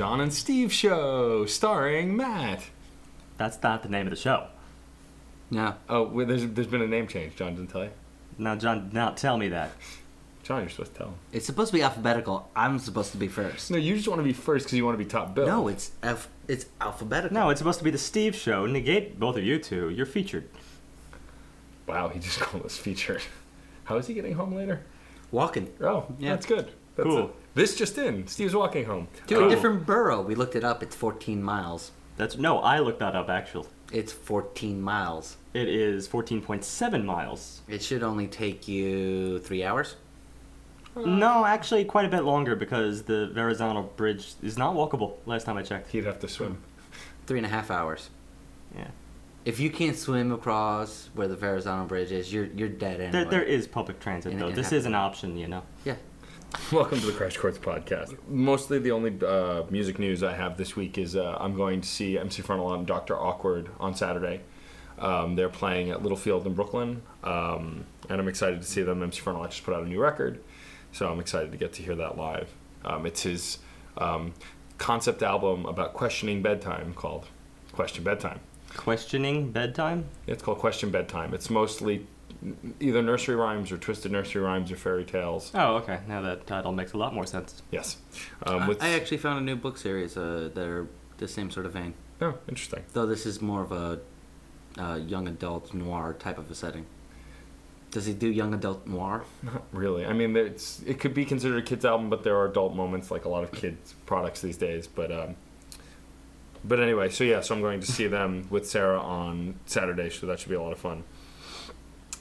John, and Steve show, starring Matt. That's not the name of the show. No. Oh, wait, there's there's been a name change. John didn't tell you. Now, John, did not tell me that. John, you're supposed to tell him. It's supposed to be alphabetical. I'm supposed to be first. No, you just want to be first because you want to be top bill. No, it's F. It's alphabetical. No, it's supposed to be the Steve show. Negate both of you two. You're featured. Wow, he just called us featured. How is he getting home later? walking Oh, Yeah. that's good. That's Cool. it. This just in. Steve's walking home. to Cool. a different borough. We looked it up. It's 14 miles. That's no, I looked that up actually. It's 14 miles. It is 14.7 miles. It should only take you three hours. No, actually, quite a bit longer because the Verrazano Bridge is not walkable. Last time I checked. He'd have to swim. Three and a half hours. Yeah, If you can't swim across where the Verrazano Bridge is, you're you're dead anyway. there, there is public transit In- though. in This is an option, you know. Yeah. Welcome to the Crash Course podcast. Mostly the only uh, music news I have this week is uh, I'm going to see MC Frontalot and Dr. Awkward on Saturday. Um, they're playing at Littlefield in Brooklyn, um, and I'm excited to see them. MC Frontalot just put out a new record, so I'm excited to get to hear that live. Um, it's his um, concept album about questioning bedtime called Question Bedtime. Questioning bedtime. It's called Question Bedtime. It's mostly either nursery rhymes or twisted nursery rhymes or fairy tales. Oh, okay. Now that title makes a lot more sense. Yes. Um, I, with, I actually found a new book series uh, that are the same sort of vein. oh, interesting. Though this is more of a uh, young adult noir type of a setting. Does he do young adult noir? Not really. I mean, it's it could be considered a kids album, but there are adult moments like a lot of kids products these days. But um, but anyway, so yeah, so I'm going to see them with Sarah on Saturday, so that should be a lot of fun.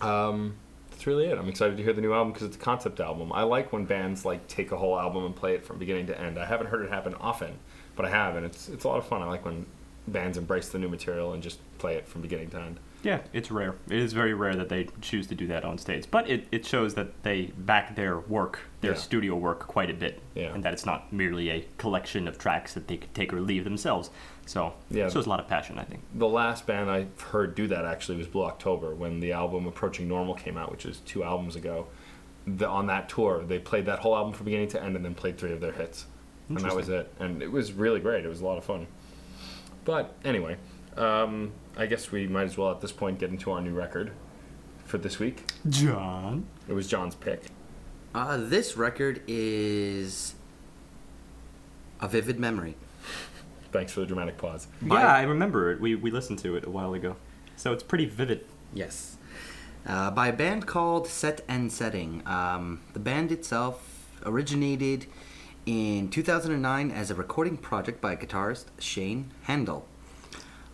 Um, that's really it. I'm excited to hear the new album because it's a concept album. I like when bands like take a whole album and play it from beginning to end. I haven't heard it happen often, but I have, and it's it's a lot of fun. I like when bands embrace the new material and just play it from beginning to end. Yeah, it's rare. It is very rare that they choose to do that on stage. But it, it shows that they back their work, their Yeah. studio work, quite a bit. Yeah. And that it's not merely a collection of tracks that they could take or leave themselves. So Yeah. it shows a lot of passion, I think. the last band I heard do that actually was Blue October when the album Approaching Normal came out, which is two albums ago. The, on that tour, they played that whole album from beginning to end and then played three of their hits. And that was it. And it was really great. It was a lot of fun. But anyway, um, I guess we might as well at this point get into our new record for this week. John? It was John's pick. Uh, this record is a vivid memory. Thanks for the dramatic pause. By- Yeah, I remember it. We, we listened to it a while ago. So it's pretty vivid. Yes. Uh, by a band called Set and Setting. Um, the band itself originated in 2009 as a recording project by guitarist Shane Handel.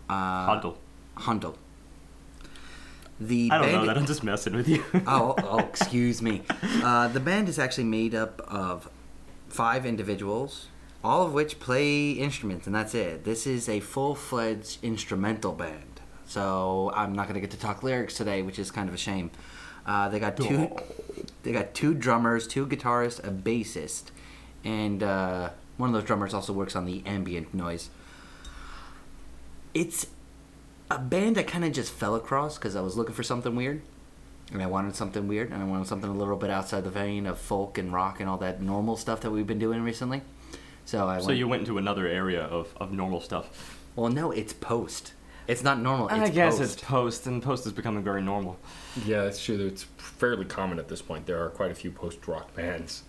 Uh, Handel. Handel. The I don't know that. I'm just messing with you. oh, oh, excuse me. Uh, the band is actually made up of five individuals, all of which play instruments, and that's it. This is a full-fledged instrumental band. So I'm not going to get to talk lyrics today, which is kind of a shame. Uh, they got two. They got two drummers, two guitarists, a bassist, and uh, one of those drummers also works on the ambient noise. It's a band I kind of just fell across because I was looking for something weird, and I wanted something weird, and I wanted something a little bit outside the vein of folk and rock and all that normal stuff that we've been doing recently. So I so went. you went into another area of, of normal stuff. well, no, it's post. It's not normal. It's I guess post. it's post, and post is becoming very normal. Yeah, it's true. It's fairly common at this point. There are quite a few post rock bands.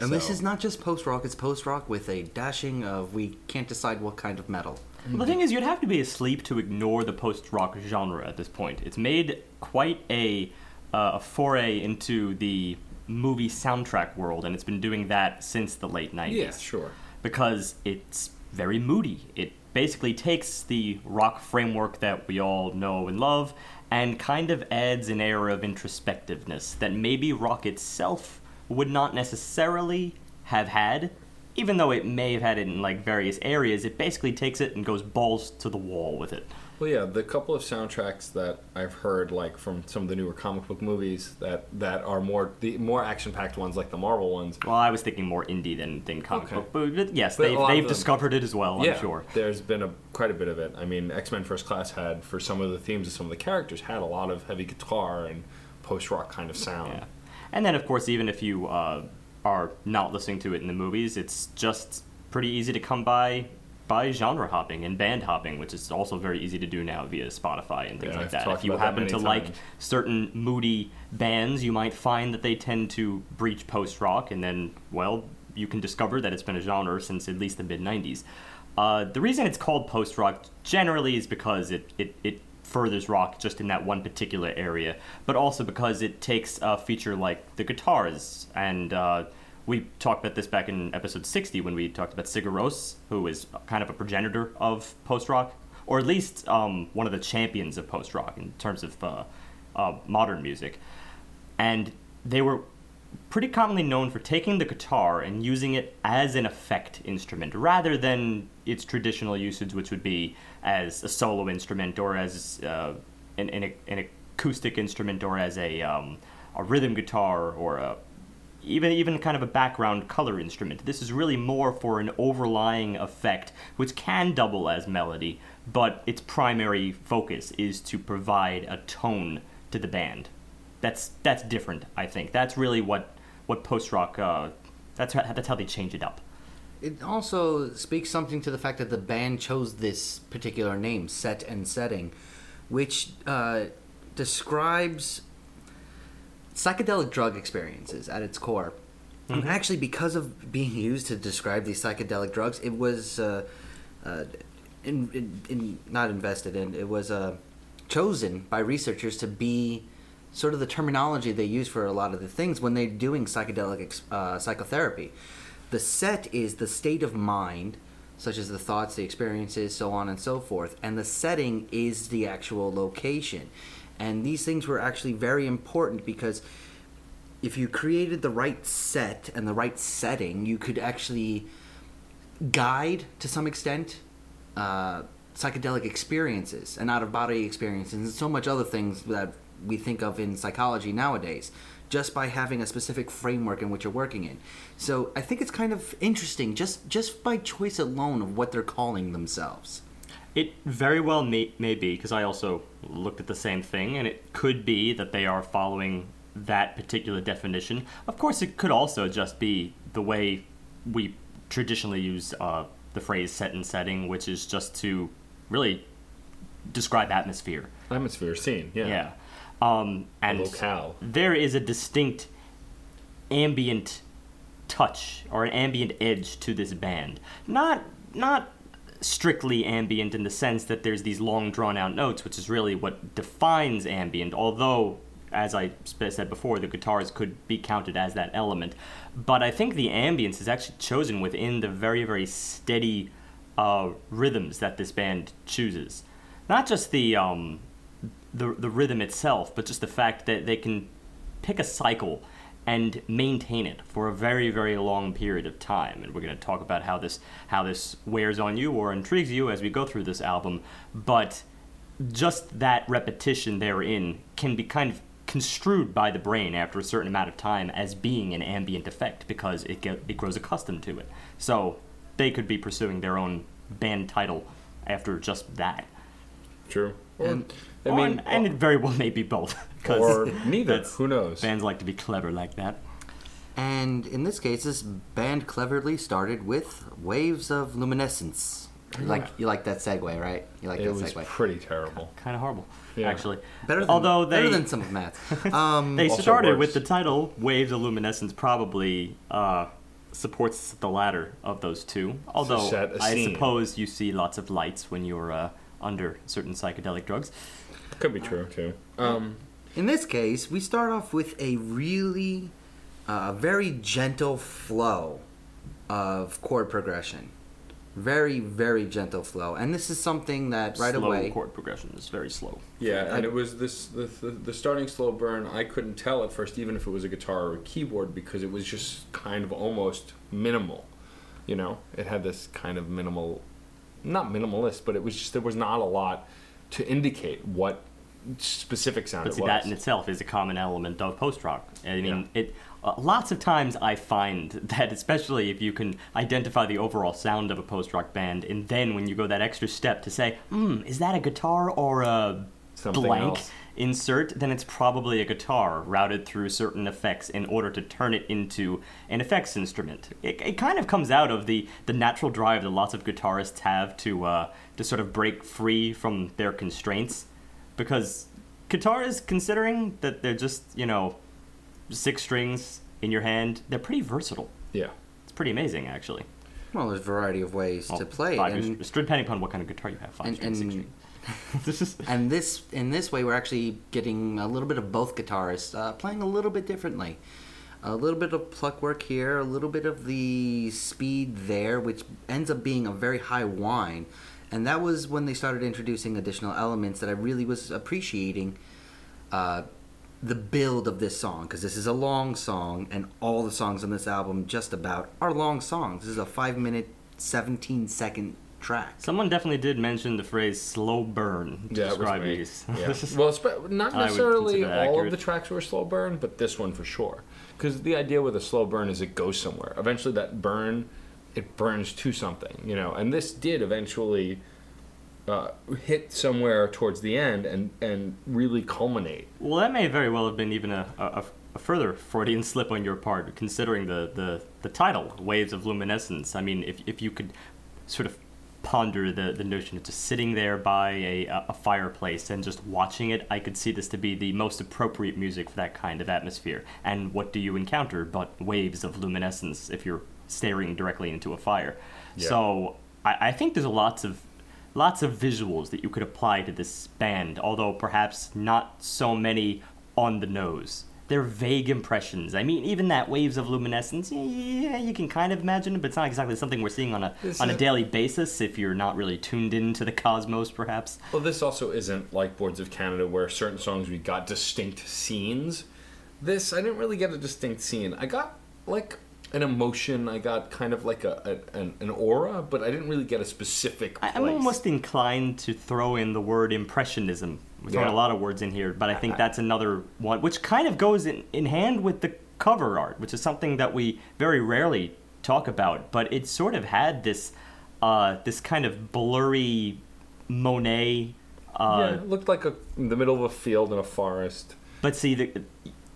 And this is not just post rock; it's post rock with a dashing of we can't decide what kind of metal. Well, the thing is, you'd have to be asleep to ignore the post-rock genre at this point. It's made quite a, uh, a foray into the movie soundtrack world, and it's been doing that since the late 90s. Yeah, sure. Because it's very moody. It basically takes the rock framework that we all know and love and kind of adds an air of introspectiveness that maybe rock itself would not necessarily have had even though it may have had it in like various areas, it basically takes it and goes balls to the wall with it. Well, yeah, the couple of soundtracks that I've heard, like from some of the newer comic book movies, that that are more the more action-packed ones, like the Marvel ones. Well, I was thinking more indie than, than comic Okay. book, but yes, But they've, they've them- discovered it as well. yeah, I'm sure. there's been a quite a bit of it. I mean, X Men First Class had for some of the themes of some of the characters had a lot of heavy guitar and post-rock kind of sound. Yeah. And then, of course, even if you uh, are not listening to it in the movies, it's just pretty easy to come by by genre hopping and band hopping, which is also very easy to do now via Spotify and things Yeah, like that. If you happen to like certain moody bands, you might find that they tend to breach post rock, and then, well, you can discover that it's been a genre since at least the mid 90s. Uh, the reason it's called post rock generally is because it, it, it furthers rock just in that one particular area, but also because it takes a feature like the guitars. And uh, we talked about this back in episode 60 when we talked about Sigur Rós, who is kind of a progenitor of post rock, or at least um, one of the champions of post rock in terms of uh, uh, modern music. And they were pretty commonly known for taking the guitar and using it as an effect instrument rather than its traditional usage, which would be as a solo instrument or as uh, an, an, an acoustic instrument or as a, um, a rhythm guitar or a, even even kind of a background color instrument. This is really more for an overlying effect, which can double as melody, but its primary focus is to provide a tone to the band. That's that's different, I think. That's really what what post rock. Uh, that's how, that's how they change it up. It also speaks something to the fact that the band chose this particular name, Set and Setting, which uh, describes psychedelic drug experiences at its core. And actually, because of being used to describe these psychedelic drugs, it was uh, uh, in, in, in, not invested in, it was uh, chosen by researchers to be sort of the terminology they use for a lot of the things when they're doing psychedelic ex- uh, psychotherapy. The set is the state of mind, such as the thoughts, the experiences, so on and so forth, and the setting is the actual location. And these things were actually very important because if you created the right set and the right setting, you could actually guide to some extent uh, psychedelic experiences and out of body experiences and so much other things that we think of in psychology nowadays just by having a specific framework in which you're working in. So I think it's kind of interesting just just by choice alone of what they're calling themselves. It very well may, may be, because I also looked at the same thing, and it could be that they are following that particular definition. Of course, it could also just be the way we traditionally use uh, the phrase set and setting, which is just to really describe atmosphere. Atmosphere scene, yeah. Yeah. Um, and locale. there is a distinct ambient touch or an ambient edge to this band. Not not strictly ambient in the sense that there's these long drawn out notes, which is really what defines ambient, although as I said before, the guitars could be counted as that element. But I think the ambience is actually chosen within the very, very steady uh, rhythms that this band chooses. Not just the um, the the rhythm itself, but just the fact that they can pick a cycle and maintain it for a very very long period of time. And we're going to talk about how this how this wears on you or intrigues you as we go through this album. But just that repetition therein can be kind of construed by the brain after a certain amount of time as being an ambient effect because it get, it grows accustomed to it. So they could be pursuing their own band title after just that. True. Or, And- I Or- mean, and it very well may be both. or neither. Who knows? Bands like to be clever like that. And in this case, this band cleverly started with waves of luminescence. You like you like that segue, right? You like It that was segue. pretty terrible. Kind of horrible, Yeah. actually. Better than, Although they better than some of Matt's. Um, they started worse. with the title "Waves of Luminescence," probably uh, supports the latter of those two. Although set a I scene. suppose you see lots of lights when you're uh, under certain psychedelic drugs. Could be true too. Um, in this case, we start off with a really uh, very gentle flow of chord progression. Very, very gentle flow. And this is something that right away slow away. chord progression is very slow. yeah, I- and it was this the, the the starting slow burn. I couldn't tell at first, even if it was a guitar or a keyboard, because it was just kind of almost minimal. You know, it had this kind of minimal, not minimalist, but it was just there was not a lot to indicate what specific sound But it see, that in itself is a common element of post rock. I mean, it. Uh, lots of times I find that, especially if you can identify the overall sound of a post rock band, and then when you go that extra step to say, hmm, is that a guitar or a Something blank else. insert, then it's probably a guitar routed through certain effects in order to turn it into an effects instrument. It, it kind of comes out of the, the natural drive that lots of guitarists have to uh, to sort of break free from their constraints, because guitar is considering that they're just you know six strings in your hand, they're pretty versatile. yeah. It's pretty amazing, actually. Well, there's a variety of ways Well, to play, five and, strings- depending upon what kind of guitar you have. Five and, strings, six and strings. this and this in this way we're actually getting a little bit of both guitarists uh, playing a little bit differently a little bit of pluck work here a little bit of the speed there which ends up being a very high whine and that was when they started introducing additional elements that i really was appreciating uh, the build of this song because this is a long song and all the songs on this album just about are long songs this is a 5 minute 17 second track Someone definitely did mention the phrase "slow burn" to Yeah, describe these. Yeah. This well, spe- not necessarily all accurate. of the tracks were slow burn, but this one for sure. Because the idea with a slow burn is it goes somewhere. Eventually, that burn, it burns to something, you know. And this did eventually uh, hit somewhere towards the end and and really culminate. well, that may very well have been even a, a, a further Freudian slip on your part, considering the, the, the title, "Waves of Luminescence." I mean, if if you could sort of ponder the, the notion of just sitting there by a, a fireplace and just watching it, I could see this to be the most appropriate music for that kind of atmosphere. And what do you encounter but waves of luminescence if you're staring directly into a fire? Yeah. So I, I think there's lots of lots of visuals that you could apply to this band, although perhaps not so many on the nose. They're vague impressions. I mean, even that waves of luminescence, yeah, you can kind of imagine it, but it's not exactly something we're seeing on a This on a daily basis if you're not really tuned into the cosmos, perhaps. Well, this also isn't like Boards of Canada, where certain songs we got distinct scenes. This I didn't really get a distinct scene. I got like an emotion. I got kind of like a, a an, an aura, but I didn't really get a specific. Place. I'm almost inclined to throw in the word impressionism. We're throwing Yeah. a lot of words in here, but I think that's another one which kind of goes in, in hand with the cover art, which is something that we very rarely talk about. But it sort of had this uh, this kind of blurry Monet. Uh, yeah, it looked like a in the middle of a field in a forest. But see, the,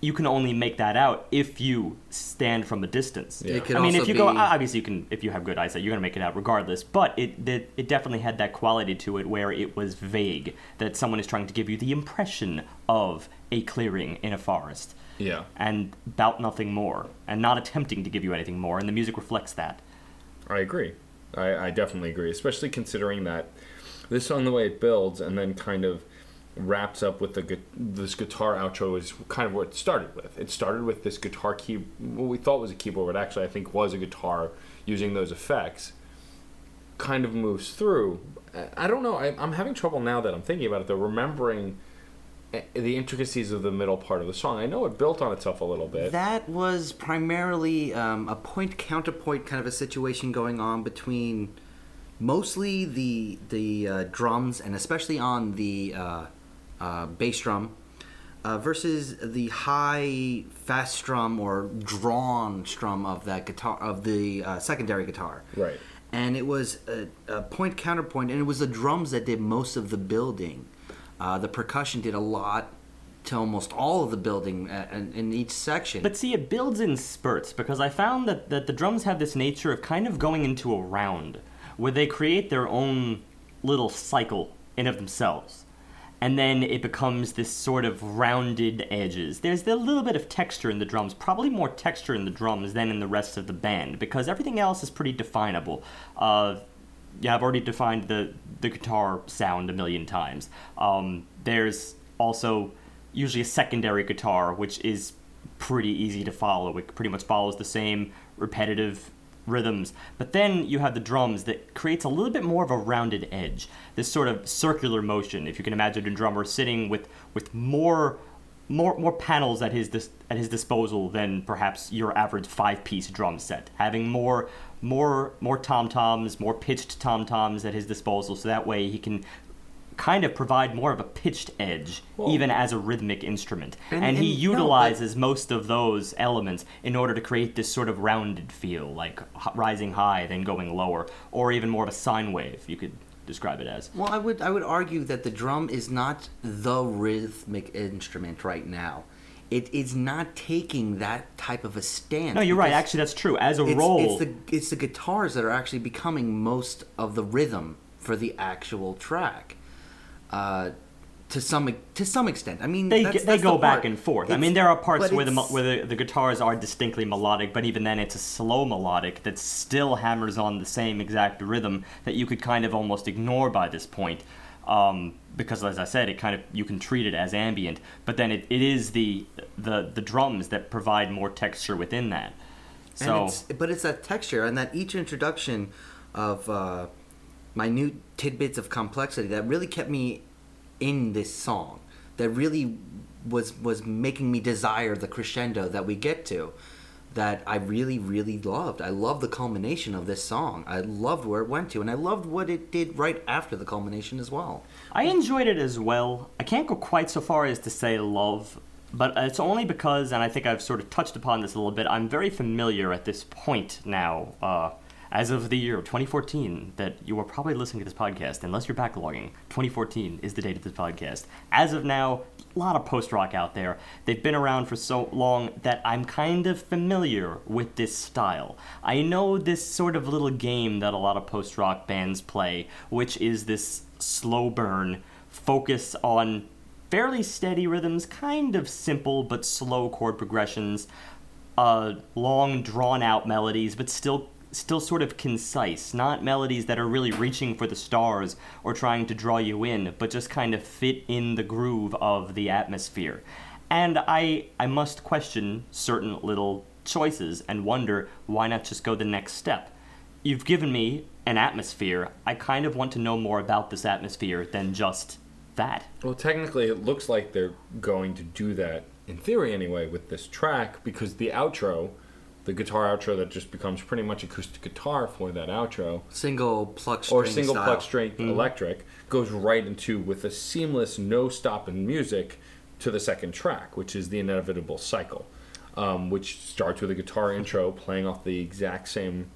you can only make that out if you stand from a distance. Yeah. I mean, if you go, be- obviously you can. If you have good eyesight, you're gonna make it out regardless. But it, it it definitely had that quality to it where it was vague. That someone is trying to give you the impression of a clearing in a forest, Yeah. and about nothing more, and not attempting to give you anything more. And the music reflects that. I agree. I, I definitely agree, especially considering that this song, the way it builds, and then kind of wraps up with the this guitar outro is kind of what it started with. It started with this guitar key, what we thought was a keyboard, but actually I think was a guitar using those effects. Kind of moves through. I- don't know. I, I'm having trouble now that I'm thinking about it, though, remembering eh, the intricacies of the middle part of the song. I know it built on itself a little bit. That was primarily um, a point counterpoint kind of a situation going on between mostly the the uh, drums and especially on the uh, uh, bass drum uh, versus the high fast strum or drawn strum of that guitar of the uh, secondary guitar. Right. And it was a, a point counterpoint, and it was the drums that did most of the building. Uh, the percussion did a lot to almost all of the building uh, in, in each section. But see, it builds in spurts because I found that, that the drums have this nature of kind of going into a round where they create their own little cycle in of themselves. And then it becomes this sort of rounded edges. There's a little bit of texture in the drums, probably more texture in the drums than in the rest of the band because everything else is pretty definable. Uh, yeah, I've already defined the the guitar sound a million times. Um, there's also usually a secondary guitar, which is pretty easy to follow. It pretty much follows the same repetitive rhythms. But then you have the drums that creates a little bit more of a rounded edge. This sort of circular motion. If you can imagine a drummer sitting with with more more more panels at his dis- at his disposal than perhaps your average five piece drum set. Having more more more tom toms, more pitched tom toms at his disposal, so that way he can kind of provide more of a pitched edge, even as a rhythmic instrument. And, And- he and- no, but- utilizes most of those elements in order to create this sort of rounded feel, like rising high, then going lower, or even more of a sine wave, you could describe it as. Well, I would I would argue that the drum is not the rhythmic instrument right now. It is not taking that type of a stance. No, you're right. Actually, that's true. As a it's, role, it's the it's the guitars that are actually becoming most of the rhythm for the actual track. Uh, to some to some extent, I mean they that's, they that's go the back and forth. I mean, there are parts where the where the, the guitars are distinctly melodic, but even then, it's a slow melodic that still hammers on the same exact rhythm that you could kind of almost ignore by this point. Um, because, as I said, it kind of you can treat it as ambient, but then it, it is the the the drums that provide more texture within that. And So it's, but it's that texture and that each introduction of uh, minute tidbits of complexity that really kept me in this song. That really was was making me desire the crescendo that we get to. That I really, really loved. I loved the culmination of this song. I loved where it went to, and I loved what it did right after the culmination as well. I enjoyed it as well. I can't go quite so far as to say love, but it's only because, and I think I've sort of touched upon this a little bit, I'm very familiar at this point now, uh, as of the year of 2014, that you are probably listening to this podcast, unless you're backlogging. 2014 is the date of this podcast. As of now, a lot of post rock out there. They've been around for so long that I'm kind of familiar with this style. I know this sort of little game that a lot of post rock bands play, which is this slow burn, focus on fairly steady rhythms, kind of simple but slow chord progressions, uh, long drawn out melodies, but still still sort of concise, not melodies that are really reaching for the stars or trying to draw you in, but just kind of fit in the groove of the atmosphere. And I I must question certain little choices and wonder why not just go the next step. You've given me an atmosphere. I kind of want to know more about this atmosphere than just that. Well, technically, it looks like they're going to do that, in theory anyway, with this track because the outro, the guitar outro that just becomes pretty much acoustic guitar for that outro, Single pluck string or single style. pluck string electric, goes right into with a seamless, no stop in music to the second track, which is the inevitable cycle, um, which starts with a guitar intro playing off the exact same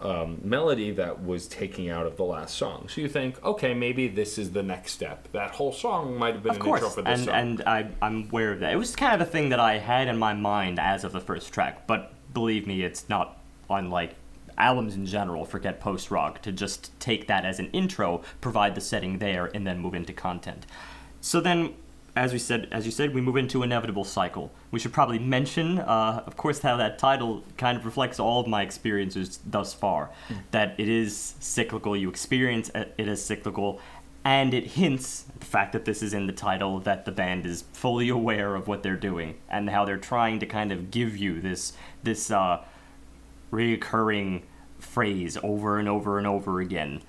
um, melody that was taking out of the last song. So you think, okay, maybe this is the next step. That whole song might have been Of an intro course, for this song. and song. and I, I'm aware of that. It was kind of a thing that I had in my mind as of the first track, but believe me, it's not unlike albums in general. Forget post rock to just take that as an intro, provide the setting there, and then move into content. So then, as we said, as you said, we move into inevitable cycle. We should probably mention, uh, of course, how that title kind of reflects all of my experiences thus far. That it is cyclical. You experience it as cyclical, and it hints the fact that this is in the title that the band is fully aware of what they're doing and how they're trying to kind of give you this this uh, reoccurring phrase over and over and over again.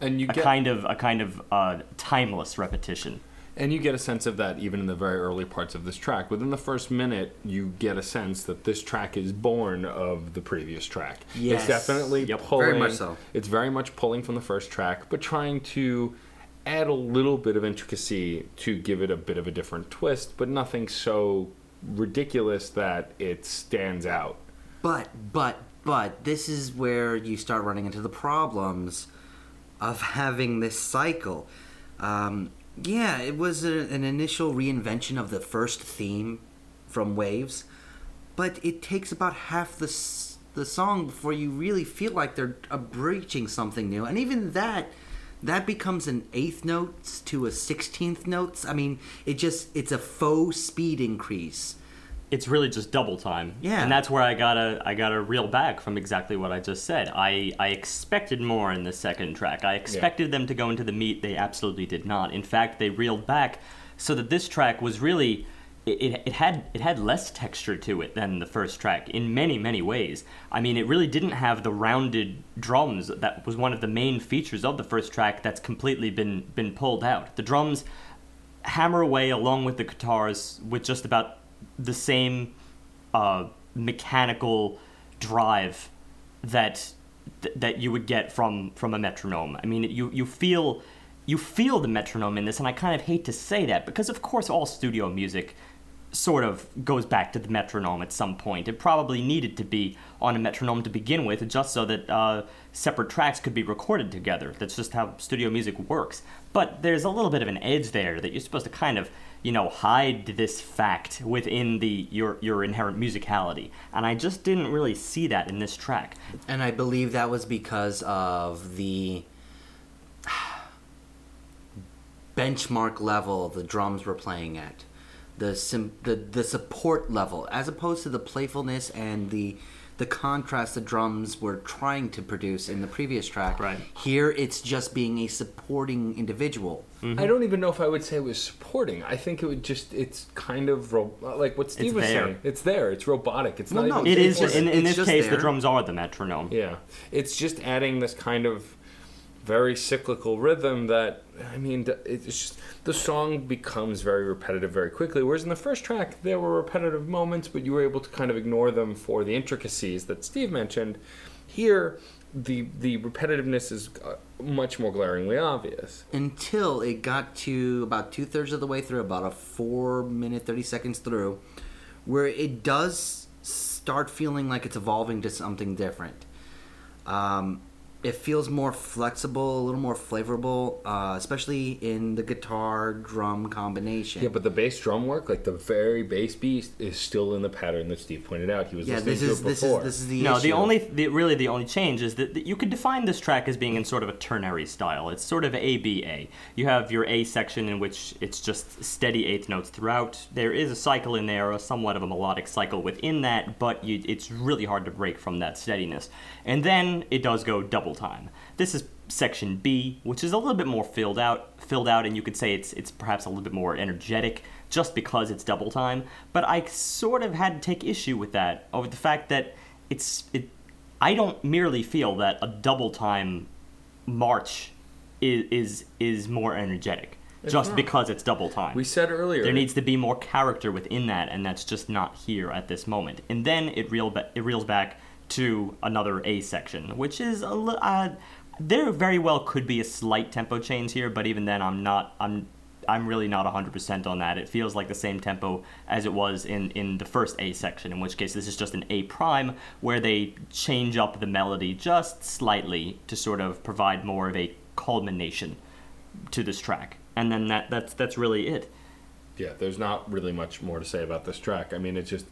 and you A get kind of a kind of uh, timeless repetition. And you get a sense of that even in the very early parts of this track. Within the first minute, you get a sense that this track is born of the previous track. Yes. It's definitely Yep. pulling. Very much so. It's very much pulling from the first track, but trying to add a little bit of intricacy to give it a bit of a different twist, but nothing so ridiculous that it stands out. But, but, but, this is where you start running into the problems of having this cycle. Um, yeah, it was a, an initial reinvention of the first theme from Waves, but it takes about half the the song before you really feel like they're uh, breaching something new, and even that. That becomes an eighth notes to a sixteenth notes. I mean, it just it's a faux speed increase. it's really just double time. Yeah. And that's where I gotta I gotta reel back from exactly what I just said. I, I expected more in the second track. I expected them to go into the meat. They absolutely did not. In fact, they reeled back so that this track was really it, it, had it had less texture to it than the first track in many many ways. I mean, it really didn't have the rounded drums that was one of the main features of the first track. That's completely been been pulled out. The drums hammer away along with the guitars with just about the same uh, mechanical drive that th- that you would get from from a metronome. I mean, you you feel you feel the metronome in this, and I kind of hate to say that because of course all studio music sort of goes back to the metronome at some point. It probably needed to be on a metronome to begin with, just so that uh, separate tracks could be recorded together. That's just how studio music works. But there's a little bit of an edge there that you're supposed to kind of, you know, hide this fact within the your your inherent musicality. And I just didn't really see that in this track. And I believe that was because of the benchmark level the drums were playing at. The, sim- the the support level as opposed to the playfulness and the the contrast the drums were trying to produce in the previous track. Right. Here it's just being a supporting individual. Mm-hmm. I don't even know if I would say it was supporting. I think it would just, it's kind of ro- like what Steve It's was there. saying. It's there. It's robotic. It's Well, not no, even It's just- in, in it's this just case the drums are the metronome. Yeah, it's just adding this kind of very cyclical rhythm that I mean, it's just the song becomes very repetitive very quickly. Whereas in the first track, there were repetitive moments, but you were able to kind of ignore them for the intricacies that Steve mentioned. Here, the the repetitiveness is uh, much more glaringly obvious. until it got to about two thirds of the way through, about a four minute, 30 seconds through, where it does start feeling like it's evolving to something different. Um, it feels more flexible, a little more flavorful, uh, especially in the guitar drum combination. Yeah, but the bass drum work, like the very bass beat, is still in the pattern that Steve pointed out. He was yeah, listening this to is it this before. is this is the no, issue. the only, the, really the only change is that, that you could define this track as being in sort of a ternary style. It's sort of A B A. You have your A section in which it's just steady eighth notes throughout. There is a cycle in there, a somewhat of a melodic cycle within that, but you, it's really hard to break from that steadiness. And then it does go double time. This is section B, which is a little bit more filled out, filled out, and you could say it's it's perhaps a little bit more energetic just because it's double time. But I sort of had to take issue with that over the fact that it's it. I don't merely feel that a double time march is is, is more energetic just not. because it's double time. we said earlier. There needs to be more character within that, and that's just not here at this moment. And then it reel ba- it reels back to another A section, which is a li- uh, there very well could be a slight tempo change here, but even then, I'm not I'm I'm really not 100% on that. It feels like the same tempo as it was in in the first A section, in which case this is just an A prime where they change up the melody just slightly to sort of provide more of a culmination to this track. And then that that's that's really it. yeah, there's not really much more to say about this track. I mean, it's just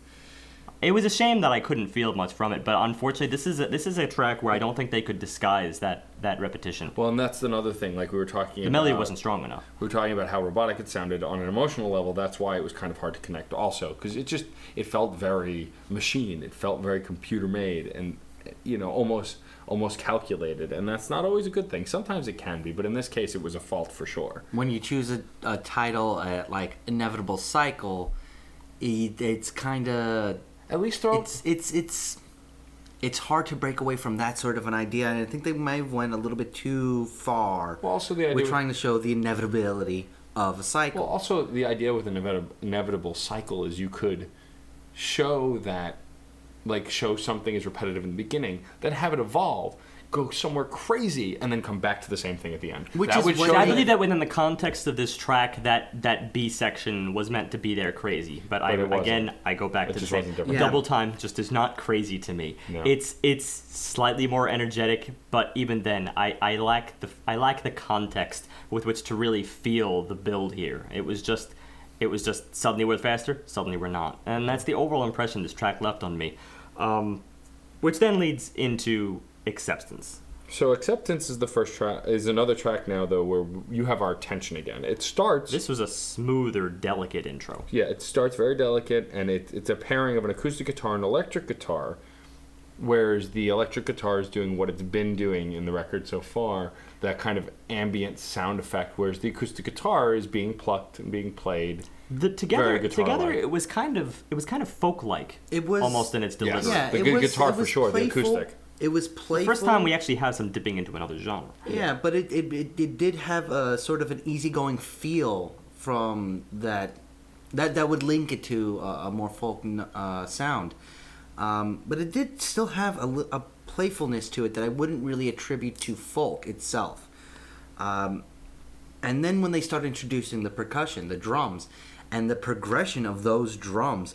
It was a shame that I couldn't feel much from it, but unfortunately, this is a, this is a track where I don't think they could disguise that that repetition. well, and that's another thing. Like we were talking, The melody wasn't strong enough. We were talking about how robotic it sounded on an emotional level. That's why it was kind of hard to connect, also, because it just it felt very machine. It felt very computer made, and you know, almost almost calculated. And that's not always a good thing. Sometimes it can be, but in this case, it was a fault for sure. when you choose a, a title uh, like inevitable cycle it, it's kind of At least throw. it's it's it's it's hard to break away from that sort of an idea and i think they might have went a little bit too far well, also the idea. with- trying to show the inevitability of a cycle Well, also the idea with an inevitable, inevitable cycle is you could show that, like, show something is repetitive in the beginning, then have it evolve, go somewhere crazy, and then come back to the same thing at the end. Which that is would what I I believe that within the context of this track, that that B section was meant to be there crazy. But, But it wasn't. again, I go back It to the same. wasn't. Yeah. Double time just is not crazy to me. No. It's it's slightly more energetic, but even then, I, I lack the I lack the context with which to really feel the build here. It was just it was just suddenly we're faster, suddenly we're not, and that's the overall impression this track left on me. Um, which then leads into acceptance. So acceptance is the first track. Is another track now though where you have our attention again. It starts. This was a smoother, delicate intro. Yeah, it starts very delicate, and it, it's a pairing of an acoustic guitar and electric guitar, whereas the electric guitar is doing what it's been doing in the record so far, that kind of ambient sound effect, whereas the acoustic guitar is being plucked and being played. The together Very guitar-like. together it was kind of it was kind of folk like. It was- almost in its Yes. delivery. Yeah. the good guitar for sure, the playful- acoustic. It was playful. The first time we actually have some dipping into another genre. yeah but it, it, it, it did have a sort of an easygoing feel from that that that would link it to a, a more folk uh, sound. Um, but it did still have a, a playfulness to it that I wouldn't really attribute to folk itself. Um, and then when they started introducing the percussion, the drums, and the progression of those drums,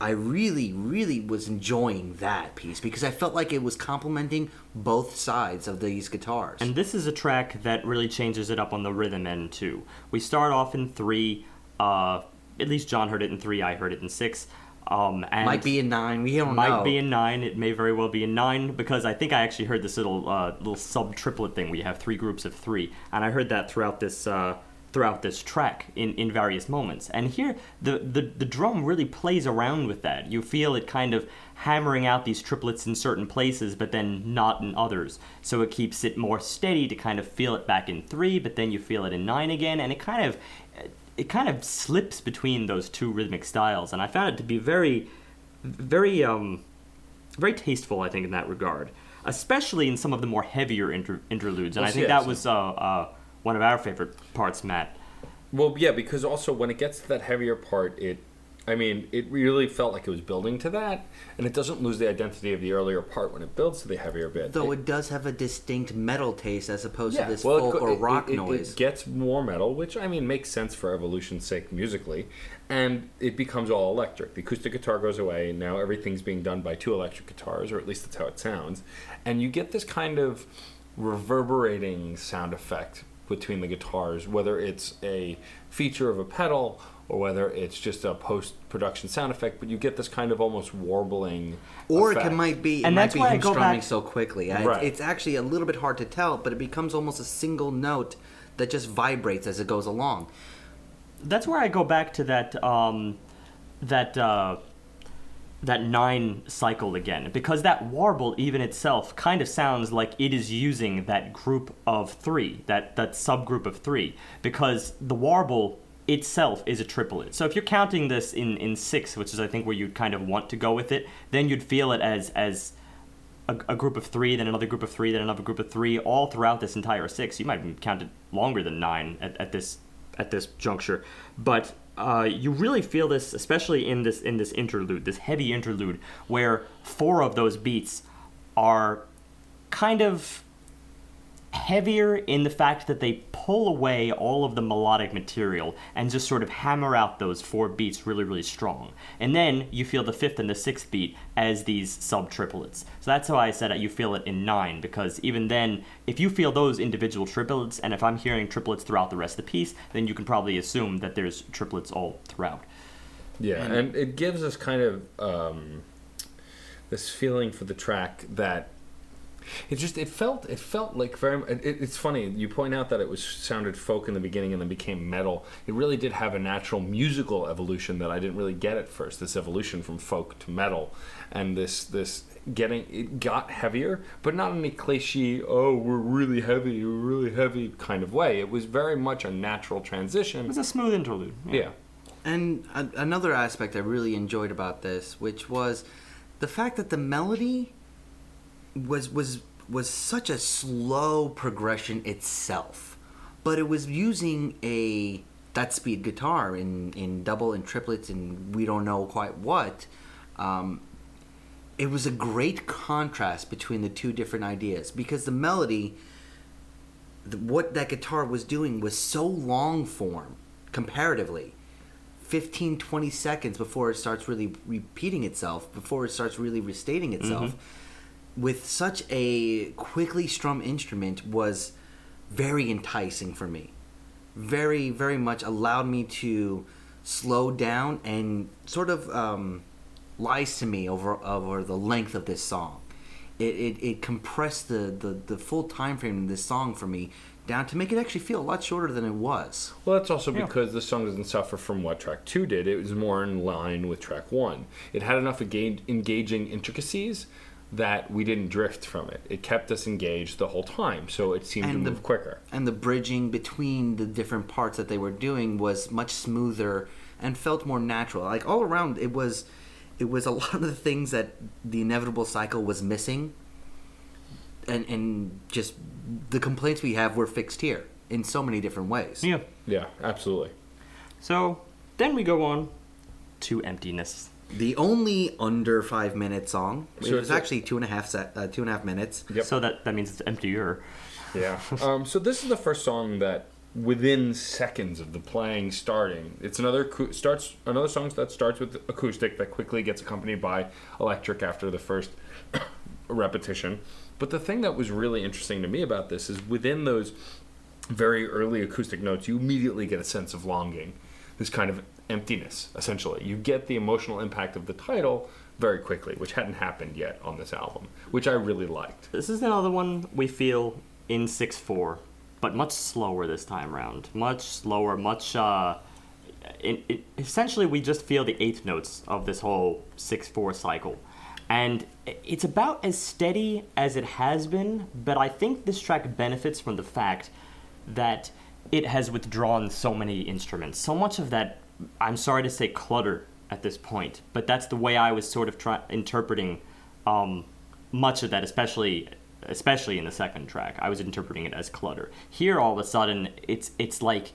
I really, really was enjoying that piece because I felt like it was complementing both sides of these guitars. And this is a track that really changes it up on the rhythm end too. We start off in three. Uh, at least John heard it in three. I heard it in six. Um, and might be in nine. We don't might know. be in nine. It may very well be in nine because I think I actually heard this little uh, little sub triplet thing. where you have three groups of three, and I heard that throughout this uh, throughout this track in, in various moments. And here, the, the the drum really plays around with that. You feel it kind of hammering out these triplets in certain places, but then not in others. So it keeps it more steady to kind of feel it back in three, but then you feel it in nine again, and it kind of it kind of slips between those two rhythmic styles, and I found it to be very, very, um, very tasteful. I think in that regard, especially in some of the more heavier inter- interludes, and I think that was uh, uh, one of our favorite parts, Matt. Well, yeah, because also when it gets to that heavier part, it, I mean, it really felt like it was building to that, and it doesn't lose the identity of the earlier part when it builds to the heavier bit. Though it does have a distinct metal taste as opposed to this well, folk go- or it- rock it- it- noise. It gets more metal, which I mean makes sense for evolution's sake musically, and it becomes all electric. The acoustic guitar goes away, and now everything's being done by two electric guitars, or at least that's how it sounds, and you get this kind of reverberating sound effect between the guitars, whether it's a feature of a pedal or whether it's just a post-production sound effect, but you get this kind of almost warbling. or it effect. can, might be it And might that's be why I him go strumming back- so quickly. I- Right. It's actually a little bit hard to tell, but it becomes almost a single note that just vibrates as it goes along. That's where I go back to that um, that uh, that nine cycle again, because that warble even itself kind of sounds like it is using that group of three, that that subgroup of three, because the warble itself is a triplet. So if you're counting this in in six, which is I think where you'd kind of want to go with it, then you'd feel it as as a, a group of three, then another group of three, then another group of three, all throughout this entire six. You might even count it longer than nine at, at this at this juncture, but uh, you really feel this, especially in this in this interlude, this heavy interlude, where four of those beats are kind of heavier in the fact that they pull away all of the melodic material and just sort of hammer out those four beats really, really strong. And then you feel the fifth and the sixth beat as these sub triplets. So that's how I said that You feel it in nine because even then, if you feel those individual triplets, and if I'm hearing triplets throughout the rest of the piece, then you can probably assume that there's triplets all throughout. Yeah, and it gives us kind of um, this feeling for the track that it just it felt it felt like very. It, it's funny you point out that it was sounded folk in the beginning and then became metal. It really did have a natural musical evolution that I didn't really get at first. This evolution from folk to metal, and this this getting it got heavier, but not in a cliche "oh we're really heavy, we're really heavy" kind of way. It was very much a natural transition. It was a smooth interlude. Yeah. And a- another aspect I really enjoyed about this, which was the fact that the melody was was was such a slow progression itself, but it was using a that speed guitar in in double and triplets and we don't know quite what. Um, it was a great contrast between the two different ideas because the melody the, what that guitar was doing was so long form comparatively 15 20 seconds before it starts really repeating itself before it starts really restating itself with such a quickly strummed instrument was very enticing for me very very much allowed me to slow down and sort of um, lies to me over over the length of this song it, it, it compressed the, the, the full time frame of this song for me down to make it actually feel a lot shorter than it was. Well, that's also Yeah. because the song doesn't suffer from what track two did. It was more in line with track one. It had enough engage- engaging intricacies that we didn't drift from it. It kept us engaged the whole time, so it seemed And to the- move quicker. And the bridging between the different parts that they were doing was much smoother and felt more natural. Like all around, it was it was a lot of the things that the inevitable cycle was missing, and and just the complaints we have were fixed here in so many different ways. Yeah. Yeah, absolutely. So then we go on to emptiness. The only under five minute song. So it was it's actually two and a half set, uh, two and a half minutes. Yep. So that that means it's emptier. Yeah. um, so this is the first song that, within seconds of the playing starting, it's another starts another song that starts with acoustic that quickly gets accompanied by electric after the first repetition. But the thing that was really interesting to me about this is within those very early acoustic notes, you immediately get a sense of longing, this kind of emptiness. Essentially, you get the emotional impact of the title very quickly, which hadn't happened yet on this album, which I really liked. This is another one we feel in 6 4, but much slower this time around. Much slower, much. Uh, in, it, essentially, we just feel the eighth notes of this whole 6 4 cycle. And it's about as steady as it has been, but I think this track benefits from the fact that it has withdrawn so many instruments. So much of that, I'm sorry to say, clutter at this point, but that's the way I was sort of try- interpreting um, much of that, especially especially in the second track. I was interpreting it as clutter. Here, all of a sudden, it's it's like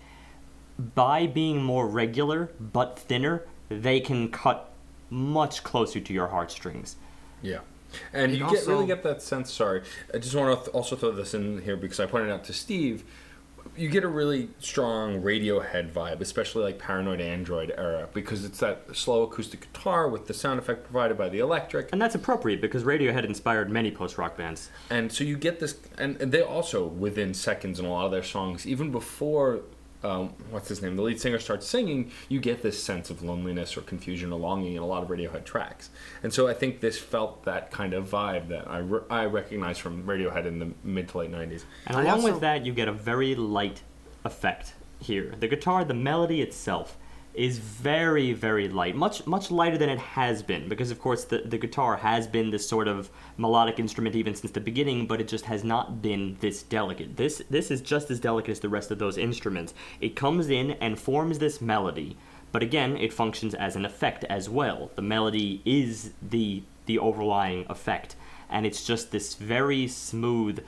by being more regular but thinner, they can cut much closer to your heartstrings. Yeah. And It you get, really get that sense. Sorry, I just want to th- also throw this in here because I pointed out to Steve. You get a really strong Radiohead vibe, especially like Paranoid Android era, because it's that slow acoustic guitar with the sound effect provided by the electric, And that's appropriate because Radiohead inspired many post rock bands. and so you get this. And, and they also within seconds in a lot of their songs, even before um, what's his name, the lead singer starts singing, you get this sense of loneliness or confusion or longing in a lot of Radiohead tracks. And so I think this felt that kind of vibe that I, re- I recognize from Radiohead in the mid to late 90s. And along also- with that, you get a very light effect here. The guitar, the melody itself, is very, very light, much, much lighter than it has been, because of course the, the guitar has been this sort of melodic instrument even since the beginning, but it just has not been this delicate. This, this is just as delicate as the rest of those instruments. It comes in and forms this melody, but again, it functions as an effect as well. The melody is the the overlying effect, and it's just this very smooth,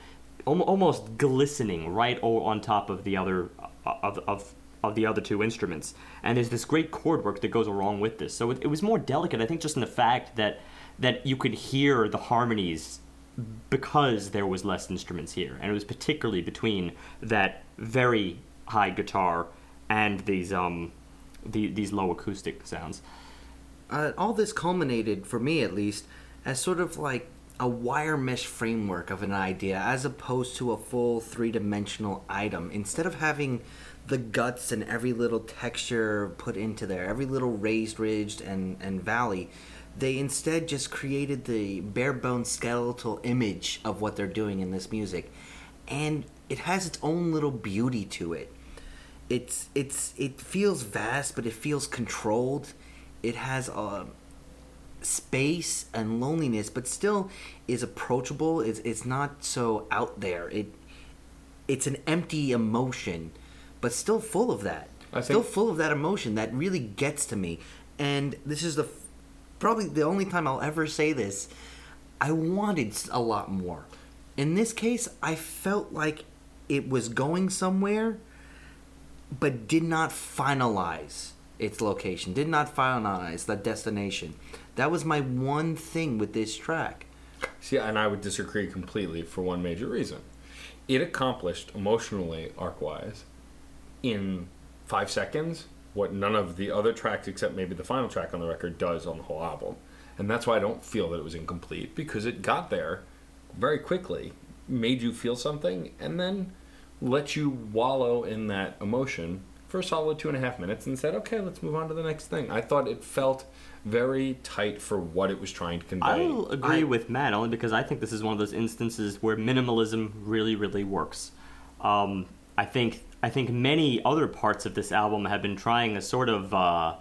almost glistening right on top of the other uh, of, of of the other two instruments. And there's this great chord work that goes along with this. So it, it was more delicate, I think, just in the fact that that you could hear the harmonies because there was less instruments here, and it was particularly between that very high guitar and these um the, these low acoustic sounds. uh, all this culminated for me at least as sort of like a wire mesh framework of an idea as opposed to a full three-dimensional item instead of having the guts and every little texture put into there every little raised ridge and, and valley they instead just created the bare bones skeletal image of what they're doing in this music. And it has its own little beauty to it. It's it's it feels vast but it feels controlled. It has a space and loneliness but still is approachable. It's, it's not so out there. It it's an empty emotion but still full of that I still think- full of that emotion that really gets to me and this is the probably the only time i'll ever say this i wanted a lot more in this case i felt like it was going somewhere but did not finalize its location, did not finalize the destination. That was my one thing with this track. See, and I would disagree completely for one major reason. It accomplished emotionally, arc wise, in five seconds what none of the other tracks, except maybe the final track on the record, does on the whole album. And that's why I don't feel that it was incomplete, because it got there very quickly, made you feel something, and then let you wallow in that emotion for a solid two and a half minutes and said, okay, let's move on to the next thing. I thought it felt very tight for what it was trying to convey. I'll agree I- with Matt only because I think this is one of those instances where minimalism really, really works. Um, I think I think many other parts of this album have been trying a sort of uh,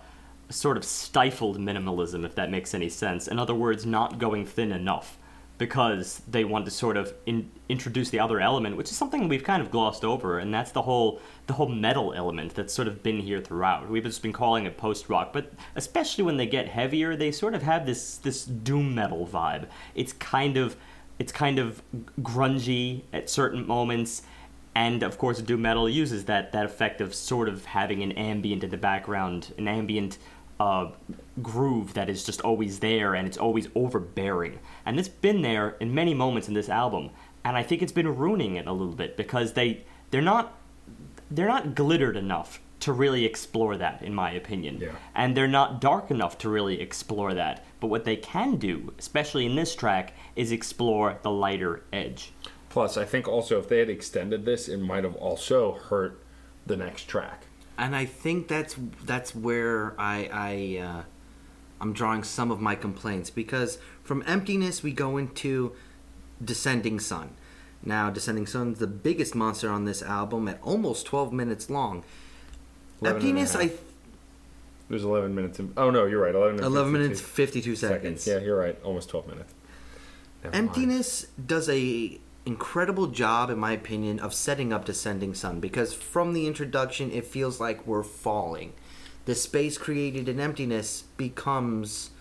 sort of stifled minimalism, if that makes any sense. In other words, not going thin enough because they want to sort of in, introduce the other element, which is something we've kind of glossed over, and that's the whole the whole metal element that's sort of been here throughout. We've just been calling it post rock, but especially when they get heavier, they sort of have this this doom metal vibe. It's kind of it's kind of grungy at certain moments. And of course, doom metal uses that that effect of sort of having an ambient in the background, an ambient uh, groove that is just always there and it's always overbearing. And it's been there in many moments in this album, and I think it's been ruining it a little bit because they they're not they're not glittered enough to really explore that, in my opinion. Yeah. And they're not dark enough to really explore that. But what they can do, especially in this track, is explore the lighter edge. Plus, I think also if they had extended this, it might have also hurt the next track. and I think that's that's where I I uh, I'm drawing some of my complaints because from emptiness we go into descending sun. Now, descending sun's the biggest monster on this album at almost 12 minutes long. 11 and a emptiness, I half. There's 11 minutes. In, oh no, you're right. 11 minutes. 11 52 minutes 52 seconds. Yeah, you're right. Almost 12 minutes. Never mind. Emptiness does a incredible job, in my opinion, of setting up Descending Sun because from the introduction, it feels like we're falling. The space created in emptiness becomes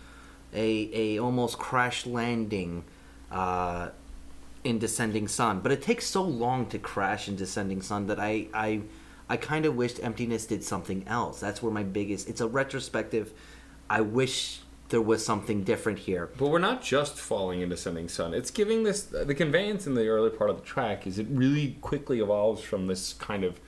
a a almost crash landing uh, in Descending Sun, but it takes so long to crash in Descending Sun that I I I kind of wished Emptiness did something else. That's where my biggest. It's a retrospective. I wish there was something different here. But we're not just falling into Sending Sun. It's giving this the conveyance in the early part of the track is it really quickly evolves from this kind of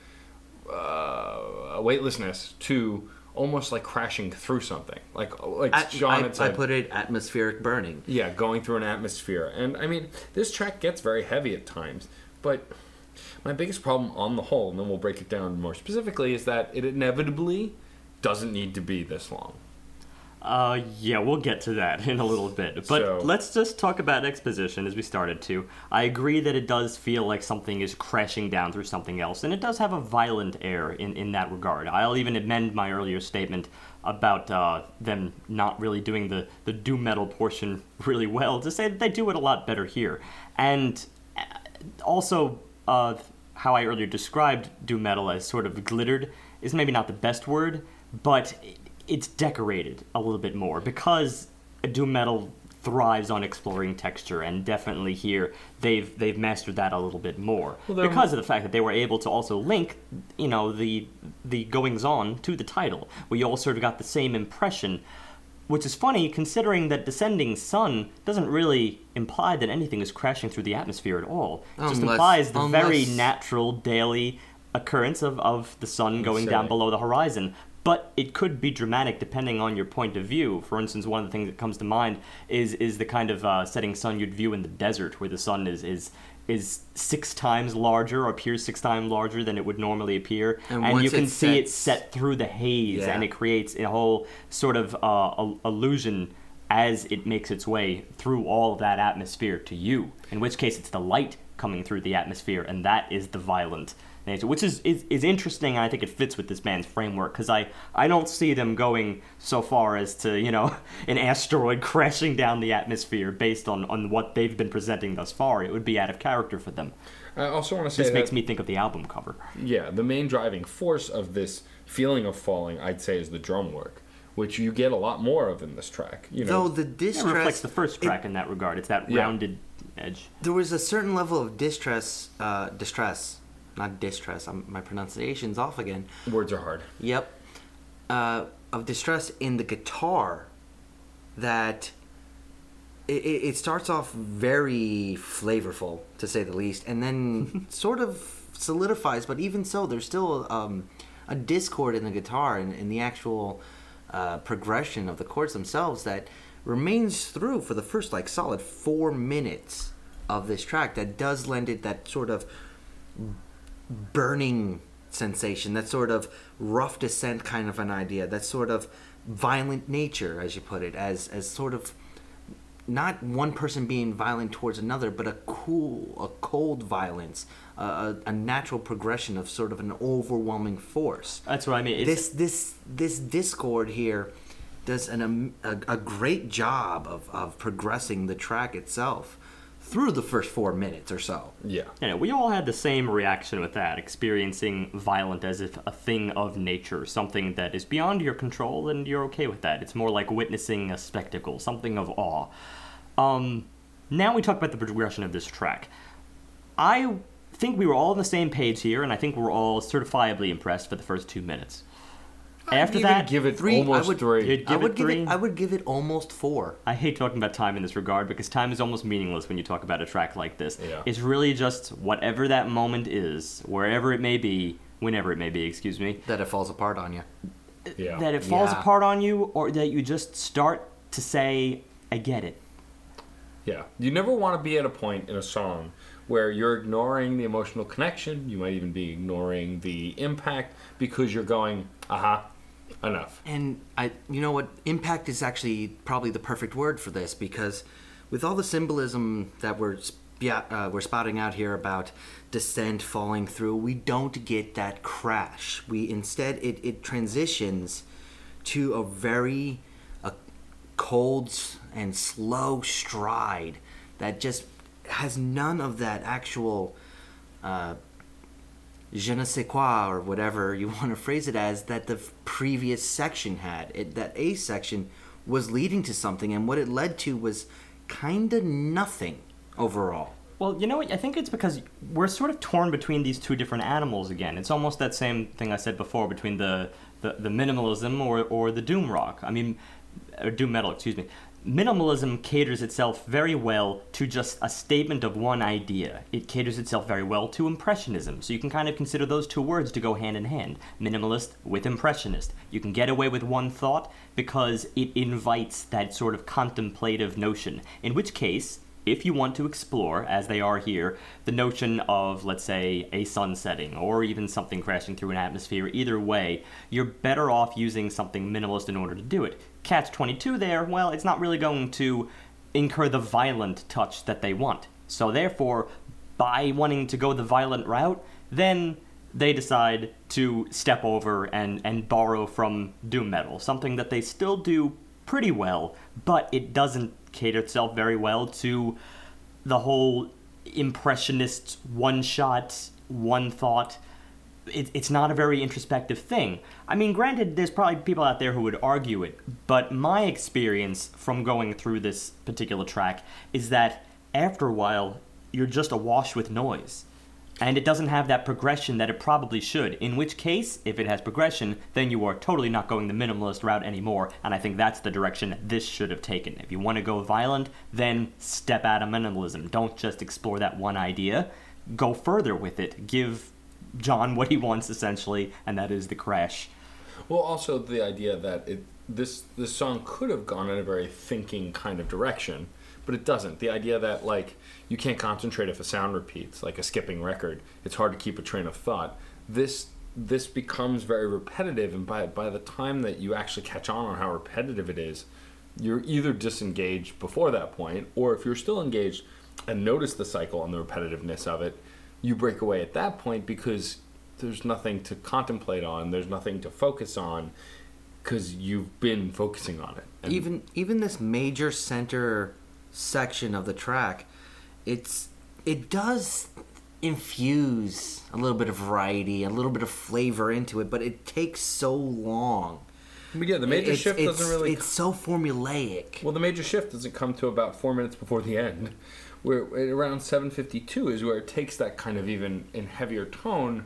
uh, weightlessness to almost like crashing through something. Like like I, John I, had I put it atmospheric burning. yeah, going through an atmosphere. And I mean, this track gets very heavy at times, but my biggest problem on the whole, and then we'll break it down more specifically, is that it inevitably doesn't need to be this long. Uh, yeah, we'll get to that in a little bit. But So- let's just talk about exposition as we started to. I agree that it does feel like something is crashing down through something else, and it does have a violent air in, in that regard. I'll even amend my earlier statement about uh, them not really doing the, the doom metal portion really well to say that they do it a lot better here. And uh, also, uh, how I earlier described doom metal as sort of glittered is maybe not the best word, but it's decorated a little bit more because doom metal thrives on exploring texture, and definitely here they've they've mastered that a little bit more Well, because of the fact that they were able to also link, you know, the the goings on to the title. We all sort of got the same impression. Which is funny considering that Descending Sun doesn't really imply that anything is crashing through the atmosphere at all. It just implies the very natural daily occurrence of, of the sun going down below the horizon. But it could be dramatic depending on your point of view. For instance, one of the things that comes to mind is is the kind of uh, setting sun you'd view in the desert, where the sun is is is six times larger or appears six times larger than it would normally appear, And and, you can it see it set through the haze, Yeah. and it creates a whole sort of uh, il- illusion as it makes its way through all of that atmosphere to you. In which case, it's the light coming through the atmosphere, and that is the violent nature, which is, is, is interesting. And I think it fits with this band's framework because I, I don't see them going so far as to you know an asteroid crashing down the atmosphere based on, on what they've been presenting thus far. It would be out of character for them. I also want to say This that, makes me think of the album cover. yeah, the main driving force of this feeling of falling, I'd say, is the drum work, which you get a lot more of in this track. You know, Though the It distress reflects the first it- track in that regard. It's that Yeah. rounded edge. there was a certain level of distress, uh, distress, not distress. I'm, my pronunciation's off again. words are hard. Yep, uh, of distress in the guitar that it, it starts off very flavorful to say the least, and then sort of solidifies. But even so, there's still um, a discord in the guitar and in the actual uh, progression of the chords themselves that remains through for the first like solid four minutes of this track. That does lend it that sort of burning sensation, that sort of rough descent kind of an idea, that sort of violent nature, as you put it, as as sort of not one person being violent towards another, but a cool, a cold violence, a, a, a natural progression of sort of an overwhelming force. That's what I mean. It's, this this this discord here does an, a, a great job of, of progressing the track itself through the first four minutes or so. Yeah. you know, we all had the same reaction with that, experiencing violent as if a thing of nature, something that is beyond your control, and you're okay with that. It's more like witnessing a spectacle, something of awe. Um, now we talk about the progression of this track. I think we were all on the same page here, and I think we're all certifiably impressed for the first two minutes. After that, give it Three, I would- three. You'd I give would it give three. it. I would give it almost four. I hate talking about time in this regard because time is almost meaningless when you talk about a track like this. Yeah. It's really just whatever that moment is, wherever it may be, whenever it may be, excuse me, That it falls apart on you. yeah. that it falls Yeah. apart on you or that you just start to say, I get it. Yeah. You never want to be at a point in a song where you're ignoring the emotional connection. You might even be ignoring the impact because you're going, aha, enough. And I, you know what? Impact is actually probably the perfect word for this because, with all the symbolism that we're sp- uh, we're spouting out here about descent falling through, we don't get that crash. We instead it it transitions to a very a cold and slow stride that just has none of that actual. Uh, je ne sais quoi or whatever you want to phrase it as that the previous section had. It, that A section was leading to something, and what it led to was kind of nothing overall. Well, you know what? I think it's because we're sort of torn between these two different animals again. It's almost that same thing I said before between the, the, the minimalism or, or the doom rock. I mean, or doom metal, excuse me. Minimalism caters itself very well to just a statement of one idea. It caters itself very well to impressionism. So you can kind of consider those two words to go hand in hand minimalist with impressionist. You can get away with one thought because it invites that sort of contemplative notion, in which case, if you want to explore, as they are here, the notion of, let's say, a sun setting or even something crashing through an atmosphere, either way, you're better off using something minimalist in order to do it. Catch 22 there, well, it's not really going to incur the violent touch that they want. So, therefore, by wanting to go the violent route, then they decide to step over and, and borrow from doom metal, something that they still do pretty well, but it doesn't cater itself very well to the whole impressionist one shot, one thought. It, it's not a very introspective thing. I mean, granted, there's probably people out there who would argue it, but my experience from going through this particular track is that after a while, you're just awash with noise. And it doesn't have that progression that it probably should. In which case, if it has progression, then you are totally not going the minimalist route anymore. And I think that's the direction this should have taken. If you want to go violent, then step out of minimalism. Don't just explore that one idea. Go further with it. Give John what he wants, essentially, and that is the crash. Well, also the idea that it this this song could have gone in a very thinking kind of direction, but it doesn't. The idea that like you can't concentrate if a sound repeats, like a skipping record. It's hard to keep a train of thought. This this becomes very repetitive, and by by the time that you actually catch on on how repetitive it is, you're either disengaged before that point, or if you're still engaged and notice the cycle and the repetitiveness of it, you break away at that point because there's nothing to contemplate on, there's nothing to focus on because you've been focusing on it. And even even this major center section of the track, it's it does infuse a little bit of variety, a little bit of flavor into it, but it takes so long. But yeah, the major It's- shift it's, doesn't really. It's so formulaic. well, the major shift doesn't come to about four minutes before the end. Where around seven fifty two is where it takes that kind of even in heavier tone,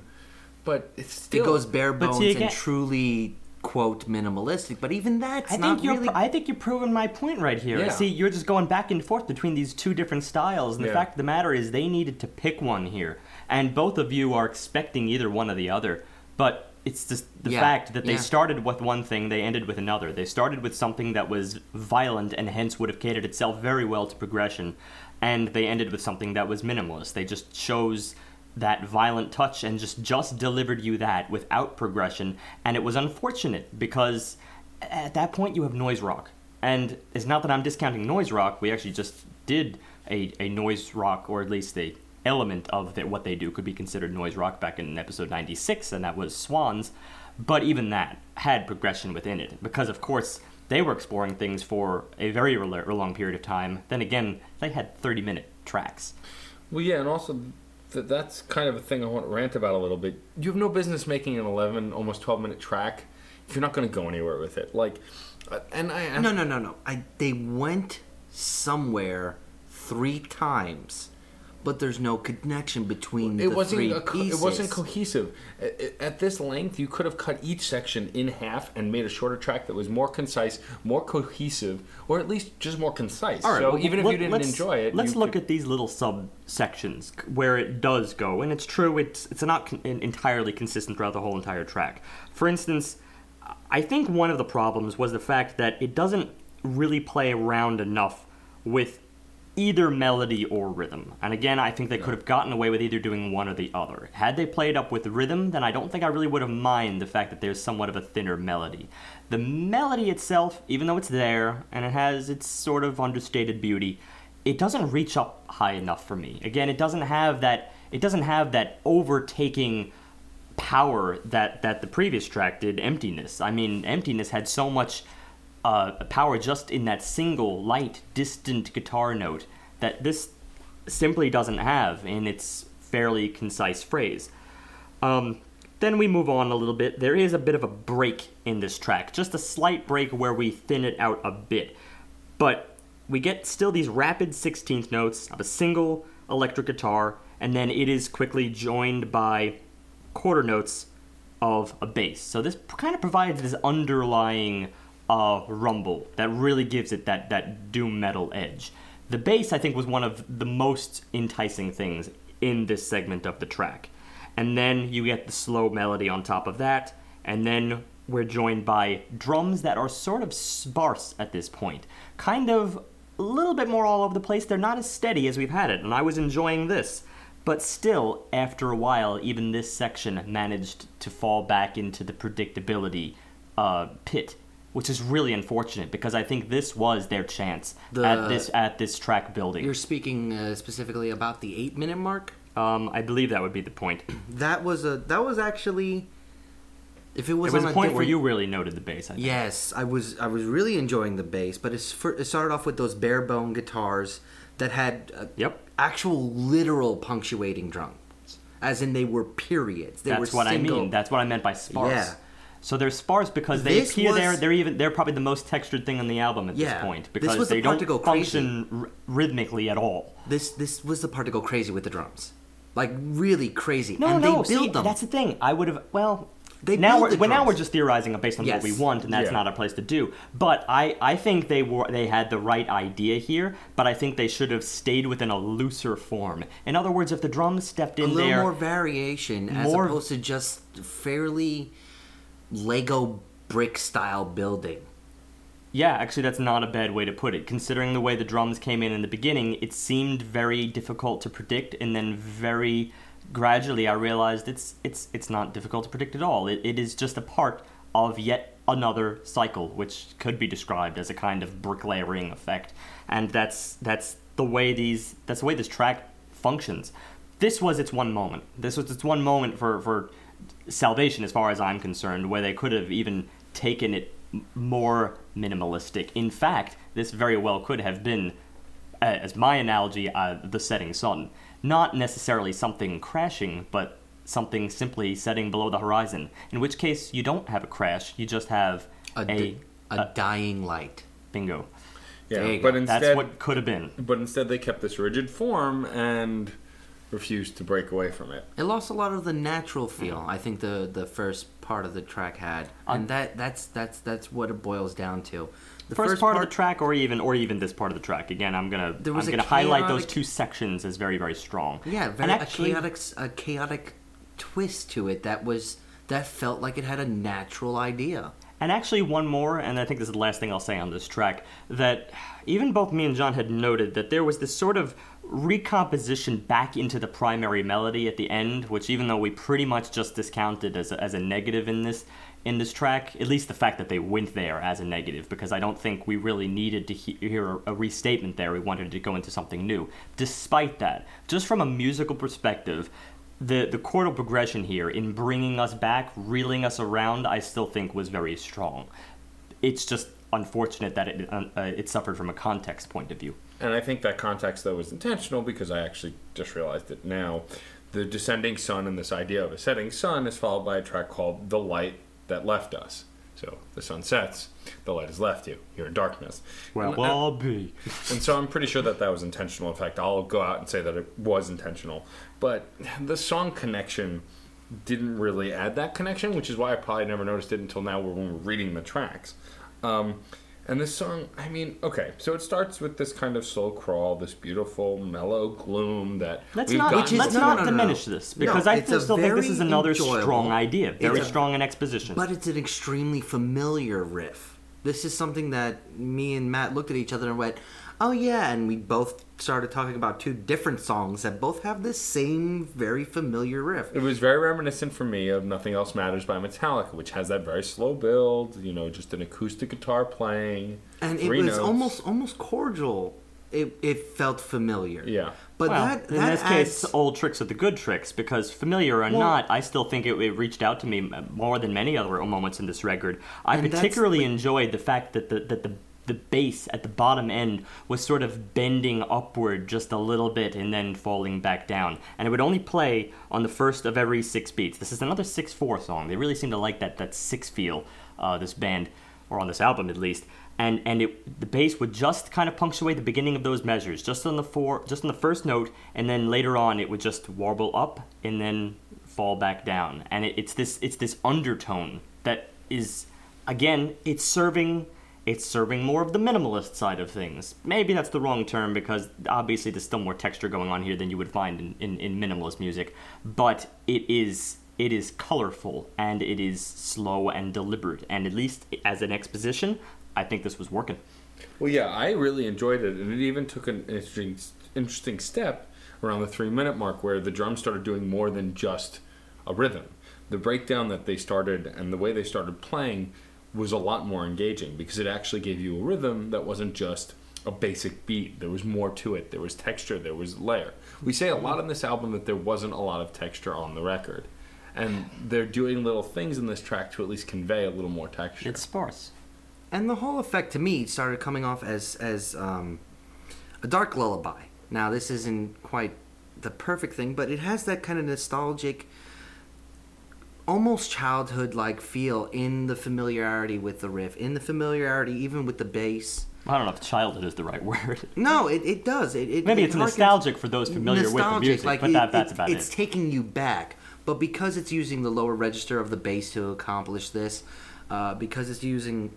but it's still it goes bare bones see, and truly quote minimalistic. But even that's I not think you're. really. pro- I think you're proving my point right here. Yeah. See, you're just going back and forth between these two different styles, and the fact of the matter is, they needed to pick one here, and both of you are expecting either one or the other. But it's just the Yeah, fact that they yeah. started with one thing, they ended with another. They started with something that was violent and hence would have catered itself very well to progression, and they ended with something that was minimalist. They just chose that violent touch and just just delivered you that without progression. And it was unfortunate because at that point you have noise rock. And it's not that i'm discounting noise rock. We actually just did a, a noise rock or at least a element of the, what they do. Could be considered noise rock back in episode 96 and that was swans. But even that had progression within it. Because of course they were exploring things for a very long period of time. Then again they had 30 minute tracks. Well, yeah, and also th- that's kind of a thing I want to rant about a little bit. You have no business making an 11, almost 12 minute track if you're not going to go anywhere with it. Like, uh, and I, I no, no, no, no. I they went somewhere three times but there's no connection between It the wasn't. three A co- pieces. it wasn't cohesive. At, at this length, you could have cut each section in half and made a shorter track that was more concise, more cohesive, or at least just more concise. All right. so well, even if let- you didn't let's- enjoy it, let's look could- at these little subsections where it does go, and it's true. It's it's not con- entirely consistent throughout the whole entire track. For instance, I think one of the problems was the fact that it doesn't really play around enough with either melody or rhythm. And again, I think they could have gotten away with either doing one or the other. Had they played up with rhythm, then I don't think I really would have mind the fact that there's somewhat of a thinner melody. The melody itself, even though it's there and it has its sort of understated beauty, it doesn't reach up high enough for me. Again, it doesn't have that it doesn't have that overtaking power that that the previous track did emptiness i mean emptiness had so much uh, power just in that single light distant guitar note that this simply doesn't have in its fairly concise phrase. Um, then we move on a little bit. There is a bit of a break in this track just a slight break where we thin it out a bit. But we get still these rapid 16th notes of a single electric guitar and then it is quickly joined by quarter notes of a bass. So this kind of provides this underlying uh, rumble that really gives it that, that doom metal edge. The bass, I think, was one of the most enticing things in this segment of the track. And then you get the slow melody on top of that, and then we're joined by drums that are sort of sparse at this point. Kind of a little bit more all over the place. They're not as steady as we've had it, and I was enjoying this. But still, after a while, even this section managed to fall back into the predictability uh, pit, which is really unfortunate because I think this was their chance The- at this at this track building. You're speaking uh, specifically about the eight minute mark. Um, I believe that would be the point. That was a that was actually. If it was, It was on a point where you really noted the bass. I think. Yes, I was I was really enjoying the bass, but it started off with those bare bone guitars that had uh, Yep. actual literal punctuating drums, as in they were periods. They That's were what single. I mean. That's what I meant by sparse. Yeah. So they're sparse because they This appear there. They're even they're probably the most textured thing on the album at Yeah. this point This because was the they part don't to go crazy. function r- rhythmically at all. This this was the part to go crazy with the drums, like really crazy. No, and no, they build see, them. that's the thing. I would have. Well, They now build we're the well, now we're just theorizing based on Yes. what we want, and that's Yeah. not our place to do. But I, I think they were they had the right idea here, but I think they should have stayed within a looser form. In other words, if the drums stepped in a little there, more variation as more- opposed to just fairly Lego brick style building. Yeah, actually, that's not a bad way to put it. Considering the way the drums came in in the beginning, it seemed very difficult to predict, and then very gradually, I realized it's it's it's not difficult to predict at all. It, it is just a part of yet another cycle, which could be described as a kind of bricklayering effect, and that's that's the way these that's the way this track functions. This was its one moment. This was its one moment for for salvation, as far as I'm concerned, where they could have even taken it more minimalistic. In fact, this very well could have been, uh, as my analogy, uh, the setting sun. Not necessarily something crashing, but something simply setting below the horizon. In which case, you don't have a crash, you just have a a dying light. bingo. Yeah, but instead, That's what could have been. but instead they kept this rigid form and refused to break away from it. It lost a lot of the natural feel. I think the the first part of the track had, and that that's that's that's what it boils down to. The First, part, of the track, or even, or even this part of the track. Again, I'm gonna, There I'm gonna highlight those two sections as very, very strong. yeah, and very, actually, a chaotic s- a chaotic twist to it that was that felt like it had a natural idea. And actually, one more, and I think this is the last thing I'll say on this track, that even both me and John had noted that there was this sort of recomposition back into the primary melody at the end, which even though we pretty much just discounted as a, as a negative in this in this track, at least the fact that they went there as a negative, because I don't think we really needed to he- hear a, a restatement there. We wanted to go into something new. Despite that, just from a musical perspective, the the chordal progression here in bringing us back, reeling us around, I still think was very strong. It's just unfortunate that it uh, uh, it suffered from a context point of view. And I think that context though was intentional because I actually just realized it now. The descending sun and this idea of a setting sun is followed by a track called "The Light That Left Us." So the sun sets, the light has left you. You're in darkness. Well, And- I'll be. and so I'm pretty sure that that was intentional. In fact, I'll go out and say that it was intentional. But the song connection didn't really add that connection, which is why I probably never noticed it until now when we're reading the tracks. Um, and this song, I mean, okay, so it starts with this kind of slow crawl, this beautiful mellow gloom that Let's we've not gotten Which is- let's no, not no, no, no. diminish this No, because I still, still think this is another enjoyable- strong idea, very a- strong in exposition. But it's an extremely familiar riff. This is something that me and Matt looked at each other and went, "Oh yeah," and we both started talking about two different songs that both have this same very familiar riff. It was very reminiscent for me of Nothing Else Matters by Metallica, which has that very slow build, you know, just an acoustic guitar playing. And it was notes. almost almost cordial. It it felt familiar. Yeah. But well, that in this adds, case, old tricks are the good tricks because familiar or Well- not, I still think it, it reached out to me more than many other moments in this record. I And that's- particularly enjoyed the fact that the that the the bass at the bottom end was sort of bending upward just a little bit and then falling back down. And it would only play on the first of every six beats. This is another 6 4 song. They really seem to like that, that six feel, uh, this band, or on this album at least. And, and it, the bass would just kind of punctuate the beginning of those measures, just on the four, just on the first note, and then later on it would just warble up and then fall back down. And it, it's this it's this undertone that is again it's serving it's serving more of the minimalist side of things. Maybe that's the wrong term because obviously there's still more texture going on here than you would find in, in, in minimalist music. But it is it is colorful and it is slow and deliberate. And at least as an exposition, I think this was working. Well, yeah, I really enjoyed it, and it even took an interesting, interesting step around the three minute mark where the drums started doing more than just a rhythm. The breakdown that they started and the way they started playing was a lot more engaging because it actually gave you a rhythm that wasn't just a basic beat. There was more to it. There was texture. There was layer. We say a lot on this album that there wasn't a lot of texture on the record. And they're doing little things in this track to at least convey a little more texture. It's sparse. and the whole effect to me started coming off as as um, a dark lullaby. Now this isn't quite the perfect thing, but it has that kind of nostalgic, almost childhood like feel in the familiarity with the riff, in the familiarity even with the bass. I don't know if childhood is the right word. No, it, it does. It, it Maybe it's harkens- nostalgic for those familiar with the music, like but it- that, that's it- about it's it. It's taking you back. But because it's using the lower register of the bass to accomplish this, uh, because it's using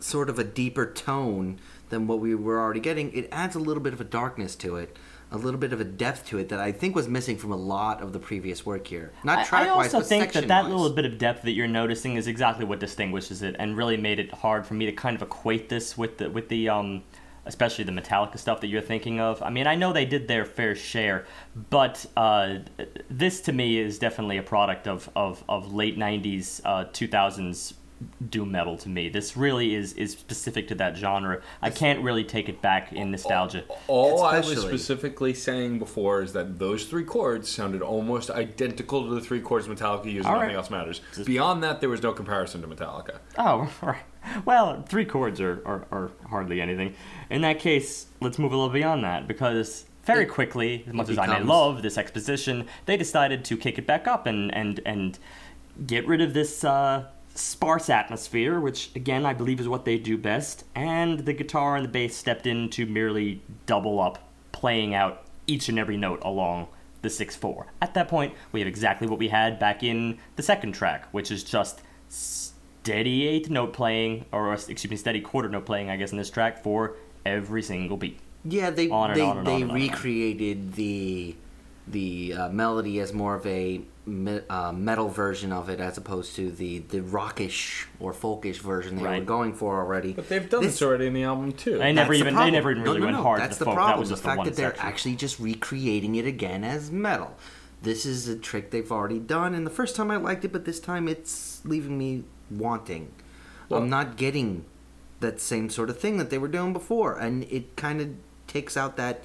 sort of a deeper tone than what we were already getting, it adds a little bit of a darkness to it, a little bit of a depth to it that I think was missing from a lot of the previous work here. Not track I also think that that wise. little bit of depth that you're noticing is exactly what distinguishes it, and really made it hard for me to kind of equate this with the with the um, especially the Metallica stuff that you're thinking of. I mean, I know they did their fair share, but uh, this to me is definitely a product of of, of late '90s, uh, 2000s doom metal to me. This really is is specific to that genre. I can't really take it back in nostalgia. All I was specifically saying before is that those three chords sounded almost identical to the three chords Metallica used. All Nothing right. else matters. Beyond that, there was no comparison to Metallica. Oh, right. Well, three chords are, are, are hardly anything. In that case, let's move a little beyond that because very quickly, as much it as I may love this exposition, they decided to kick it back up and and and get rid of this uh, sparse atmosphere, which again I believe is what they do best. And the guitar and the bass stepped in to merely double up, playing out each and every note along the 6 4. At that point, we have exactly what we had back in the second track, which is just steady eighth note playing, or excuse me, steady quarter note playing, I guess, in this track for every single beat. Yeah, they On they, on they on and on and on. recreated the the uh, melody as more of a me- uh, metal version of it as opposed to the the rockish or folkish version they were going for already. But they've done This- this, already in the album too. They never That's the even they never even No, really no, went no, hard That's to the the folk. problem. That was just the fact one that they're section. actually just recreating it again as metal. This is a trick they've already done, and the first time I liked it, but this time it's leaving me wanting. Well- I'm not getting that same sort of thing that they were doing before, and it kind of takes out that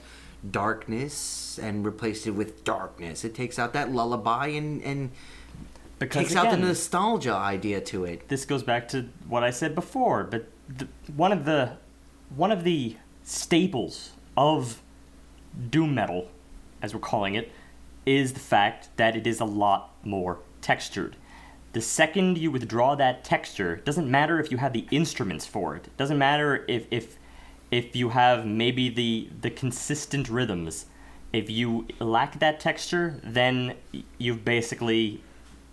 darkness and replaced it with darkness. It takes out that lullaby and and because takes out the nostalgia idea to it. this goes back to what I said before, but the, one of the one of the staples of doom metal, as we're calling it, is the fact that it is a lot more textured. The second you withdraw that texture, doesn't matter if you have the instruments for it. It doesn't matter if if if you have maybe the the consistent rhythms. If you lack that texture, then you've basically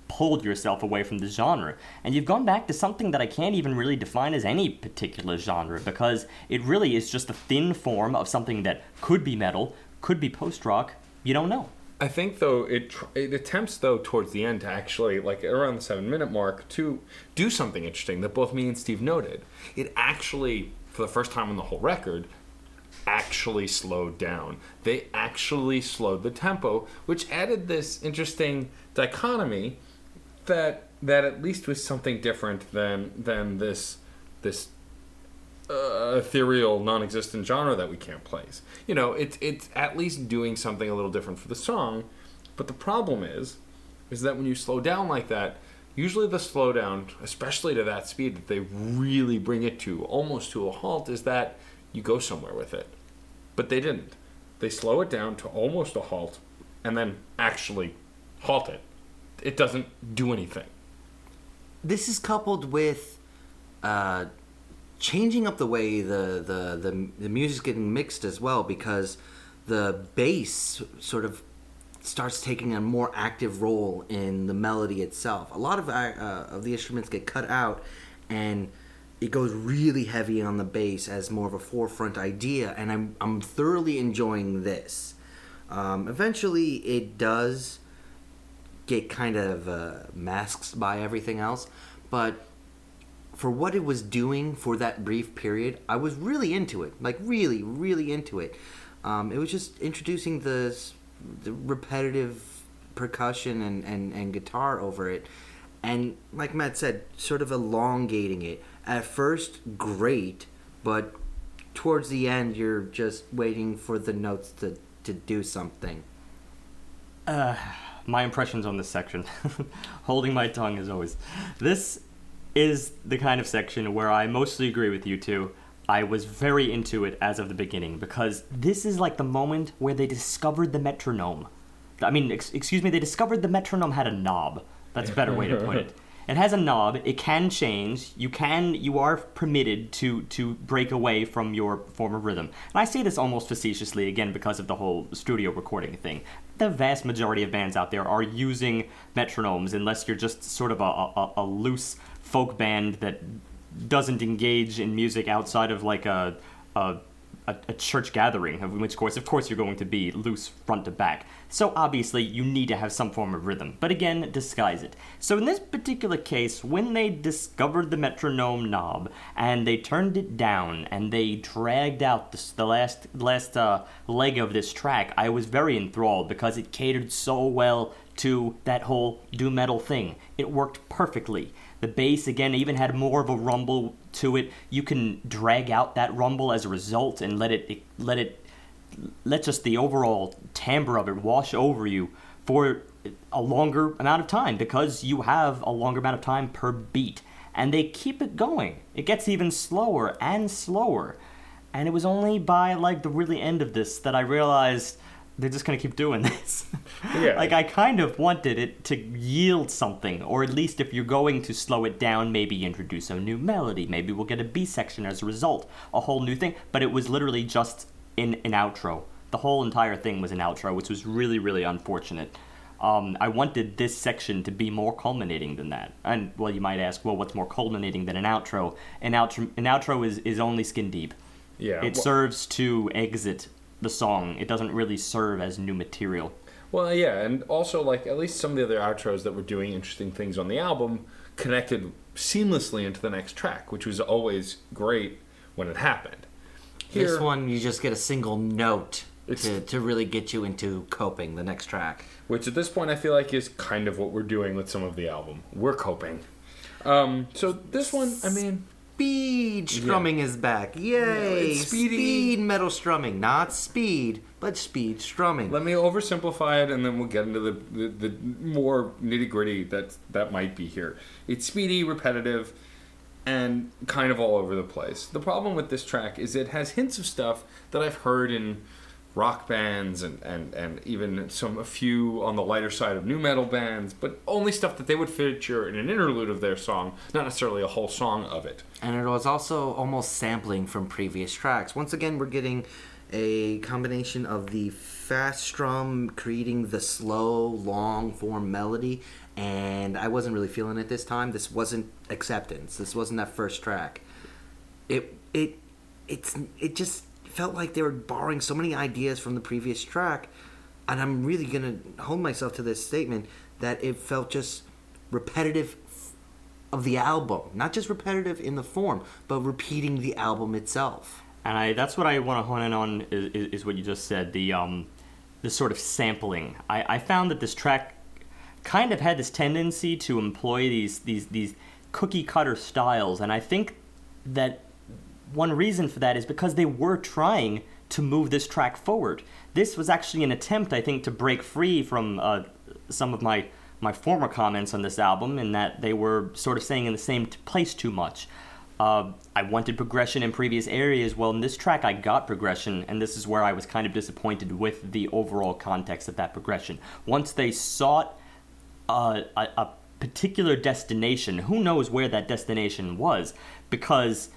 pulled yourself away from the genre. And you've gone back to something that I can't even really define as any particular genre because it really is just a thin form of something that could be metal, could be post rock. You don't know. I think though it it attempts though towards the end to actually like around the seven minute mark to do something interesting that both me and Steve noted. It actually for the first time on the whole record actually slowed down. They actually slowed the tempo, which added this interesting dichotomy that that at least was something different than than this this uh, ethereal, non-existent genre that we can't place. You know, it's it's at least doing something a little different for the song. But the problem is, is that when you slow down like that, usually the slowdown, especially to that speed that they really bring it to almost to a halt, is that you go somewhere with it. But they didn't. They slow it down to almost a halt, and then actually halt it. It doesn't do anything. This is coupled with uh, changing up the way the, the, the, the music's getting mixed as well because the bass sort of starts taking a more active role in the melody itself. A lot of, uh, uh, of the instruments get cut out and it goes really heavy on the bass as more of a forefront idea, and I'm, I'm thoroughly enjoying this. Um, eventually, it does get kind of uh, masked by everything else, but for what it was doing for that brief period, I was really into it. Like really, really into it. Um, it was just introducing the the repetitive percussion and, and, and guitar over it, and like Matt said, sort of elongating it. At first, great, but towards the end, you're just waiting for the notes to, to do something. Uh, my impressions on this section. Holding my tongue as always. This is the kind of section where I mostly agree with you two. I was very into it as of the beginning because this is like the moment where they discovered the metronome. I mean, ex- excuse me, they discovered the metronome had a knob. That's a better way to put it. It has a knob. It can change. You can. You are permitted to to break away from your former rhythm. And I say this almost facetiously again because of the whole studio recording thing. The vast majority of bands out there are using metronomes, unless you're just sort of a, a, a loose folk band that doesn't engage in music outside of like a a, a, a church gathering, in which course, of course, you're going to be loose front to back. So obviously, you need to have some form of rhythm, but again, disguise it. So in this particular case, when they discovered the metronome knob and they turned it down and they dragged out this, the last last uh, leg of this track, I was very enthralled because it catered so well to that whole doom metal thing. It worked perfectly. The bass again even had more of a rumble to it. You can drag out that rumble as a result and let it let it let just the overall timbre of it wash over you for a longer amount of time because you have a longer amount of time per beat. And they keep it going. It gets even slower and slower. And it was only by like the really end of this that I realized they're just gonna keep doing this. Yeah. like I kind of wanted it to yield something, or at least if you're going to slow it down, maybe introduce a new melody. Maybe we'll get a B section as a result, a whole new thing. But it was literally just in an outro. The whole entire thing was an outro, which was really, really unfortunate. Um, I wanted this section to be more culminating than that. And well, you might ask, well, what's more culminating than an outro? An outro, an outro is, is only skin deep. Yeah. It well- serves to exit the song. It doesn't really serve as new material. Well, yeah, and also like at least some of the other outros that were doing interesting things on the album connected seamlessly into the next track, which was always great when it happened. This one, you just get a single note to, to really get you into coping the next track. which at this point I feel like is kind of what we're doing with some of the album. We're coping. Um, so this one, I mean, Speed strumming is back. Yay! speedy. Speed metal strumming. Not speed, but speed strumming. let me oversimplify it, and then we'll get into the the, the more nitty gritty that that might be here. It's speedy, repetitive, and kind of all over the place. The problem with this track is it has hints of stuff that I've heard in rock bands and, and, and even some a few on the lighter side of nu metal bands, but only stuff that they would feature in an interlude of their song, not necessarily a whole song of it. And it was also almost sampling from previous tracks. Once again, we're getting a combination of the fast strum creating the slow, long form melody, and I wasn't really feeling it this time. This wasn't acceptance. This wasn't that first track. It it it's it just felt like they were borrowing so many ideas from the previous track, and I'm really gonna hold myself to this statement that it felt just repetitive of the album, not just repetitive in the form, but repeating the album itself. And I, that's what I want to hone in on is, is, what you just said the um, the sort of sampling. I, I found that this track kind of had this tendency to employ these these these cookie cutter styles, and I think that one reason for that is because they were trying to move this track forward. This was actually an attempt, I think, to break free from uh, some of my my former comments on this album, in that they were sort of staying in the same place too much. Uh, I wanted progression in previous areas. Well, in this track, I got progression, and this is where I was kind of disappointed with the overall context of that progression. Once they sought uh, a, a particular destination, who knows where that destination was, because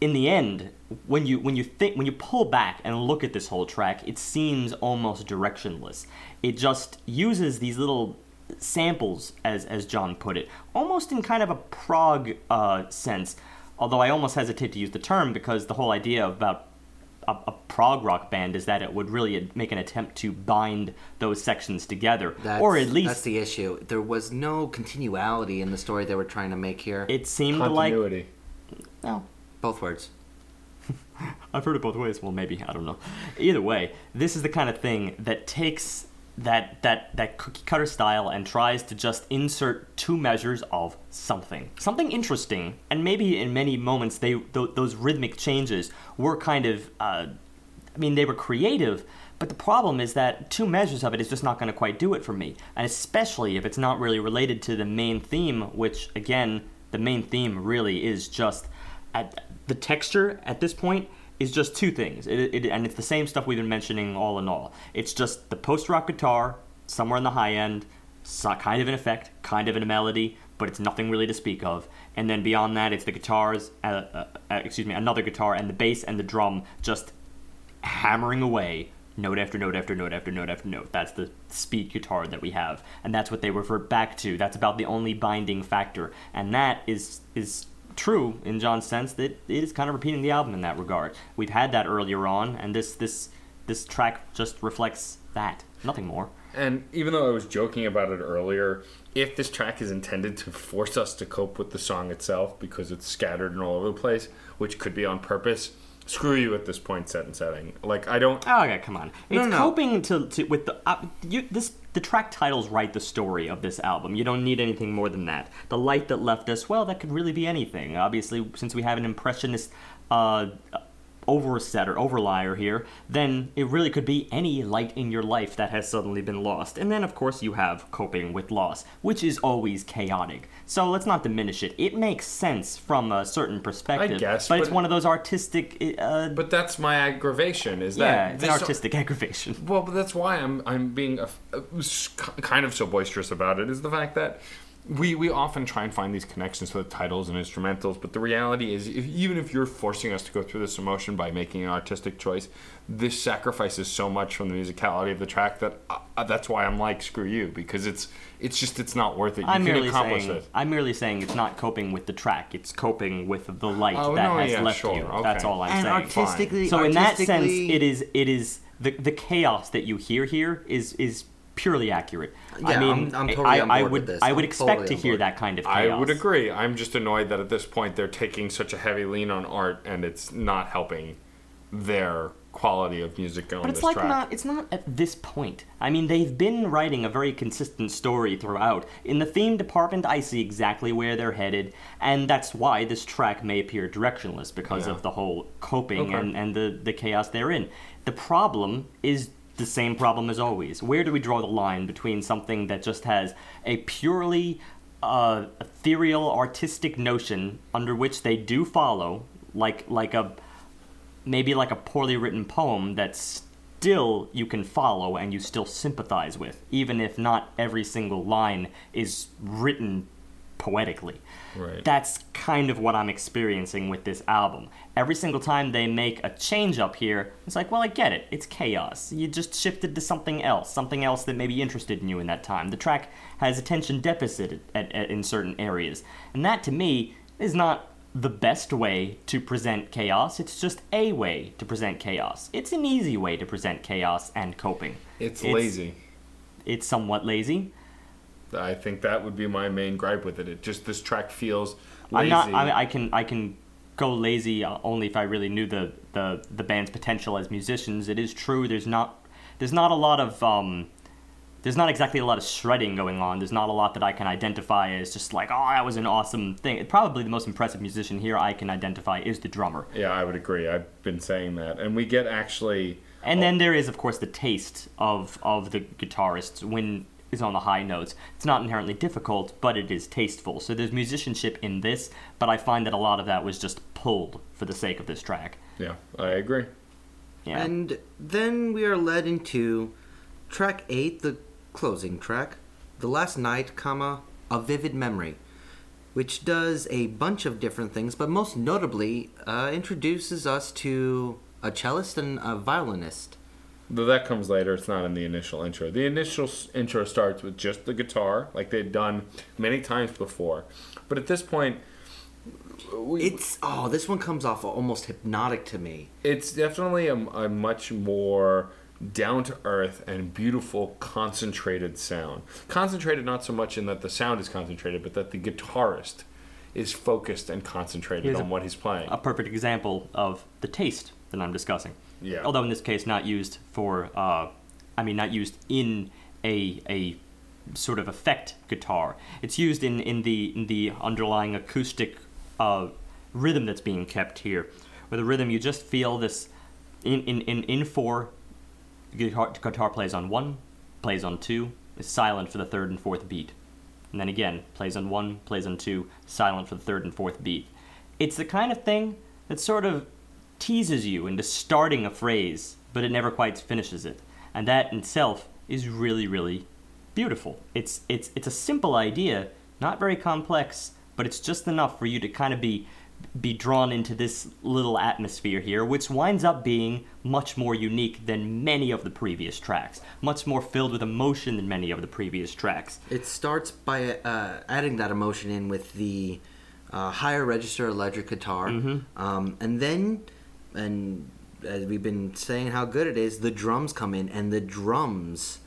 in the end, when you when you think when you pull back and look at this whole track, it seems almost directionless. It just uses these little samples, as as John put it, almost in kind of a prog uh, sense. Although I almost hesitate to use the term because the whole idea about a, a prog rock band is that it would really make an attempt to bind those sections together, That's, or at least that's the issue. There was no continuality in the story they were trying to make here. it seemed like. Continuity. Both words. I've heard it both ways. Well, maybe I don't know. Either way, this is the kind of thing that takes that that that cookie cutter style and tries to just insert two measures of something, something interesting, and maybe in many moments they th- those rhythmic changes were kind of. Uh, I mean, they were creative, but the problem is that two measures of it is just not going to quite do it for me, and especially if it's not really related to the main theme, which again, the main theme really is just at the texture at this point is just two things, it, it, and it's the same stuff we've been mentioning all in all. It's just the post rock guitar somewhere in the high end, kind of an effect, kind of in a melody, but it's nothing really to speak of. And then beyond that, it's the guitars, uh, uh, uh, excuse me, another guitar, and the bass and the drum just hammering away note after note after note after note after note. That's the speed guitar that we have, and that's what they revert back to. That's about the only binding factor, and that is is true in John's sense that it is kind of repeating the album in that regard. We've had that earlier on, and this this this track just reflects that, nothing more. And even though I was joking about it earlier, if this track is intended to force us to cope with the song itself because it's scattered and all over the place, which could be on purpose, screw you at this point, set and setting. Like I don't. Oh, okay, come on. It's No, no. coping to, to with the uh, you, this the track titles write the story of this album. You don't need anything more than that. The light that left us, well, that could really be anything. Obviously, since we have an impressionist uh, overset or overlier here, then it really could be any light in your life that has suddenly been lost. And then, of course, you have coping with loss, which is always chaotic. So let's not diminish it. It makes sense from a certain perspective, guess, but, it's one of those artistic. Uh, But that's my aggravation. Is yeah, that it's an artistic aggravation. Well, but that's why I'm I'm being a, a- s- kind of so boisterous about it. Is the fact that we we often try and find these connections with titles and instrumentals, but the reality is, if, even if you're forcing us to go through this emotion by making an artistic choice, this sacrifices so much from the musicality of the track that uh, that's why I'm like screw you because it's it's just it's not worth it. You I'm can merely accomplish saying it. I'm merely saying it's not coping with the track. It's coping with the light Oh, that no, has yeah, left sure, you. okay. That's all I'm and saying. artistically, so in that sense, it is it is the the chaos that you hear here is is purely accurate. I Yeah, mean, I'm- I'm totally I, on I board would with this. I would I'm expect totally to hear that kind of chaos. I would agree. I'm just annoyed that at this point they're taking such a heavy lean on art and it's not helping their quality of music on But this it's like track. not it's not at this point. I mean, they've been writing a very consistent story throughout. In the theme department, I see exactly where they're headed, and that's why this track may appear directionless because Yeah. of the whole coping Okay. and, and the, the chaos they're in. The problem is the same problem as always. Where do we draw the line between something that just has a purely uh, ethereal artistic notion under which they do follow, like like a maybe like a poorly written poem that still you can follow and you still sympathize with, even if not every single line is written poetically. Right. That's kind of what I'm experiencing with this album. Every single time they make a change up here, it's like, well, I get it. It's chaos. You just shifted to something else, something else that may be interested in you in that time. The track has attention deficit at, at, in certain areas. And that, to me, is not the best way to present chaos. It's just a way to present chaos. It's an easy way to present chaos and coping. It's, lazy. It's somewhat lazy. I think that would be my main gripe with it. It just this track feels I'm not. I, I can. I can go lazy uh, only if I really knew the, the the band's potential as musicians. It is true. There's not. There's not a lot of. Um, there's not exactly a lot of shredding going on. There's not a lot that I can identify as just like, oh, that was an awesome thing. Probably the most impressive musician here I can identify is the drummer. yeah, I would agree. I've been saying that, and we get actually. And then there is, of course, the taste of of the guitarist when is on the high notes. It's not inherently difficult, but it is tasteful. So there's musicianship in this, but I find that a lot of that was just pulled for the sake of this track. Yeah, I agree. Yeah. And then we are led into track eight, the closing track, "The Last Night, comma A Vivid Memory," which does a bunch of different things, but most notably uh, introduces us to a cellist and a violinist. Though that comes later, it's not in the initial intro. The initial intro starts with just the guitar, like they've done many times before. But at this point, we, It's oh, this one comes off almost hypnotic to me. it's definitely a, a much more down to earth and beautiful concentrated sound. Concentrated not so much in that the sound is concentrated, but that the guitarist is focused and concentrated Here's on a- what he's playing. a perfect example of the taste that I'm discussing. Yeah. Although in this case, not used for, uh, I mean, not used in a a sort of effect guitar. It's used in in the in the underlying acoustic uh, rhythm that's being kept here. With the rhythm, you just feel this in in in in four. Guitar, guitar plays on one, plays on two, is silent for the third and fourth beat. And then again, plays on one, plays on two, silent for the third and fourth beat. It's the kind of thing that sort of teases you into starting a phrase, but it never quite finishes it. And that in itself is really, really beautiful. It's it's it's a simple idea, not very complex, but it's just enough for you to kind of be be drawn into this little atmosphere here, which winds up being much more unique than many of the previous tracks, much more filled with emotion than many of the previous tracks. It starts by uh, adding that emotion in with the uh, higher register electric guitar, um, and then, and as we've been saying how good it is, the drums come in, and the drums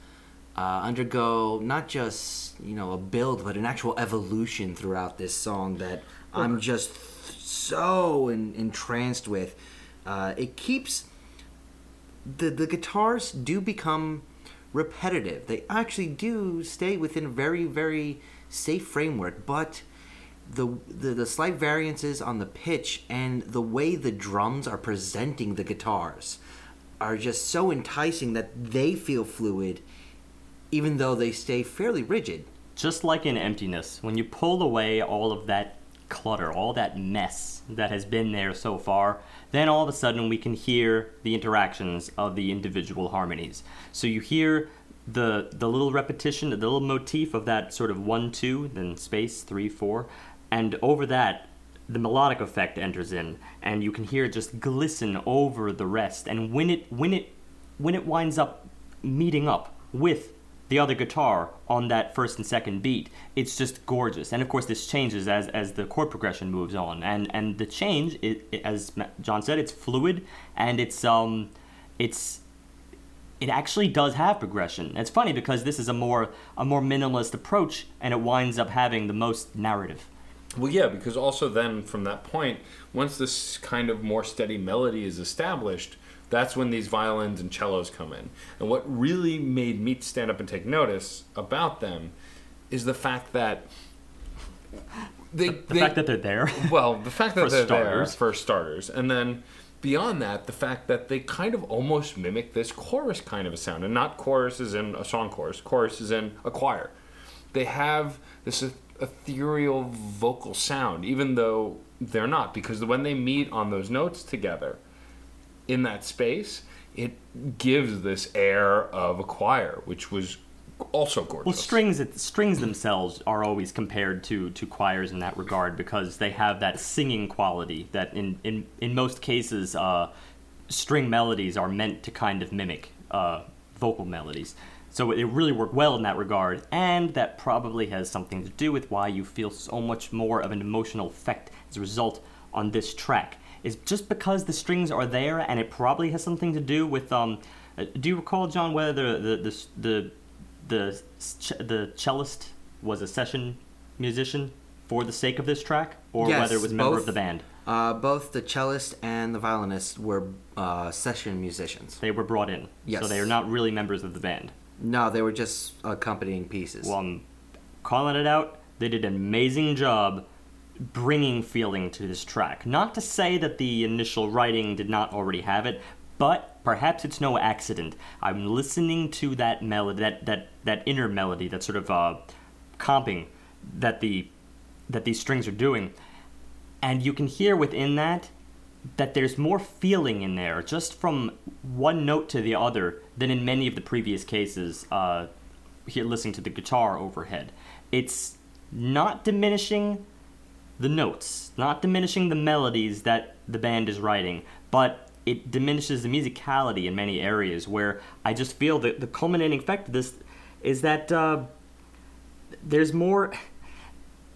uh, undergo not just you know a build, but an actual evolution throughout this song that I'm just so en- entranced with. Uh, it keeps the the guitars do become repetitive. They actually do stay within a very very safe framework, but the, the the slight variances on the pitch and the way the drums are presenting the guitars are just so enticing that they feel fluid even though they stay fairly rigid. just like in emptiness, when you pull away all of that clutter, all that mess that has been there so far, then all of a sudden we can hear the interactions of the individual harmonies. So you hear the the little repetition, the little motif of that sort of one two, then space three four, and over that the melodic effect enters in, and you can hear it just glisten over the rest. And when it when it when it winds up meeting up with the other guitar on that first and second beat, it's just gorgeous. And of course, this changes as as the chord progression moves on, and and the change, it, it- as John said, it's fluid and it's um, it's it actually does have progression. It's funny because this is a more a more minimalist approach, and it winds up having the most narrative. Well, yeah, because also then from that point, once this kind of more steady melody is established, that's when these violins and cellos come in. And what really made me stand up and take notice about them is the fact that they, The they fact that they're there. well, the fact that they're starters. there for starters, and then beyond that, the fact that they kind of almost mimic this chorus kind of a sound, and not chorus is in a song chorus. Chorus is in a choir. They have this ethereal vocal sound, even though they're not, because when they meet on those notes together in that space, it gives this air of a choir, which was also gorgeous. Well, strings strings themselves are always compared to, to choirs in that regard because they have that singing quality that in in, in most cases uh, string melodies are meant to kind of mimic uh, vocal melodies. So it really worked well in that regard, and that probably has something to do with why you feel so much more of an emotional effect as a result on this track. Is just because the strings are there, and it probably has something to do with. Um, uh, do you recall, John, whether the the the the, ch- the cellist was a session musician for the sake of this track, or Yes, whether it was a member both. of the band? Uh, both the cellist and the violinist were uh, session musicians. They were brought in, so they are not really members of the band. No, they were just accompanying pieces. Well, I'm calling it out. They did an amazing job bringing feeling to this track. Not to say that the initial writing did not already have it, but perhaps it's no accident. I'm listening to that melody, that that that inner melody, that sort of uh, comping that the that these strings are doing, and you can hear within that that there's more feeling in there just from one note to the other than in many of the previous cases uh, here listening to the guitar overhead it's not diminishing the notes not diminishing the melodies that the band is writing but it diminishes the musicality in many areas where i just feel that the culminating effect of this is that uh, there's more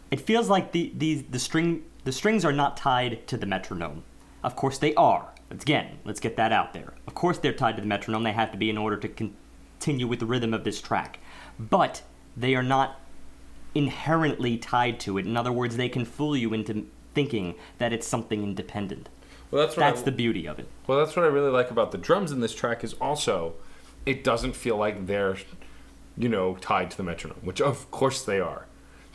it feels like the, the, the string the strings are not tied to the metronome. Of course they are. Again, let's get that out there. Of course they're tied to the metronome. They have to be in order to continue with the rhythm of this track. But they are not inherently tied to it. In other words, they can fool you into thinking that it's something independent. well, that's That's I, the beauty of it. Well, that's what I really like about the drums in this track is also it doesn't feel like they're you know tied to the metronome, which of course they are.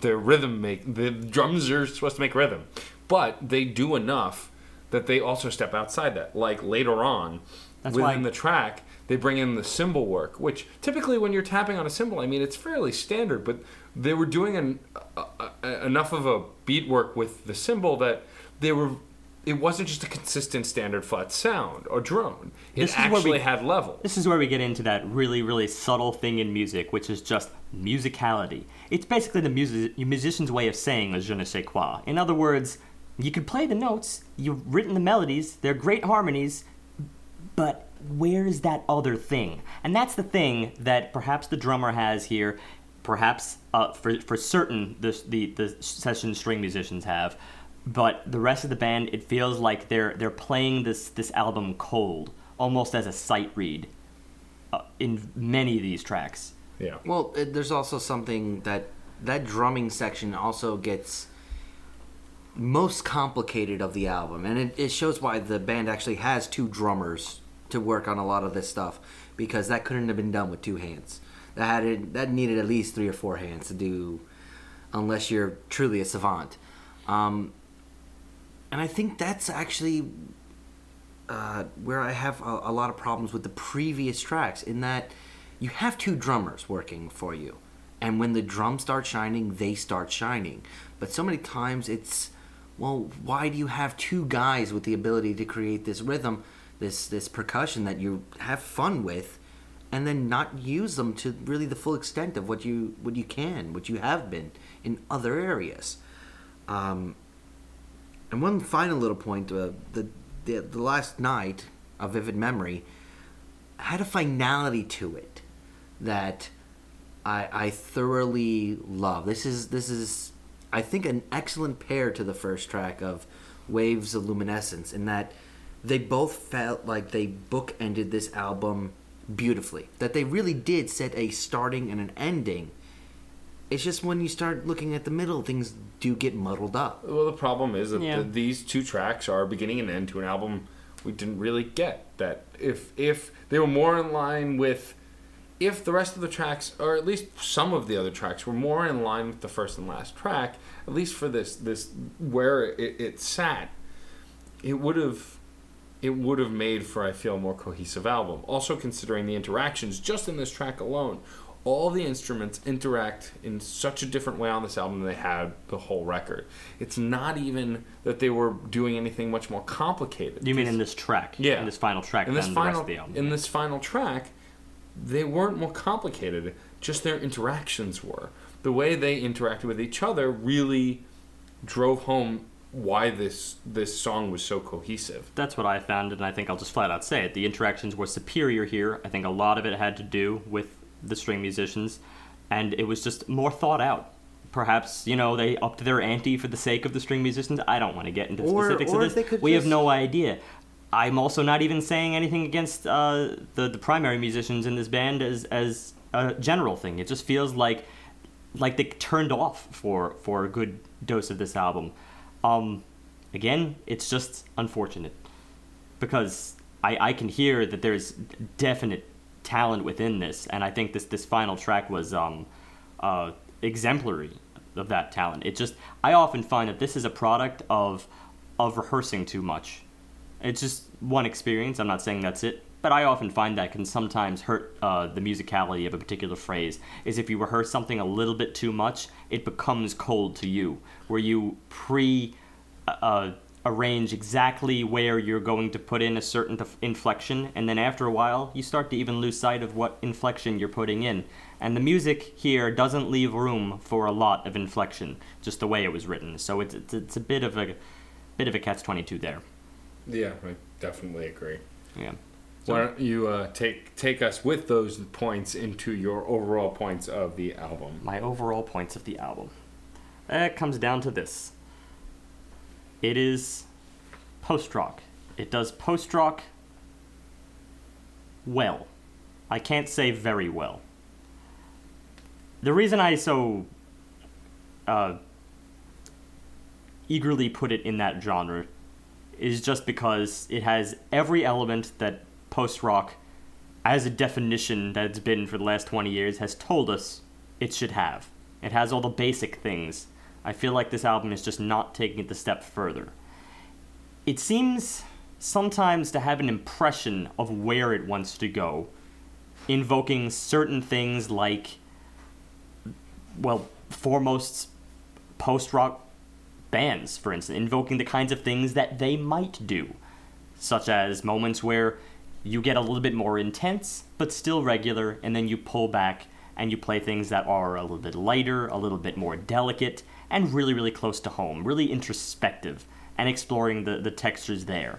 The rhythm make the drums are supposed to make rhythm, but they do enough that they also step outside that. Like later on That's within why- the track, they bring in the cymbal work, which typically when you're tapping on a cymbal, I mean it's fairly standard, but they were doing an, uh, uh, enough of a beat work with the cymbal that they were. It wasn't just a consistent standard flat sound or drone. It This is where we- actually had level. This is where we get into that really, really subtle thing in music, which is just musicality. It's basically the music, musician's way of saying a je ne sais quoi. In other words, you can play the notes, you've written the melodies, they're great harmonies, but where's that other thing? And that's the thing that perhaps the drummer has here, perhaps uh, for, for certain the, the, the session string musicians have, but the rest of the band, it feels like they're, they're playing this, this album cold, almost as a sight read uh, in many of these tracks. Yeah. Well, it, there's also something that that drumming section also gets most complicated of the album, and it, it shows why the band actually has two drummers to work on a lot of this stuff because that couldn't have been done with two hands. That had it, that needed at least three or four hands to do, unless you're truly a savant. Um, and I think that's actually uh, where I have a, a lot of problems with the previous tracks in that you have two drummers working for you. And when the drums start shining, they start shining. But so many times it's, well, why do you have two guys with the ability to create this rhythm, this this percussion that you have fun with, and then not use them to really the full extent of what you what you can, what you have been in other areas. Um, and one final little point: uh, the, the the last night, a vivid memory, had a finality to it that I I thoroughly love. This is this is I think an excellent pair to the first track of Waves of Luminescence in that they both felt like they bookended this album beautifully. That they really did set a starting and an ending. It's just when you start looking at the middle, things do get muddled up. Well, the problem is that Yeah. the, these two tracks are beginning and end to an album we didn't really get. That if if they were more in line with, if the rest of the tracks, or at least some of the other tracks, were more in line with the first and last track, at least for this this where it, it sat, it would have. It would have made for I feel a more cohesive album. Also considering the interactions just in this track alone all the instruments interact in such a different way on this album than they had the whole record. It's not even that they were doing anything much more complicated. You mean in this track? Yeah. In this final track in this than final the rest of the album. in this final track, they weren't more complicated. Just their interactions were. The way they interacted with each other really drove home why this this song was so cohesive. That's what I found, and I think I'll just flat out say it. The interactions were superior here. I think a lot of it had to do with the string musicians, and it was just more thought out. Perhaps you know they upped their ante for the sake of the string musicians. I don't want to get into the Or- specifics or of if they this. could We have no idea. I'm also not even saying anything against uh, the the primary musicians in this band as as a general thing. It just feels like like they turned off for for a good dose of this album. Um, again, it's just unfortunate because I, I can hear that there's definite talent within this, and I think this this final track was um, uh, exemplary of that talent. It just I often find that this is a product of of rehearsing too much. It's just one experience. I'm not saying that's it, but I often find that can sometimes hurt uh, the musicality of a particular phrase. Is if you rehearse something a little bit too much, it becomes cold to you. Where you pre uh, arrange exactly where you're going to put in a certain inflection, and then after a while, you start to even lose sight of what inflection you're putting in. And the music here doesn't leave room for a lot of inflection, just the way it was written. So it's it's, it's a bit of a bit of a catch twenty two there. Yeah, I definitely agree. Yeah. Why don't you uh, take take us with those points into your overall points of the album? my overall points of the album. It comes down to this. It is post rock. It does post rock well. I can't say very well. The reason I so uh, eagerly put it in that genre is just because it has every element that post rock, as a definition that it's been for the last 20 years, has told us it should have. It has all the basic things. I feel like this album is just not taking it the step further. It seems sometimes to have an impression of where it wants to go, invoking certain things like, well, foremost post rock bands, for instance, invoking the kinds of things that they might do, such as moments where you get a little bit more intense, but still regular, and then you pull back and you play things that are a little bit lighter, a little bit more delicate, and really, really close to home, really introspective, and exploring the, the textures there.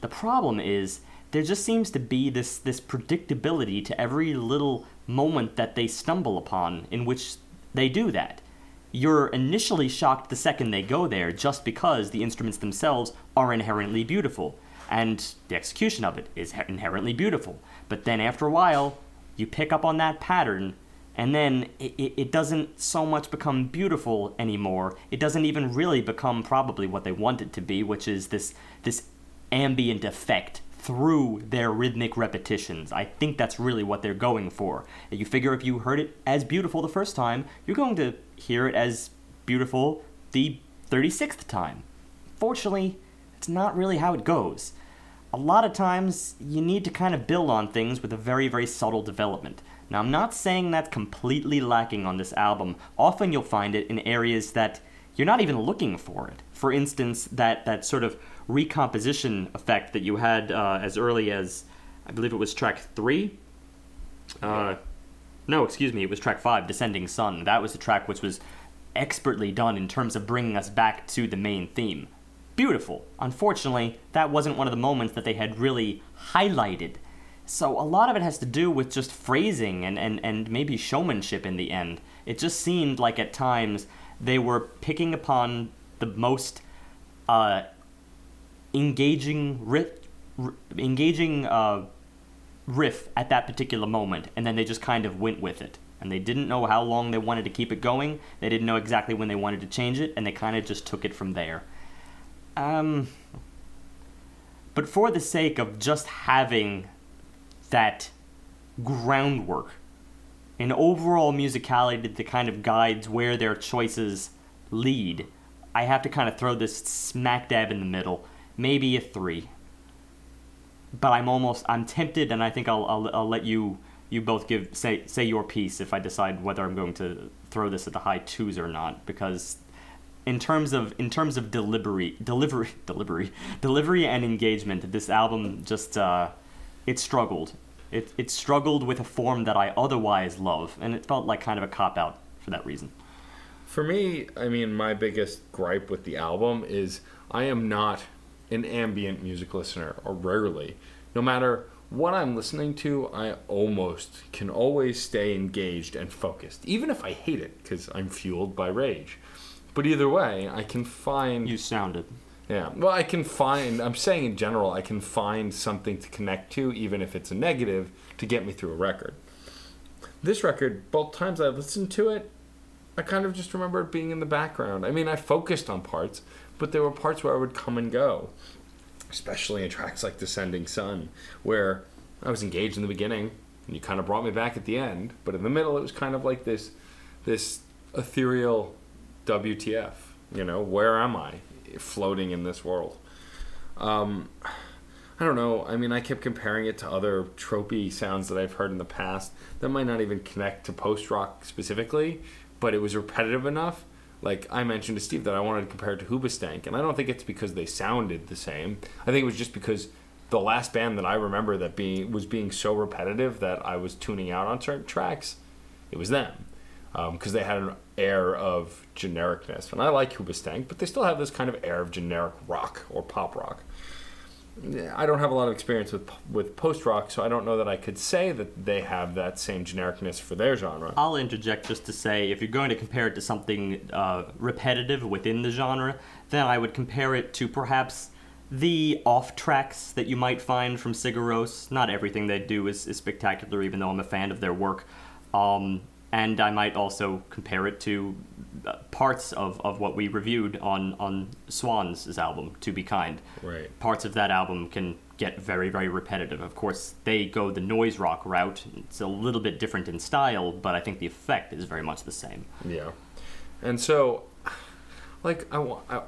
The problem is there just seems to be this this predictability to every little moment that they stumble upon in which they do that. You're initially shocked the second they go there just because the instruments themselves are inherently beautiful and the execution of it is inherently beautiful. But then after a while, you pick up on that pattern and then it, it, doesn't so much become beautiful anymore. It doesn't even really become probably what they want it to be, which is this this ambient effect through their rhythmic repetitions. I think that's really what they're going for. You figure if you heard it as beautiful the first time, you're going to hear it as beautiful the 36th time. Fortunately, it's not really how it goes. A lot of times, you need to kind of build on things with a very, very subtle development. Now, I'm not saying that's completely lacking on this album. Often you'll find it in areas that you're not even looking for it. For instance, that, that sort of recomposition effect that you had uh, as early as, I believe it was track three. Uh, no, excuse me, it was track five, Descending Sun. That was the track which was expertly done in terms of bringing us back to the main theme. Beautiful. Unfortunately, that wasn't one of the moments that they had really highlighted. So a lot of it has to do with just phrasing and, and, and maybe showmanship in the end. It just seemed like at times they were picking upon the most uh, engaging riff, r- engaging uh, riff at that particular moment, and then they just kind of went with it. And they didn't know how long they wanted to keep it going. They didn't know exactly when they wanted to change it, and they kind of just took it from there. Um, but for the sake of just having that groundwork, an overall musicality that kind of guides where their choices lead, I have to kind of throw this smack dab in the middle, maybe a three. But I'm almost I'm tempted, and I think I'll I'll, I'll let you you both give say say your piece if I decide whether I'm going to throw this at the high twos or not because in terms of in terms of delivery delivery delivery delivery and engagement this album just uh, it struggled. It, it struggled with a form that I otherwise love and it felt like kind of a cop out for that reason. For me, I mean, my biggest gripe with the album is I am not an ambient music listener, or rarely. No matter what I'm listening to, I almost can always stay engaged and focused, even if I hate it, because I'm fueled by rage. But either way, I can find. you sounded Yeah. Well, I can find, I'm saying in general, I can find something to connect to, even if it's a negative, to get me through a record. This record, both times I listened to it, I kind of just remember it being in the background. I mean, I focused on parts, but there were parts where I would come and go, especially in tracks like Descending Sun, where I was engaged in the beginning, and you kind of brought me back at the end, but in the middle, it was kind of like this, this ethereal WTF. You know, where am I floating in this world? Um, I don't know. I mean, I kept comparing it to other tropey sounds that I've heard in the past that might not even connect to post rock specifically, but it was repetitive enough. Like I mentioned to Steve that I wanted to compare it to Hoobastank, and I don't think it's because they sounded the same. I think it was just because the last band that I remember that being was being so repetitive that I was tuning out on certain tracks. It was them um, because they had an air of genericness, and I like Hoobastank, but they still have this kind of air of generic rock or pop rock. I don't have a lot of experience with with post rock, so I don't know that I could say that they have that same genericness for their genre. I'll interject just to say if you're going to compare it to something uh, repetitive within the genre, then I would compare it to perhaps the off tracks that you might find from Sigur Rós. Not everything they do is, is spectacular, even though I'm a fan of their work. Um, and I might also compare it to uh, parts of, of what we reviewed on, on Swans' album, To Be Kind. Right. Parts of that album can get very, very repetitive. Of course, they go the noise rock route. It's a little bit different in style, but I think the effect is very much the same. Yeah, and so, like, I, I,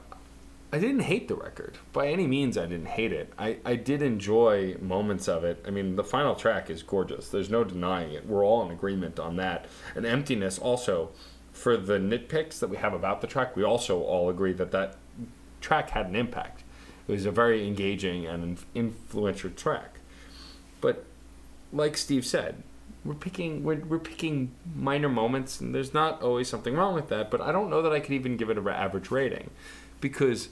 I didn't hate the record by any means. I didn't hate it. I, I did enjoy moments of it. I mean, the final track is gorgeous. There's no denying it. We're all in agreement on that. And emptiness also, for the nitpicks that we have about the track, we also all agree that that track had an impact. It was a very engaging and influential track. But like Steve said, we're picking we're, we're picking minor moments, and there's not always something wrong with that. But I don't know that I could even give it an average rating, because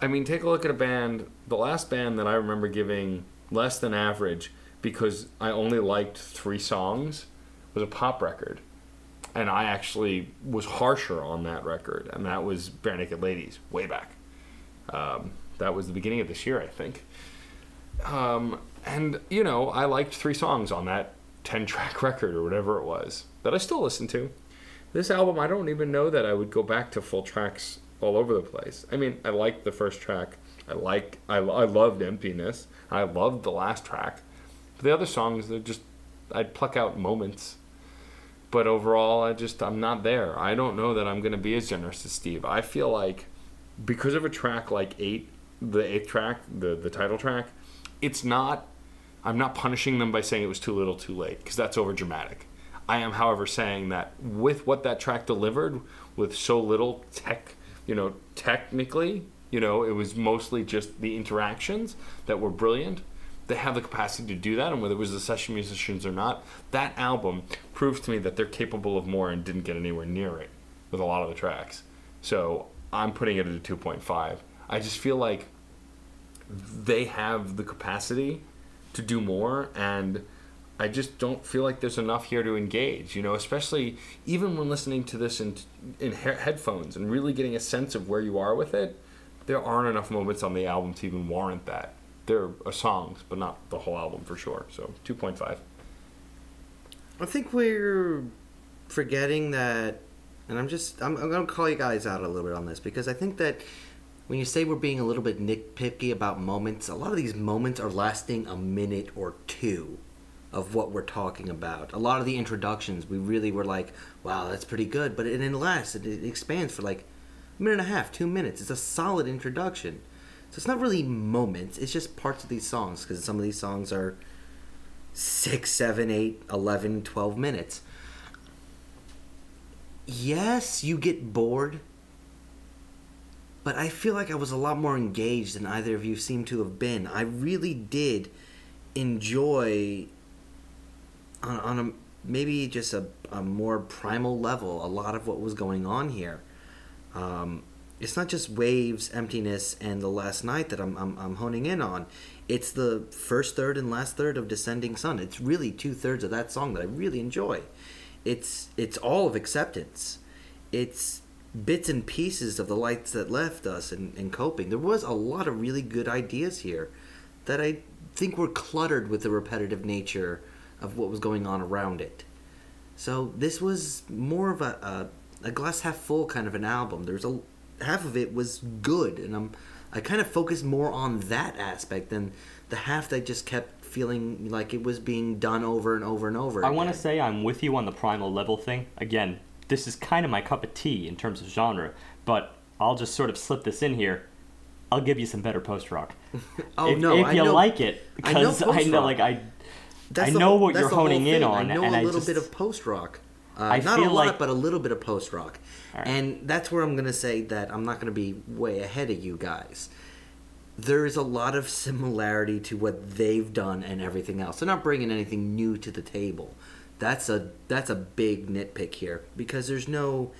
I mean, take a look at a band. The last band that I remember giving less than average because I only liked three songs was a pop record, and I actually was harsher on that record, and that was Barenaked Ladies way back. Um, that was the beginning of this year, I think. Um, and you know, I liked three songs on that ten-track record or whatever it was that I still listen to. This album, I don't even know that I would go back to full tracks all over the place. I mean, I liked the first track. I like, I, I loved Emptiness. I loved the last track. But the other songs, they're just, I'd pluck out moments. But overall, I just, I'm not there. I don't know that I'm going to be as generous as Steve. I feel like because of a track like eight, the eighth track, the the title track, it's not. I'm not punishing them by saying it was too little, too late, because that's over dramatic. I am, however, saying that with what that track delivered, with so little tech, you know, technically, you know, it was mostly just the interactions that were brilliant. They have the capacity to do that, and whether it was the session musicians or not, that album proves to me that they're capable of more and didn't get anywhere near it with a lot of the tracks. So I'm putting it at a 2.5. I just feel like they have the capacity to do more and I just don't feel like there's enough here to engage, you know, especially even when listening to this in in he- headphones and really getting a sense of where you are with it. There aren't enough moments on the album to even warrant that. There are uh, songs, but not the whole album for sure. So 2.5. I think we're forgetting that, and I'm just I'm, I'm going to call you guys out a little bit on this because I think that when you say we're being a little bit nitpicky about moments, a lot of these moments are lasting a minute or two of what we're talking about. A lot of the introductions, we really were like, "Wow, that's pretty good," but it didn't last. It, it expands for like a minute and a half, two minutes. It's a solid introduction. So it's not really moments. It's just parts of these songs because some of these songs are six, seven, eight, 11, 12 minutes. Yes, you get bored, but I feel like I was a lot more engaged than either of you seem to have been. I really did enjoy on, on a maybe just a, a more primal level a lot of what was going on here. Um, it's not just waves, emptiness, and the last night that I'm, I'm, I'm honing in on. It's the first third and last third of Descending Sun. It's really two thirds of that song that I really enjoy. It's it's all of acceptance. It's bits and pieces of the lights that left us and, and coping. There was a lot of really good ideas here that I think were cluttered with the repetitive nature of what was going on around it. So this was more of a, a, a glass half full kind of an album. There's a half of it was good, and I'm I kind of focused more on that aspect than the half that just kept feeling like it was being done over and over and over. I want to say I'm with you on the primal level thing. Again, this is kind of my cup of tea in terms of genre, but I'll just sort of slip this in here. I'll give you some better post rock. Oh if, no, if I you know, like it, I know because I know, like I, That's I know whole- what you're honing in on, I know and a little just- bit of post rock. Uh, I not a lot, like- but a little bit of post rock. Right. And that's where I'm going to say that I'm not going to be way ahead of you guys. There is a lot of similarity to what they've done and everything else. They're not bringing anything new to the table. That's a that's a big nitpick here because there's no.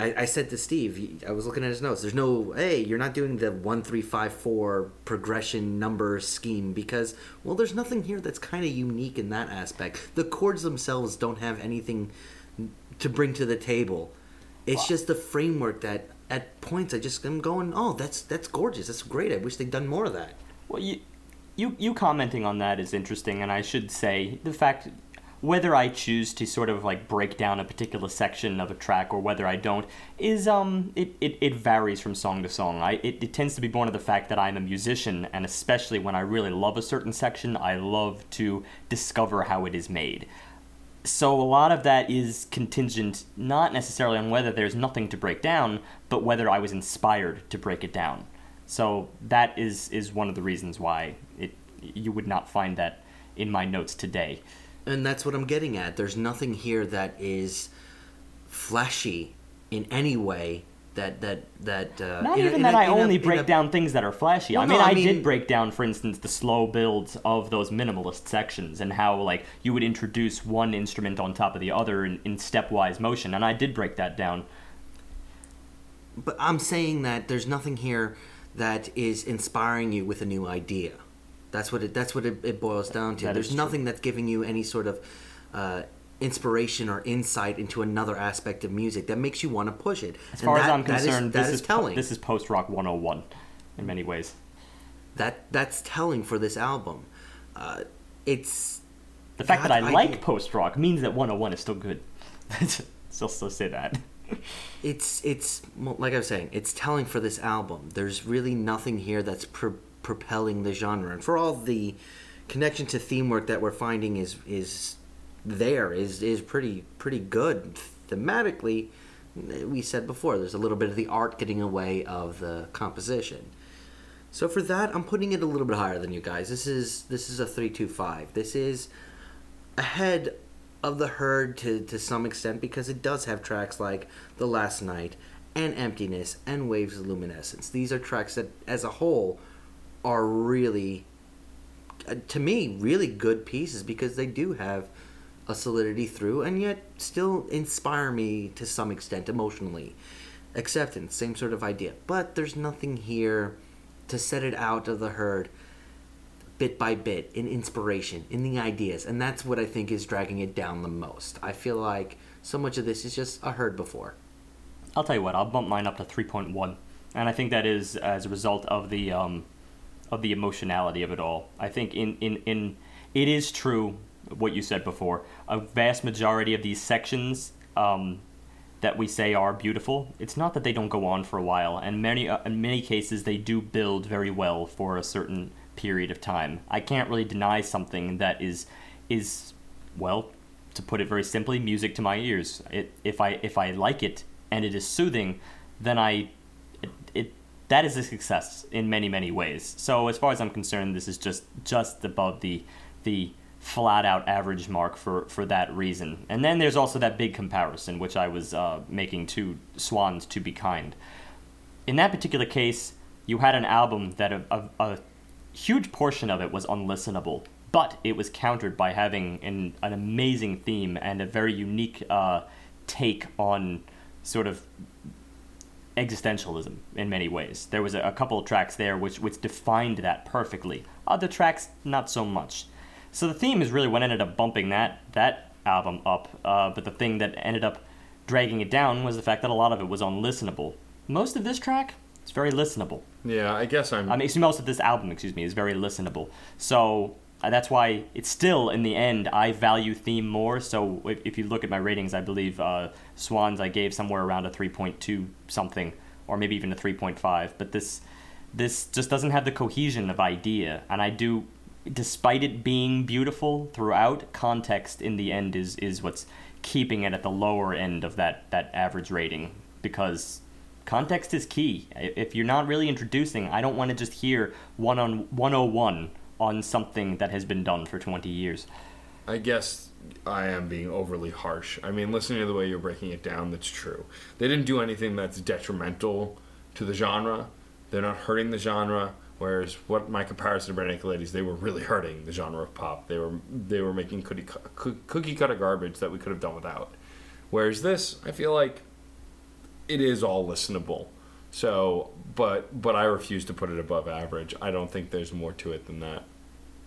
I, I said to Steve, I was looking at his notes. There's no, hey, you're not doing the one three five four progression number scheme because, well, there's nothing here that's kind of unique in that aspect. The chords themselves don't have anything to bring to the table. It's just the framework that, at points, I just am going, oh, that's that's gorgeous. That's great. I wish they'd done more of that. Well, you, you, you commenting on that is interesting, and I should say the fact whether I choose to sort of like break down a particular section of a track or whether I don't is um it, it, it varies from song to song. I it, it tends to be born of the fact that I'm a musician, and especially when I really love a certain section, I love to discover how it is made. So a lot of that is contingent not necessarily on whether there's nothing to break down, but whether I was inspired to break it down. So that is is one of the reasons why it you would not find that in my notes today. And that's what I'm getting at. There's nothing here that is flashy in any way. That that that. Uh, Not a- even in that a- I in a- only break down things that are flashy. I mean, no, I I, mean- did break down, for instance, the slow builds of those minimalist sections and how like you would introduce one instrument on top of the other in, in stepwise motion, and I did break that down. But I'm saying that there's nothing here that is inspiring you with a new idea. That's what it. That's what it, it boils down to. That there's is true. nothing that's giving you any sort of uh, inspiration or insight into another aspect of music that makes you want to push it. As far as I'm concerned, that this is, is telling. this is post rock 101 in many ways. that that's telling for this album. Uh, it's The fact God, that I, I like post rock means that 101 is still good. still, still say that. it's it's like I was saying, it's telling for this album. There's really nothing here that's pro- propelling the genre, and for all the connection to theme work that we're finding is is there is is pretty pretty good thematically. We said before, there's a little bit of the art getting away of the composition. So for that, I'm putting it a little bit higher than you guys. This is this is a three two five. This is ahead of the herd to, to some extent because it does have tracks like The Last Night and Emptiness and Waves of Luminescence. These are tracks that, as a whole, are really, uh, to me, really good pieces because they do have a solidity through and yet still inspire me to some extent emotionally. Acceptance, same sort of idea. But there's nothing here to set it out of the herd bit by bit in inspiration in the ideas and that's what i think is dragging it down the most i feel like so much of this is just a herd before I'll tell you what, I'll bump mine up to 3.1. And I think that is as a result of the um, of the emotionality of it all. I think in, in, in it is true what you said before. A vast majority of these sections um, that we say are beautiful, it's not that they don't go on for a while, and many uh, in many cases they do build very well for a certain period of time. I can't really deny something that is is well, to put it very simply, music to my ears. It, if I if I like it and it is soothing, then I that is a success in many many ways. So as far as I'm concerned, this is just just above the the flat out average mark for, for that reason. And then there's also that big comparison, which I was uh, making to Swans to Be Kind. In that particular case, you had an album that a, a, a huge portion of it was unlistenable, but it was countered by having an, an amazing theme and a very unique uh, take on sort of existentialism in many ways. There was a, a couple of tracks there which, which defined that perfectly. Other tracks, not so much. So the theme is really what ended up bumping that that album up. Uh, but the thing that ended up dragging it down was the fact that a lot of it was unlistenable. Most of this track, it's very listenable. Yeah, I guess I'm. I mean, most of this album, excuse me, is very listenable. So uh, that's why it's still in the end I value theme more. So if, if you look at my ratings, I believe uh, Swans I gave somewhere around a 3.2 something, or maybe even a 3.5. But this this just doesn't have the cohesion of idea, and I do. Despite it being beautiful throughout, context in the end is, is what's keeping it at the lower end of that, that average rating because context is key. If you're not really introducing, I don't want to just hear one on 101 on something that has been done for 20 years. I guess I am being overly harsh. I mean, listening to the way you're breaking it down, that's true. They didn't do anything that's detrimental to the genre. They're not hurting the genre. Whereas what my comparison to Naked Ladies, they were really hurting the genre of pop. They were they were making cookie cookie cutter garbage that we could have done without. Whereas this, I feel like it is all listenable. So, but but I refuse to put it above average. I don't think there's more to it than that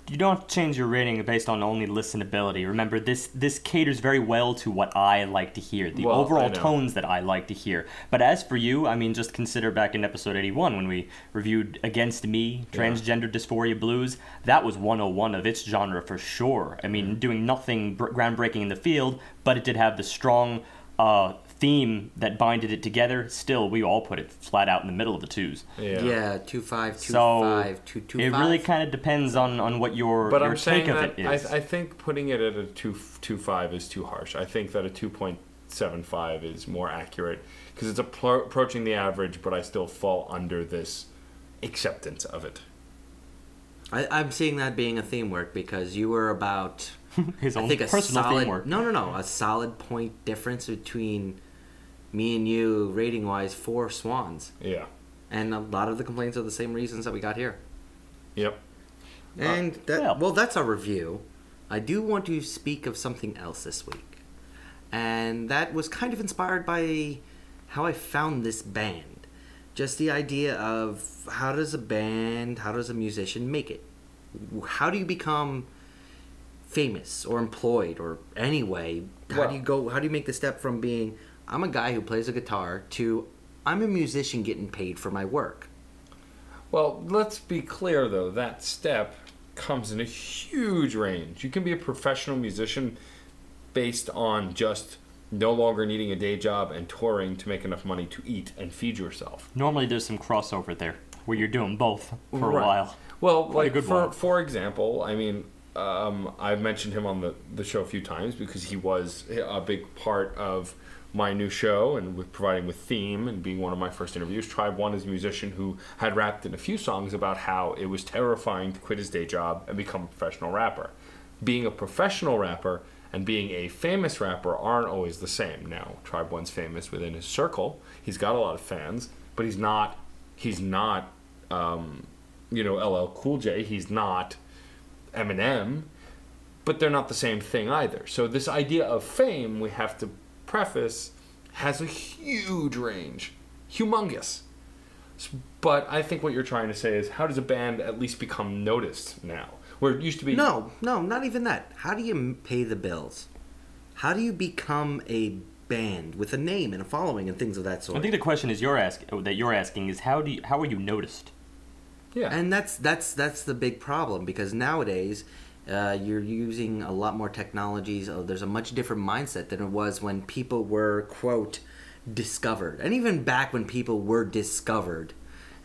you don't have to change your rating based on only listenability. Remember, this this caters very well to what I like to hear, the Well, overall tones that I like to hear. But as for you, I mean, just consider back in episode 81 when we reviewed Against Me, Yeah. Transgender Dysphoria Blues. That was 101 of its genre for sure. I mean, doing nothing groundbreaking in the field, but it did have the strong uh, theme that binded it together. Still, we all put it flat out in the middle of the twos. Yeah. Yeah, two five, two So five, two two it five. really kind of depends on, on what your, But your I'm saying take of that it I. I think putting it at a two two five is too harsh. I think that a two point seven five is more accurate because it's appro- approaching the average, but I still fall under this acceptance of it. I, I'm seeing that being a theme work because you were about His I own think a personal solid theme work. no no no a solid point difference between me and you rating wise for Swans, Yeah. and a lot of the complaints are the same reasons that we got here. Yep. Uh, and that well- well, that's our review. I do want to speak of something else this week, and that was kind of inspired by how I found this band. Just the idea of how does a band, how does a musician make it? How do you become famous or employed or anyway? How Well- do you go? How do you make the step from being I'm a guy who plays a guitar to I'm a musician getting paid for my work? Well, let's be clear though. That step comes in a huge range. You can be a professional musician based on just no longer needing a day job and touring to make enough money to eat and feed yourself. Normally, there's some crossover there where you're doing both for a while. Well, Quite a like good for while. for example, I mean, um, I've mentioned him on the the show a few times because he was a big part of my new show and with providing with theme and being one of my first interviews. Tribe One is a musician who had rapped in a few songs about how it was terrifying to quit his day job and become a professional rapper. Being a professional rapper and being a famous rapper aren't always the same. Now, Tribe One's famous within his circle. He's got a lot of fans, but he's not. He's not. Um, you know, LL Cool J. He's not Eminem, but they're not the same thing either. So this idea of fame, we have to preface, has a huge range, humongous. But I think what you're trying to say is, how does a band at least become noticed now? Where it used to be No, no, not even that. How do you pay the bills? How do you become a band with a name and a following and things of that sort? I think the question is you're ask, that you're asking is how do you, how are you noticed? yeah, And that's that's that's the big problem because nowadays uh, you're using a lot more technologies. Uh, there's a much different mindset than it was when people were quote discovered, and even back when people were discovered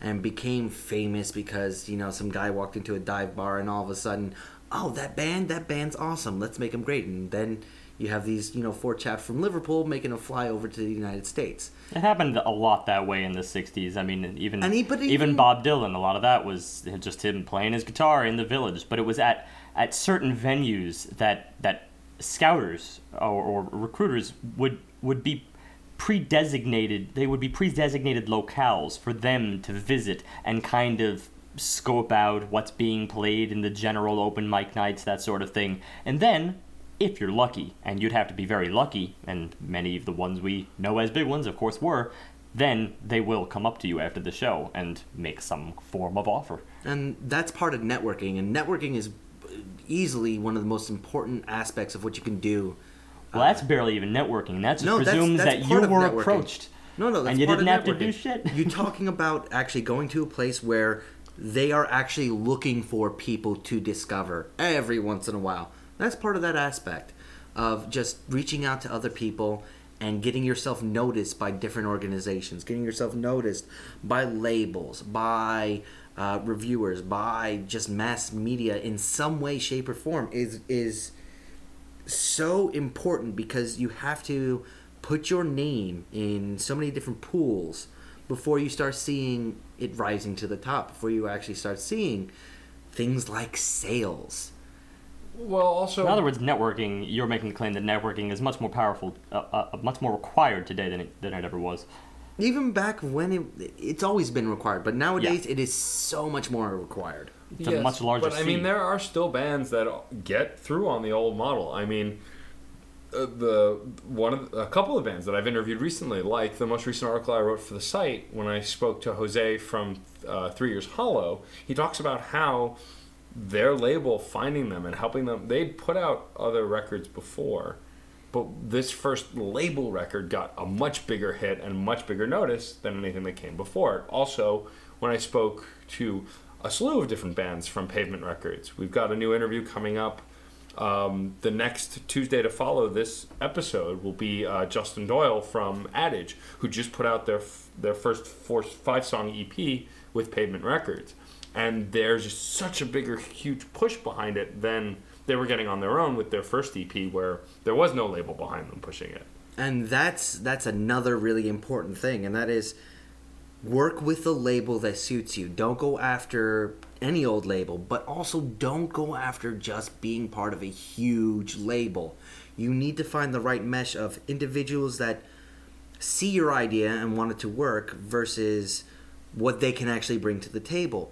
and became famous because you know some guy walked into a dive bar and all of a sudden, oh that band, that band's awesome. Let's make them great, and then. You have these, you know, four chaps from Liverpool making a fly over to the United States. It happened a lot that way in the '60s. I mean, even he- even, even- Bob Dylan, a lot of that was just him playing his guitar in the village. But it was at at certain venues that that scouters or, or recruiters would would be pre-designated they would be pre-designated locales for them to visit and kind of scope out what's being played in the general open mic nights that sort of thing. And then if you're lucky and you'd have to be very lucky and many of the ones we know as big ones of course were then they will come up to you after the show and make some form of offer. And that's part of networking, and networking is easily one of the most important aspects of what you can do. well that's barely even networking that just No, presumes that's that you were networking. approached No, no, that's and you didn't have to do shit You're talking about actually going to a place where they are actually looking for people to discover every once in a while. That's part of that aspect of just reaching out to other people and getting yourself noticed by different organizations, getting yourself noticed by labels, by uh, reviewers, by just mass media in some way, shape, or form is is so important because you have to put your name in so many different pools before you start seeing it rising to the top before you actually start seeing things like sales Well, also In other words, networking. You're making the claim that networking is much more powerful, uh, uh, much more required today than it, than it ever was. Even back when it it's always been required but nowadays it is so much more required It's a much larger But I mean, scene. there are still bands that get through on the old model. I mean, uh, the one of the, a couple of bands that I've interviewed recently, like the most recent article I wrote for the site when I spoke to Jose from uh, Three Years Hollow. He talks about how their label finding them and helping them. They'd put out other records before. But this first label record got a much bigger hit and much bigger notice than anything that came before it. Also, when I spoke to a slew of different bands from Pavement Records, we've got a new interview coming up. Um, the next Tuesday to follow this episode will be uh, Justin Doyle from Adage, who just put out their f- their first four, five song EP with Pavement Records, and there's just such a bigger, huge push behind it than they were getting on their own with their first EP, where there was no label behind them pushing it. and that's that's another really important thing and that is work with a label that suits you. Don't go after any old label but also don't go after just being part of a huge label. You need to find the right mesh of individuals that see your idea and want it to work versus what they can actually bring to the table.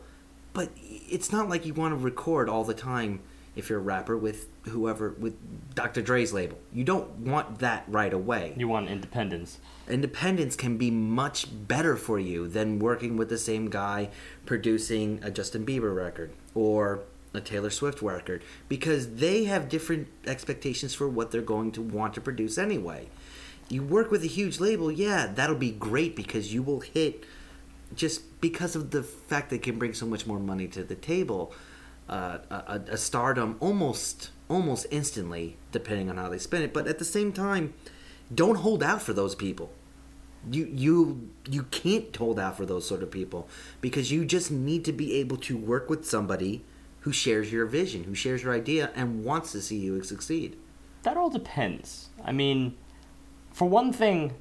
But it's not like you want to record all the time if you're a rapper with whoever with Dr. Dre's label. You don't want that right away. You want independence. Independence can be much better for you than working with the same guy producing a Justin Bieber record or a Taylor Swift record because they have different expectations for what they're going to want to produce anyway. You work with a huge label, yeah, that'll be great because you will hit just because of the fact that it can bring so much more money to the table, uh, a, a stardom almost almost instantly, depending on how they spend it. But at the same time, don't hold out for those people. You you you can't hold out for those sort of people because you just need to be able to work with somebody who shares your vision, who shares your idea, and wants to see you succeed. That all depends. I mean, for one thing,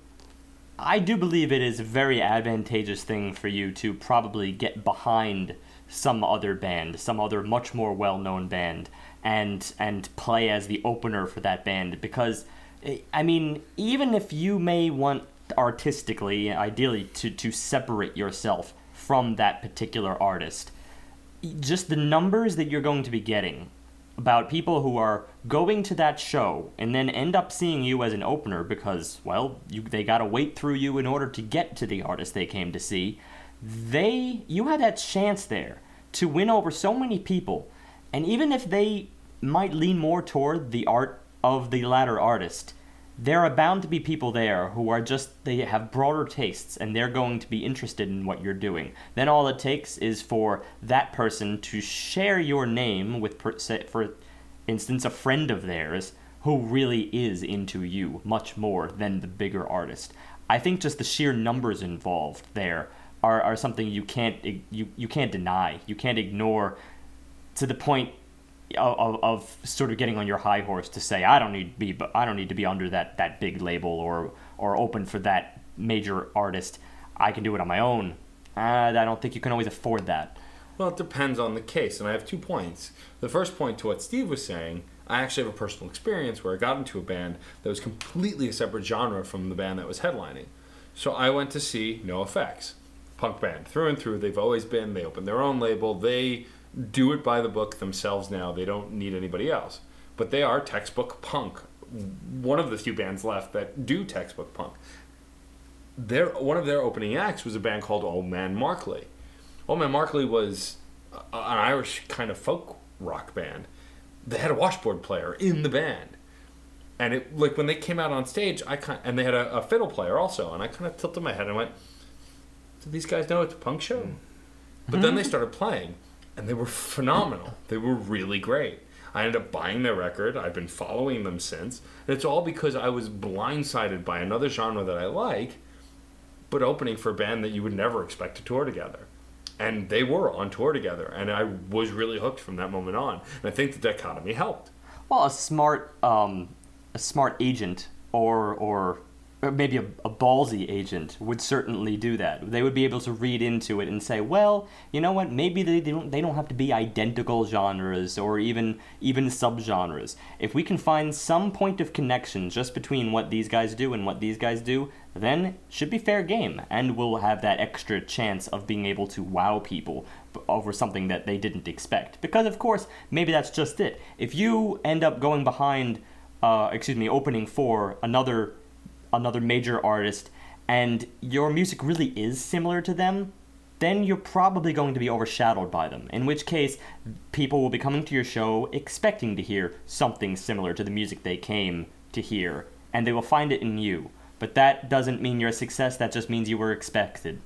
I do believe it is a very advantageous thing for you to probably get behind some other band, some other much more well-known band, and and play as the opener for that band. Because eh, I mean, even if you may want artistically, ideally to to separate yourself from that particular artist, just the numbers that you're going to be getting about people who are going to that show and then end up seeing you as an opener because well you they got to wait through you in order to get to the artist they came to see they you had that chance there to win over so many people. And even if they might lean more toward the art of the latter artist there are bound to be people there who are just they have broader tastes and they're going to be interested in what you're doing. Then all it takes is for that person to share your name with for instance a friend of theirs who really is into you much more than the bigger artist. I think just the sheer numbers involved there are, are something you can't you, you can't deny you can't ignore to the point of, of, sort of getting on your high horse to say I don't need to be but I don't need to be under that, that big label or or open for that major artist. I can do it on my own. Uh, I don't think you can always afford that. Well, it depends on the case, and I have two points. The first point to what Steve was saying, I actually have a personal experience where I got into a band that was completely a separate genre from the band that was headlining. So I went to see NOFX, punk band through and through. They've always been. They open their own label. They do it by the book themselves now. They don't need anybody else. But they are textbook punk. One of the few bands left that do textbook punk. Their one of their opening acts was a band called Old Man Markley. Old Man Markley was an Irish kind of folk rock band. They had a washboard player in the band, and it like when they came out on stage, I kind and they had a, a fiddle player also, and I kind of tilted my head and went, "Do these guys know it's a punk show?" But then they started playing, and they were phenomenal. They were really great. I ended up buying their record. I've been following them since. And it's all because I was blindsided by another genre that I like, but opening for a band that you would never expect to tour together. And they were on tour together, and I was really hooked from that moment on. And I think the dichotomy helped. Well, a smart, um, a smart agent, or or, or maybe a, a ballsy agent would certainly do that. They would be able to read into it and say, well, you know what? Maybe they, they don't they don't have to be identical genres or even even subgenres. If we can find some point of connection just between what these guys do and what these guys do, then should be fair game, and we'll have that extra chance of being able to wow people over something that they didn't expect. Because of course, maybe that's just it. If you end up going behind, uh, excuse me, opening for another another major artist, and your music really is similar to them, then you're probably going to be overshadowed by them. In which case, people will be coming to your show expecting to hear something similar to the music they came to hear, and they will find it in you. But that doesn't mean you're a success, that just means you were expected.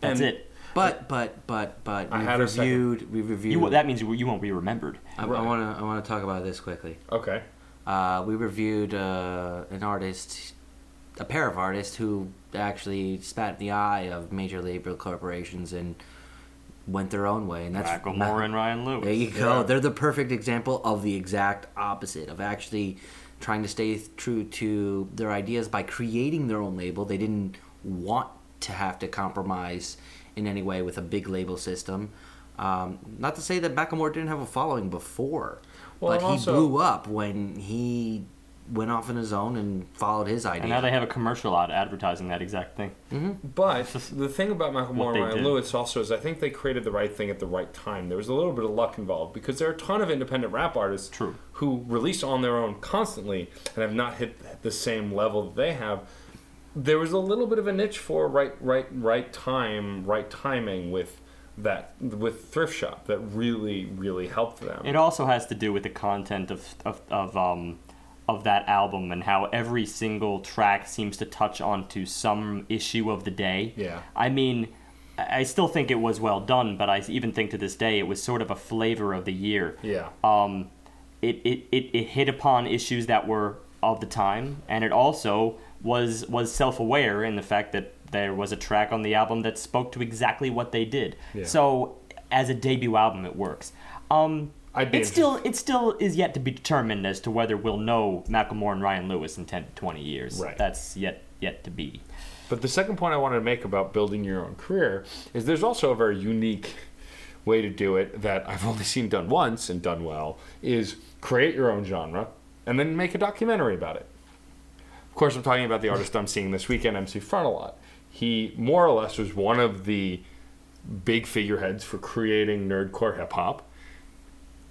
That's And- it. But but but but I we've had a second. reviewed we reviewed. You, that means you, you won't be remembered. I, Right. want to I want to talk about this quickly. Okay. Uh, we reviewed uh, an artist, a pair of artists who actually spat in the eye of major label corporations and went their own way, and that's Macklemore and Ryan Lewis. There you go. Yeah. They're the perfect example of the exact opposite of actually trying to stay true to their ideas by creating their own label. They didn't want to have to compromise in any way with a big label system. Um, not to say that Macklemore didn't have a following before, Well, but he also- blew up when he went off on his own and followed his idea. And now they have a commercial out advertising that exact thing. Mm-hmm. But the thing about Macklemore and Ryan did. Lewis also is I think they created the right thing at the right time. There was a little bit of luck involved because there are a ton of independent rap artists True. who release on their own constantly and have not hit the same level that they have. There was a little bit of a niche for right, right, right time, right timing with that with thrift shop that really, really helped them. It also has to do with the content of of of um of that album and how every single track seems to touch onto some issue of the day. Yeah. I mean, I still think it was well done, but I even think to this day it was sort of a flavor of the year. yeah. Um, it, it, it, it hit upon issues that were of the time, and it also was was self aware in the fact that there was a track on the album that spoke to exactly what they did. Yeah. So as a debut album, it works. Um, it still it still is yet to be determined as to whether we'll know Macklemore and Ryan Lewis in 10 to 20 years. Right. That's yet yet to be. But the second point I wanted to make about building your own career is there's also a very unique way to do it that I've only seen done once and done well is create your own genre and then make a documentary about it. Of course, I'm talking about the artist I'm seeing this weekend, MC Frontalot. He more or less was one of the big figureheads for creating nerdcore hip hop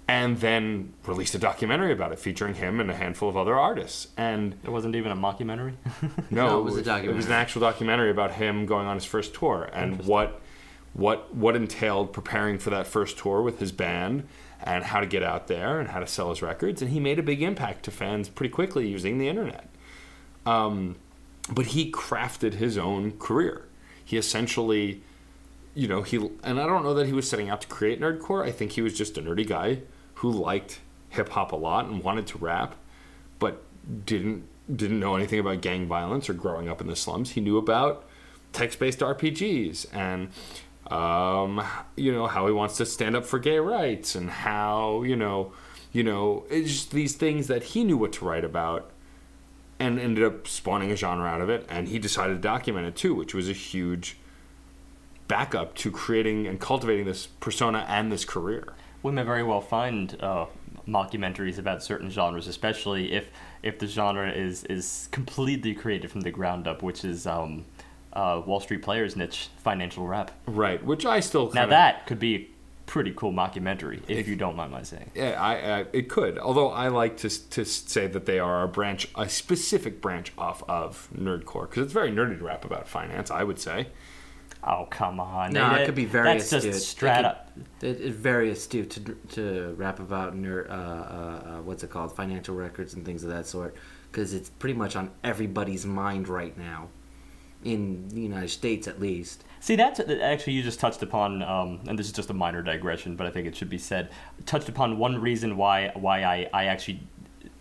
and then released a documentary about it featuring him and a handful of other artists. And It wasn't even a mockumentary. no, No, it it was was, a It was an actual documentary about him going on his first tour and what what what entailed preparing for that first tour with his band and how to get out there and how to sell his records. And he made a big impact to fans pretty quickly using the internet. Um, but he crafted his own career. He essentially, you know, he and I don't know that he was setting out to create nerdcore. I think he was just a nerdy guy who liked hip hop a lot and wanted to rap, but didn't didn't know anything about gang violence or growing up in the slums. He knew about text-based RPGs and um, you know how he wants to stand up for gay rights and how you know you know it's just these things that he knew what to write about and ended up spawning a genre out of it and he decided to document it too which was a huge backup to creating and cultivating this persona and this career. We may very well find uh, mockumentaries about certain genres, especially if if the genre is is completely created from the ground up, which is um, uh, Wall Street Players niche, financial rap. Right, which I still Now kinda- that could be pretty cool mockumentary, if Ex- you don't mind my saying. Yeah, I, I it could. Although I like to to say that they are a branch, a specific branch off of nerdcore because it's very nerdy to rap about finance. I would say. Oh come on! No, They- it could be very That's astute. just It strata. It, it's very astute to to rap about ner- uh, uh, uh, what's it called, financial records and things of that sort, because it's pretty much on everybody's mind right now, in the United States at least. See, that's actually you just touched upon, um, and this is just a minor digression, but I think it should be said. Touched upon one reason why why I, I actually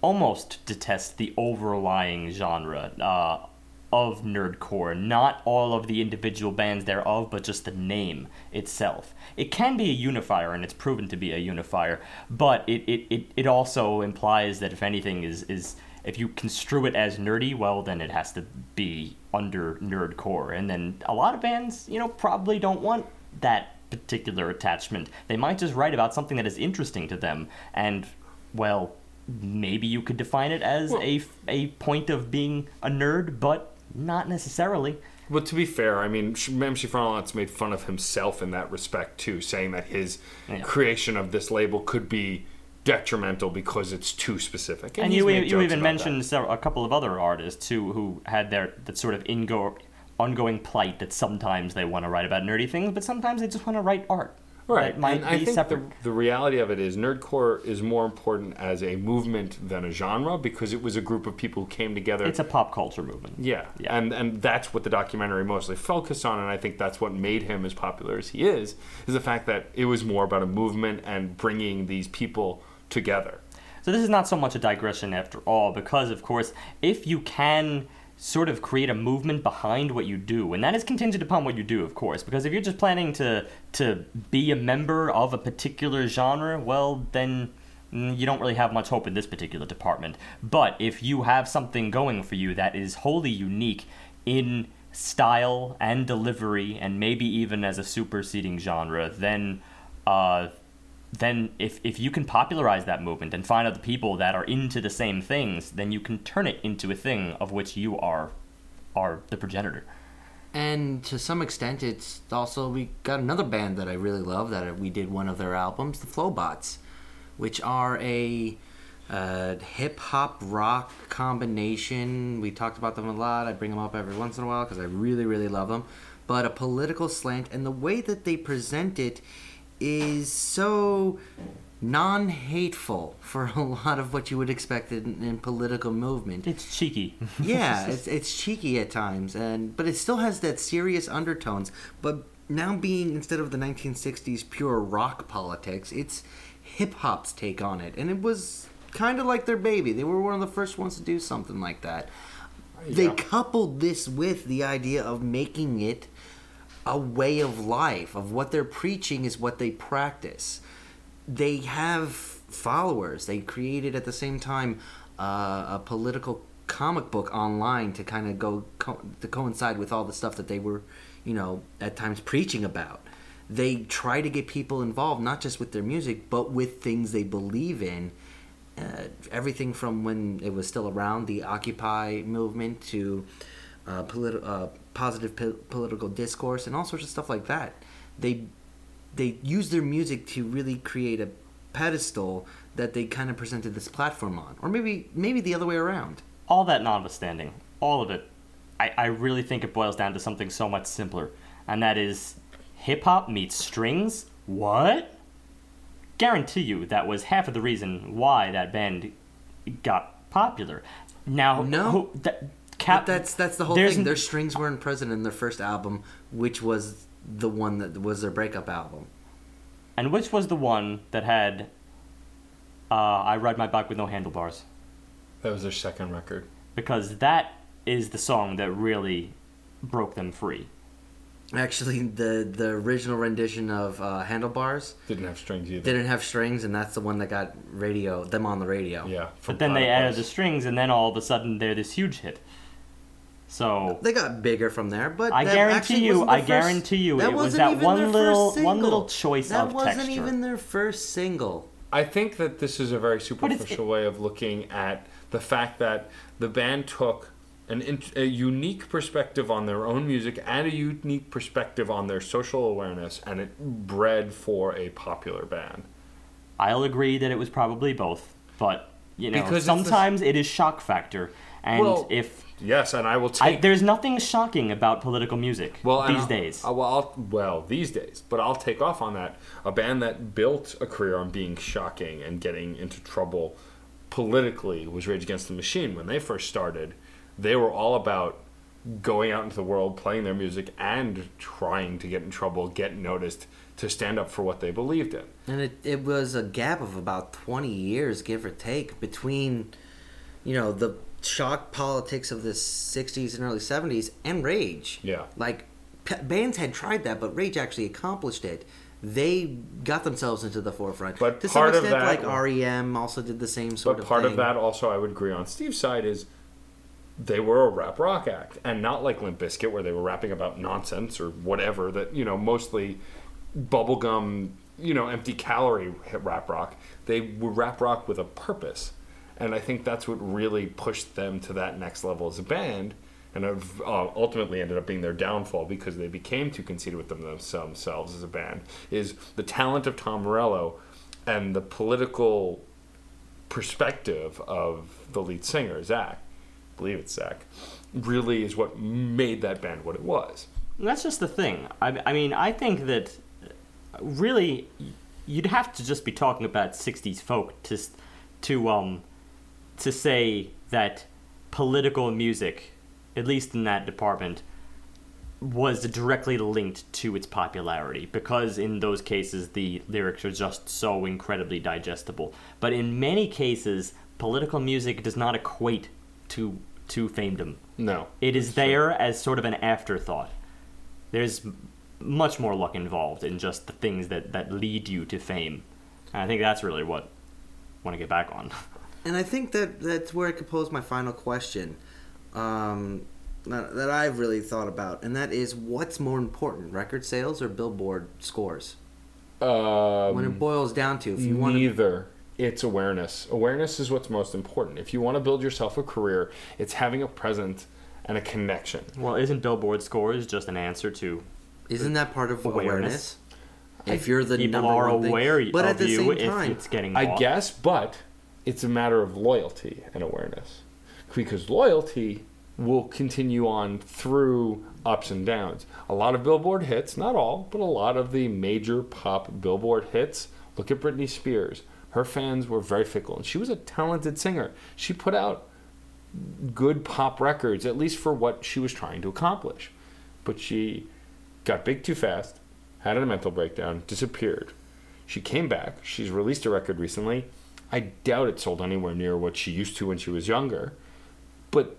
almost detest the overlying genre uh, of nerdcore. Not all of the individual bands thereof, but just the name itself. It can be a unifier, and it's proven to be a unifier, but it, it, it, it also implies that if anything is is if you construe it as nerdy, well, then it has to be under nerdcore. And then a lot of bands, you know, probably don't want that particular attachment. They might just write about something that is interesting to them. And, well, maybe you could define it as Well- a, a point of being a nerd, but not necessarily. Well, to be fair, I mean, MC Frontalot's made fun of himself in that respect too, saying that his Yeah. creation of this label could be detrimental because it's too specific. And he's you, you even mentioned several, a couple of other artists who who had their that sort of ingo, ongoing plight that sometimes they want to write about nerdy things, but sometimes they just want to write art. Right, might and I think the, the reality of it is nerdcore is more important as a movement than a genre because it was a group of people who came together. It's a pop culture movement. yeah, Yeah. and and that's what the documentary mostly focused on, and I think that's what made him as popular as he is, is the fact that it was more about a movement and bringing these people together. So this is not so much a digression after all, because of course, if you can sort of create a movement behind what you do, and that is contingent upon what you do, of course, because if you're just planning to to be a member of a particular genre, well then mm, you don't really have much hope in this particular department. But if you have something going for you that is wholly unique in style and delivery, and maybe even as a superseding genre, then uh, then if, if you can popularize that movement and find other people that are into the same things, then you can turn it into a thing of which you are are the progenitor. And to some extent, it's also we got another band that I really love that we did one of their albums, the Flobots, which are a uh, hip hop rock combination. We talked about them a lot. I bring them up every once in a while because I really really love them. But a political slant, and the way that they present it is so non-hateful for a lot of what you would expect in, in political movement It's cheeky. yeah, it's it's cheeky at times, and but it still has that serious undertones. But now being instead of the 1960s pure rock politics, it's hip hop's take on it, and it was kind of like their baby. They were one of the first ones to do something like that. Uh, they coupled this with the idea of making it a way of life, of what they're preaching is what they practice. They have followers. They created at the same time uh, a political comic book online to kind of go co- to coincide with all the stuff that they were, you know, at times preaching about. They try to get people involved not just with their music, but with things they believe in uh, everything from when it was still around the Occupy movement to uh, politi- uh, positive po- political discourse and all sorts of stuff like that. They they use their music to really create a pedestal that they kind of presented this platform on, or maybe maybe the other way around. all that notwithstanding, all of it, I, I really think it boils down to something so much simpler, and that is hip hop meets strings. What? Guarantee you that was half of the reason why that band got popular. Now, No. who, that, Cap, But that's that's the whole thing. n- Their strings weren't present in their first album, which was the one that was their breakup album. And which was the one that had uh, I Ride My Bike with No Handlebars? That was their second record. Because that is the song that really broke them free. Actually, the the original rendition of uh, Handlebars Didn't have strings either. didn't have strings, and that's the one that got radio them on the radio. Yeah. But then they added the strings, and then all of a sudden they're this huge hit. So They got bigger from there, but I guarantee you- I their guarantee you it was that one little- one little choice that of wasn't even their first single. I think that this is a very superficial way of looking at the fact that the band took an in, a unique perspective on their own music and a unique perspective on their social awareness, and it bred for a popular band. I'll agree that it was probably both, but you know, Because it's the- sometimes it is shock factor, and Well, if Yes, and I will I, take. there's nothing shocking about political music well, these days. uh, well, I'll, well, these days, but I'll take off on that. A band that built a career on being shocking and getting into trouble politically was Rage Against the Machine. When they first started, they were all about going out into the world, playing their music, and trying to get in trouble, get noticed, to stand up for what they believed in. And it, it was a gap of about 20 years, give or take, between, you know, the shock politics of the 60s and early 70s and Rage. Yeah. Like, p- bands had tried that, but Rage actually accomplished it. They got themselves into the forefront. But to part of some extent, that- like REM also did the same sort of thing. but of part thing. of that also I would agree on Steve's side is they were a rap rock act and not like Limp Bizkit where they were rapping about nonsense or whatever that you know mostly bubblegum you know empty calorie rap rock they were rap rock with a purpose and I think that's what really pushed them to that next level as a band and have uh, ultimately ended up being their downfall because they became too conceited with them themselves as a band is the talent of Tom Morello and the political perspective of the lead singer, Zack, I believe it's Zack, really is what made that band what it was. That's just the thing. I, I mean, I think that really you'd have to just be talking about '60s folk to to um to say that political music, at least in that department, was directly linked to its popularity because in those cases the lyrics are just so incredibly digestible. But in many cases, political music does not equate to to famedom. No. It is there as sort of an afterthought. There's much more luck involved in just the things that, that lead you to fame. And I think that's really what I want to get back on. And I think that that's where I could pose my final question um, that, that I've really thought about, and that is what's more important, record sales or Billboard scores? Um, When it boils down to, if you want to. neither. It's awareness. Awareness is what's most important. If you want to build yourself a career, it's having a presence and a connection. Well, isn't Billboard scores just an answer to Isn't that part of awareness? Awareness. If you're the people number are one thing- aware but at the you same if time, it's getting I bought? guess, but it's a matter of loyalty and awareness. Because loyalty will continue on through ups and downs. A lot of Billboard hits, not all, but a lot of the major pop Billboard hits. Look at Britney Spears. Her fans were very fickle, and she was a talented singer. She put out good pop records, at least for what she was trying to accomplish. But she got big too fast, had a mental breakdown, disappeared. She came back. She's released a record recently. I doubt it sold anywhere near what she used to when she was younger. But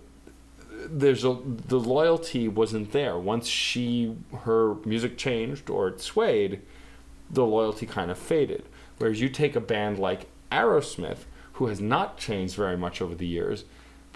there's a the loyalty wasn't there. Once she her music changed or it swayed, the loyalty kind of faded. Whereas you take a band like Aerosmith, who has not changed very much over the years,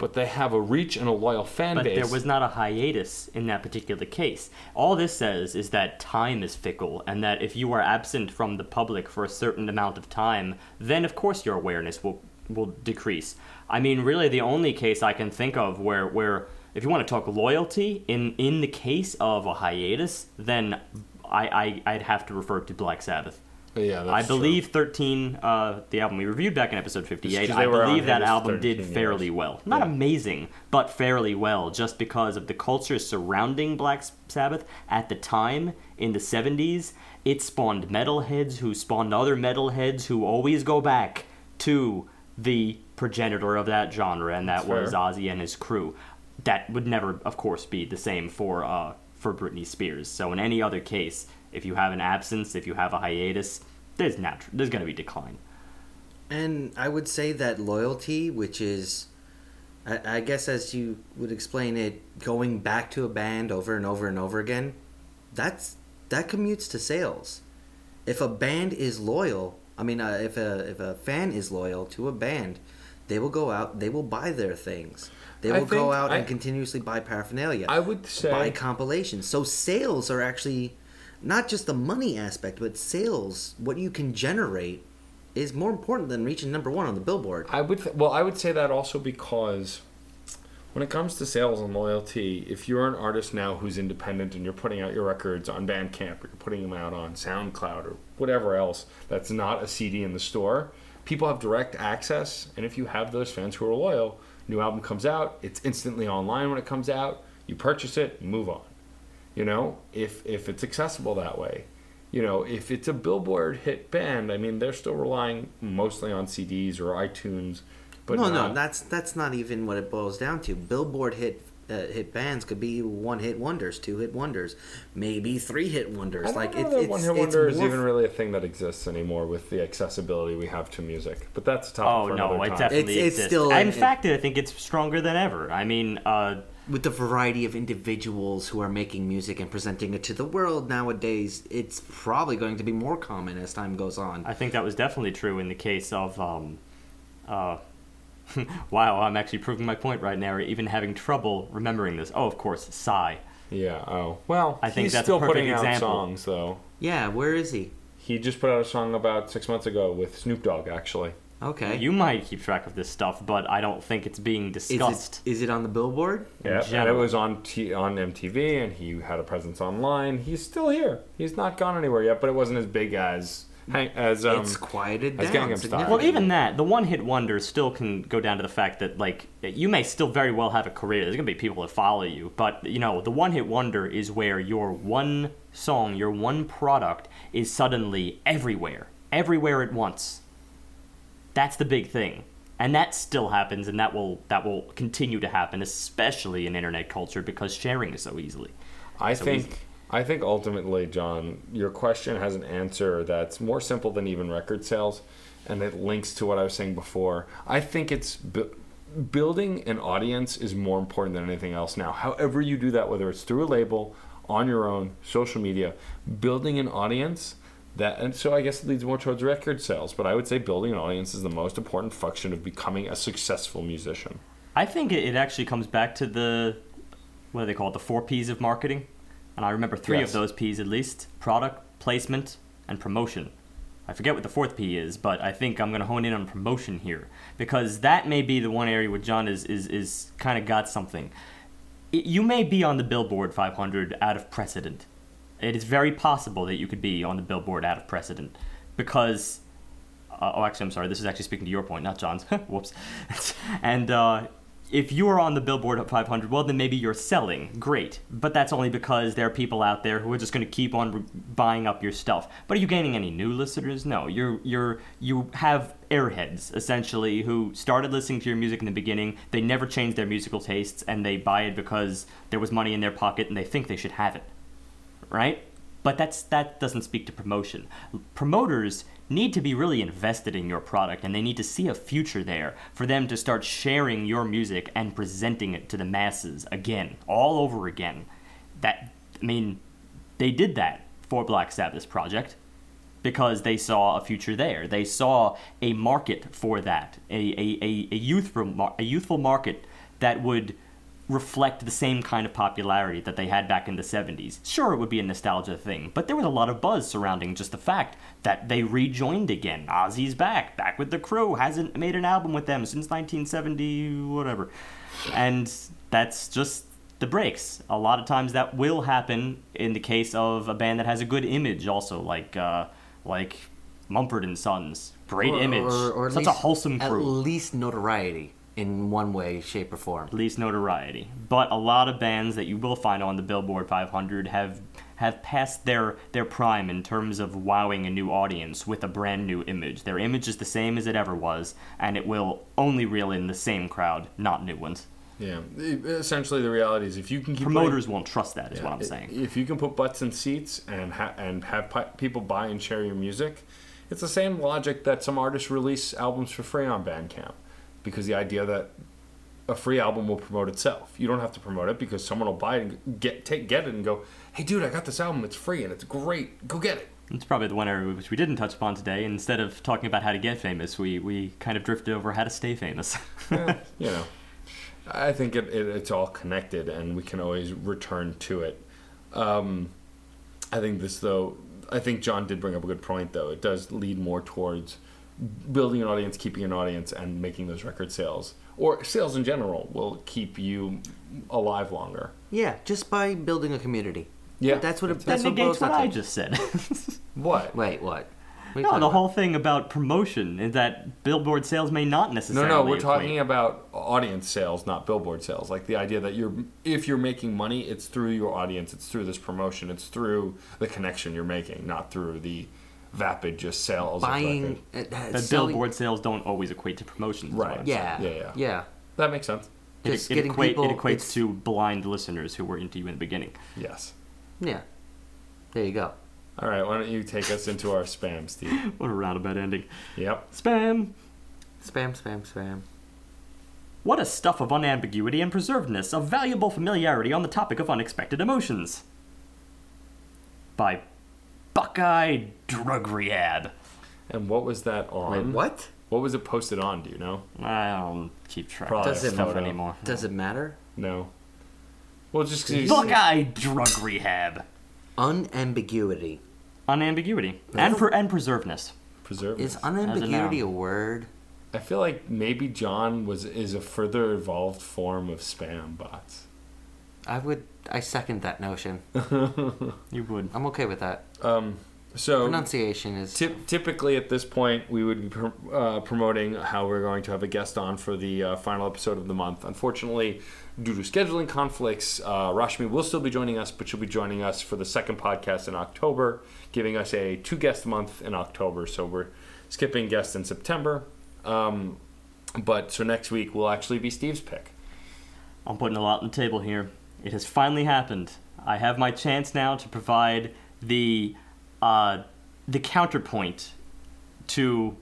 but they have a reach and a loyal fan But base. there was not a hiatus in that particular case. All this says is that time is fickle, and that if you are absent from the public for a certain amount of time, then of course your awareness will will decrease. I mean, really, the only case I can think of where where if you want to talk loyalty in in the case of a hiatus, then I, I I'd have to refer to Black Sabbath. Yeah, that's I true. believe 13, uh, the album we reviewed back in episode 58, I they were on believe that album 13 did years. fairly well. Not Yeah. amazing, but fairly well, just because of the culture surrounding Black Sabbath at the time in the 70s. It spawned metalheads who spawned other metalheads who always go back to the progenitor of that genre, and that That's was fair. Ozzy and his crew. That would never, of course, be the same for uh, for Britney Spears. So in any other case, if you have an absence, if you have a hiatus, there's natu- there's going to be decline. And I would say that loyalty, which is, I, I guess, as you would explain it, going back to a band over and over and over again, that's that commutes to sales. If a band is loyal, I mean, uh, if a if a fan is loyal to a band, they will go out, they will buy their things. They will go out I- and continuously buy paraphernalia. I would say buy compilations. So sales are actually not just the money aspect, but sales, what you can generate, is more important than reaching number one on the Billboard. I would th- well, I would say that also because when it comes to sales and loyalty, if you're an artist now who's independent and you're putting out your records on Bandcamp or you're putting them out on SoundCloud or whatever else that's not a CD in the store, people have direct access, and if you have those fans who are loyal, new album comes out, it's instantly online when it comes out. You purchase it, move on. You know, if if it's accessible that way. You know, if it's a Billboard hit band, I mean, they're still relying mostly on CDs or iTunes. But no, not, no, that's that's not even what it boils down to. Billboard hit uh, hit bands could be one hit wonders, two hit wonders, maybe three hit wonders. I don't like know it, that it's one hit it's wonder is more even really a thing that exists anymore with the accessibility we have to music. But that's a topic Oh for no, another it time. definitely It's- it's exists. still- in it- fact, I think it's stronger than ever. I mean, uh, with the variety of individuals who are making music and presenting it to the world nowadays. It's probably going to be more common as time goes on. I think that was definitely true in the case of. Um, uh, wow, I'm actually proving my point right now, or even having trouble remembering this. Oh, of course, Psy. Yeah. Oh well. I think he's that's a still perfect putting out example. songs though. yeah, where is he? He just put out a song about six months ago with Snoop Dogg actually. Okay, You might keep track of this stuff, but I don't think it's being discussed. is it is it on the Billboard? Yeah, and it was on T- on MTV, and he had a presence online. He's still here. He's not gone anywhere yet, but it wasn't as big as as um. it's quieted as down. Gangnam Style. Well, even that, the one hit wonder still can go down to the fact that, like, you may still very well have a career. There's going to be people that follow you. But, you know, the one hit wonder is where your one song, your one product is suddenly everywhere, everywhere at once. That's the big thing. And that still happens, and that will that will continue to happen, especially in internet culture, because sharing is so easily. I So think easy. I think ultimately, John, your question has an answer that's more simple than even record sales, and it links to what I was saying before. I think it's bu- building an audience is more important than anything else now. However you do that, whether it's through a label, on your own, social media, building an audience. That and so I guess it leads more towards record sales, but I would say building an audience is the most important function of becoming a successful musician. I think it, it actually comes back to the what do they call it? The four P's of marketing. And I remember three Yes. of those P's at least: product, placement, and promotion. I forget what the fourth P is, but I think I'm going to hone in on promotion here because that may be the one area where John is is, is kind of got something. It, you may be on the Billboard 500 out of precedent. It is very possible that you could be on the Billboard out of precedent because uh, oh, actually, I'm sorry. This is actually speaking to your point, not John's. Whoops. and uh, if you are on the Billboard at 500, well, then maybe you're selling. Great. But that's only because there are people out there who are just going to keep on re- buying up your stuff. But are you gaining any new listeners? No. You're you're you have airheads essentially who started listening to your music in the beginning. They never changed their musical tastes, and they buy it because there was money in their pocket, and they think they should have it right? But that's that doesn't speak to promotion. Promoters need to be really invested in your product and they need to see a future there for them to start sharing your music and presenting it to the masses again, all over again. That I mean, they did that for Black Sabbath's project because they saw a future there. They saw a market for that, a, a, a, a, youthful, a youthful market that would reflect the same kind of popularity that they had back in the 70s. Sure, it would be a nostalgia thing, but there was a lot of buzz surrounding just the fact that they rejoined again. Ozzy's back, back with the crew, hasn't made an album with them since 1970, whatever. And that's just the breaks. A lot of times that will happen in the case of a band that has a good image, also like uh, like Mumford and Sons. Great Or- image, or, or at such a least- wholesome At crew. least notoriety in one way, shape, or form. At least notoriety. But a lot of bands that you will find on the Billboard 500 have have passed their their prime in terms of wowing a new audience with a brand new image. Their image is the same as it ever was, and it will only reel in the same crowd, not new ones. Yeah, essentially the reality is if you can keep putting- Promoters won't trust that, is Yeah, what I'm saying. If you can put butts in seats and ha- and have pi- people buy and share your music, it's the same logic that some artists release albums for free on Bandcamp, because the idea that a free album will promote itself. You don't have to promote it because someone will buy it and get take get it and go, "Hey, dude, I got this album. It's free and it's great. Go get it." It's probably the one area which we didn't touch upon today. Instead of talking about how to get famous, we, we kind of drifted over how to stay famous. Eh, you know, I think it, it, it's all connected, and we can always return to it. Um, I think this, though, I think John did bring up a good point, though. It does lead more towards building an audience, keeping an audience, and making those record sales, or sales in general, will keep you alive longer. Yeah, just by building a community. Yeah, that's what it, that that's what negates what down I to. just said. What? Wait, what? What are you no, talking the about? whole thing about promotion is that billboard sales may not necessarily. No, necessarily. no, we're equate- talking about audience sales, not billboard sales. Like the idea that you're, if you're making money, it's through your audience, it's through this promotion, it's through the connection you're making, not through the vapid just sales. of buying record. uh, that selling- billboard sales don't always equate to promotions. Right. Yeah, Yeah, yeah. yeah. That makes sense. It, it, getting equate, people. it equates it's- to blind listeners who were into you in the beginning. Yes. Yeah. There you go. All right. Why don't you take us into our spam, Steve? What a roundabout ending. Yep. Spam. Spam, spam, spam. What a stuff of unambiguity and preservedness, of valuable familiarity on the topic of unexpected emotions. By Buckeye Drug Rehab. And what was that on? Wait, what? What was it posted on? Do you know? I don't keep track Probably of Does that it- stuff photo. anymore. Does it matter? No. Well, just because Buckeye Drug Rehab. Unambiguity. Unambiguity. And, pre- and preservedness. preserve. Is unambiguity a word? I feel like maybe John was is a further evolved form of spam bots. I would. I second that notion. You would. I'm okay with that. Um, so Pronunciation is. Typ- typically, at this point, we would be pr- uh, promoting how we're going to have a guest on for the uh, final episode of the month. Unfortunately, due to scheduling conflicts, uh, Rashmi will still be joining us, but she'll be joining us for the second podcast in October, giving us a two guest month in October. So we're skipping guests in September. Um, but so next week will actually be Steve's pick. I'm putting a lot on the table here. It has finally happened. I have my chance now to provide the uh, the counterpoint to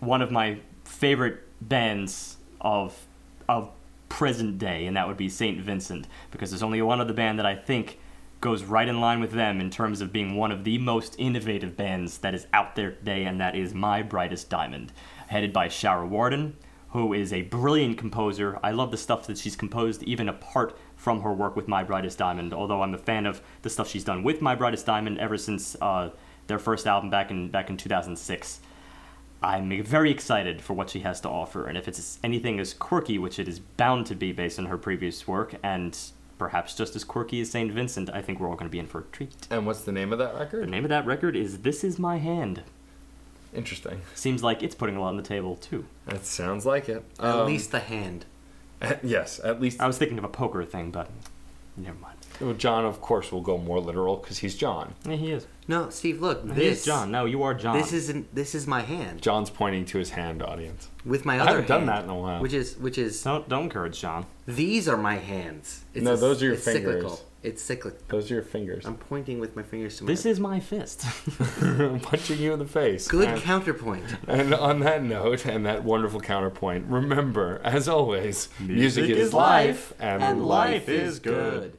one of my favorite bands of of present day, and that would be Saint Vincent, because there's only one other band that I think goes right in line with them in terms of being one of the most innovative bands that is out there today, and that is My Brightest Diamond, headed by Shara Worden, who is a brilliant composer. I love the stuff that she's composed, even apart from her work with My Brightest Diamond. Although I'm a fan of the stuff she's done with My Brightest Diamond ever since uh, their first album back in back in 2006. I'm very excited for what she has to offer, and if it's anything as quirky, which it is bound to be based on her previous work, and perhaps just as quirky as Saint Vincent, I think we're all going to be in for a treat. And what's the name of that record? The name of that record is "This Is My Hand." Interesting. Seems like it's putting a lot on the table too. That sounds like it. At Um, least the hand. Yes, at least I was thinking of a poker thing, but never mind. Well, John, of course, will go more literal because he's John. Yeah, he is. No, Steve. Look, He this is John. No, you are John. This isn't. This is my hand John's pointing to his hand, audience. with my I other. haven't done that in a while. Which is which is Don't don't encourage John. these are my hands. It's No, a- those are your it's fingers. Cyclical. It's cyclic. Those are your fingers. I'm pointing with my fingers to my. This is my fist. I'm punching you in the face. good And, counterpoint. and on that note, and that wonderful counterpoint, remember, as always, music, Music is, is life, life, and, and life life is is good. good.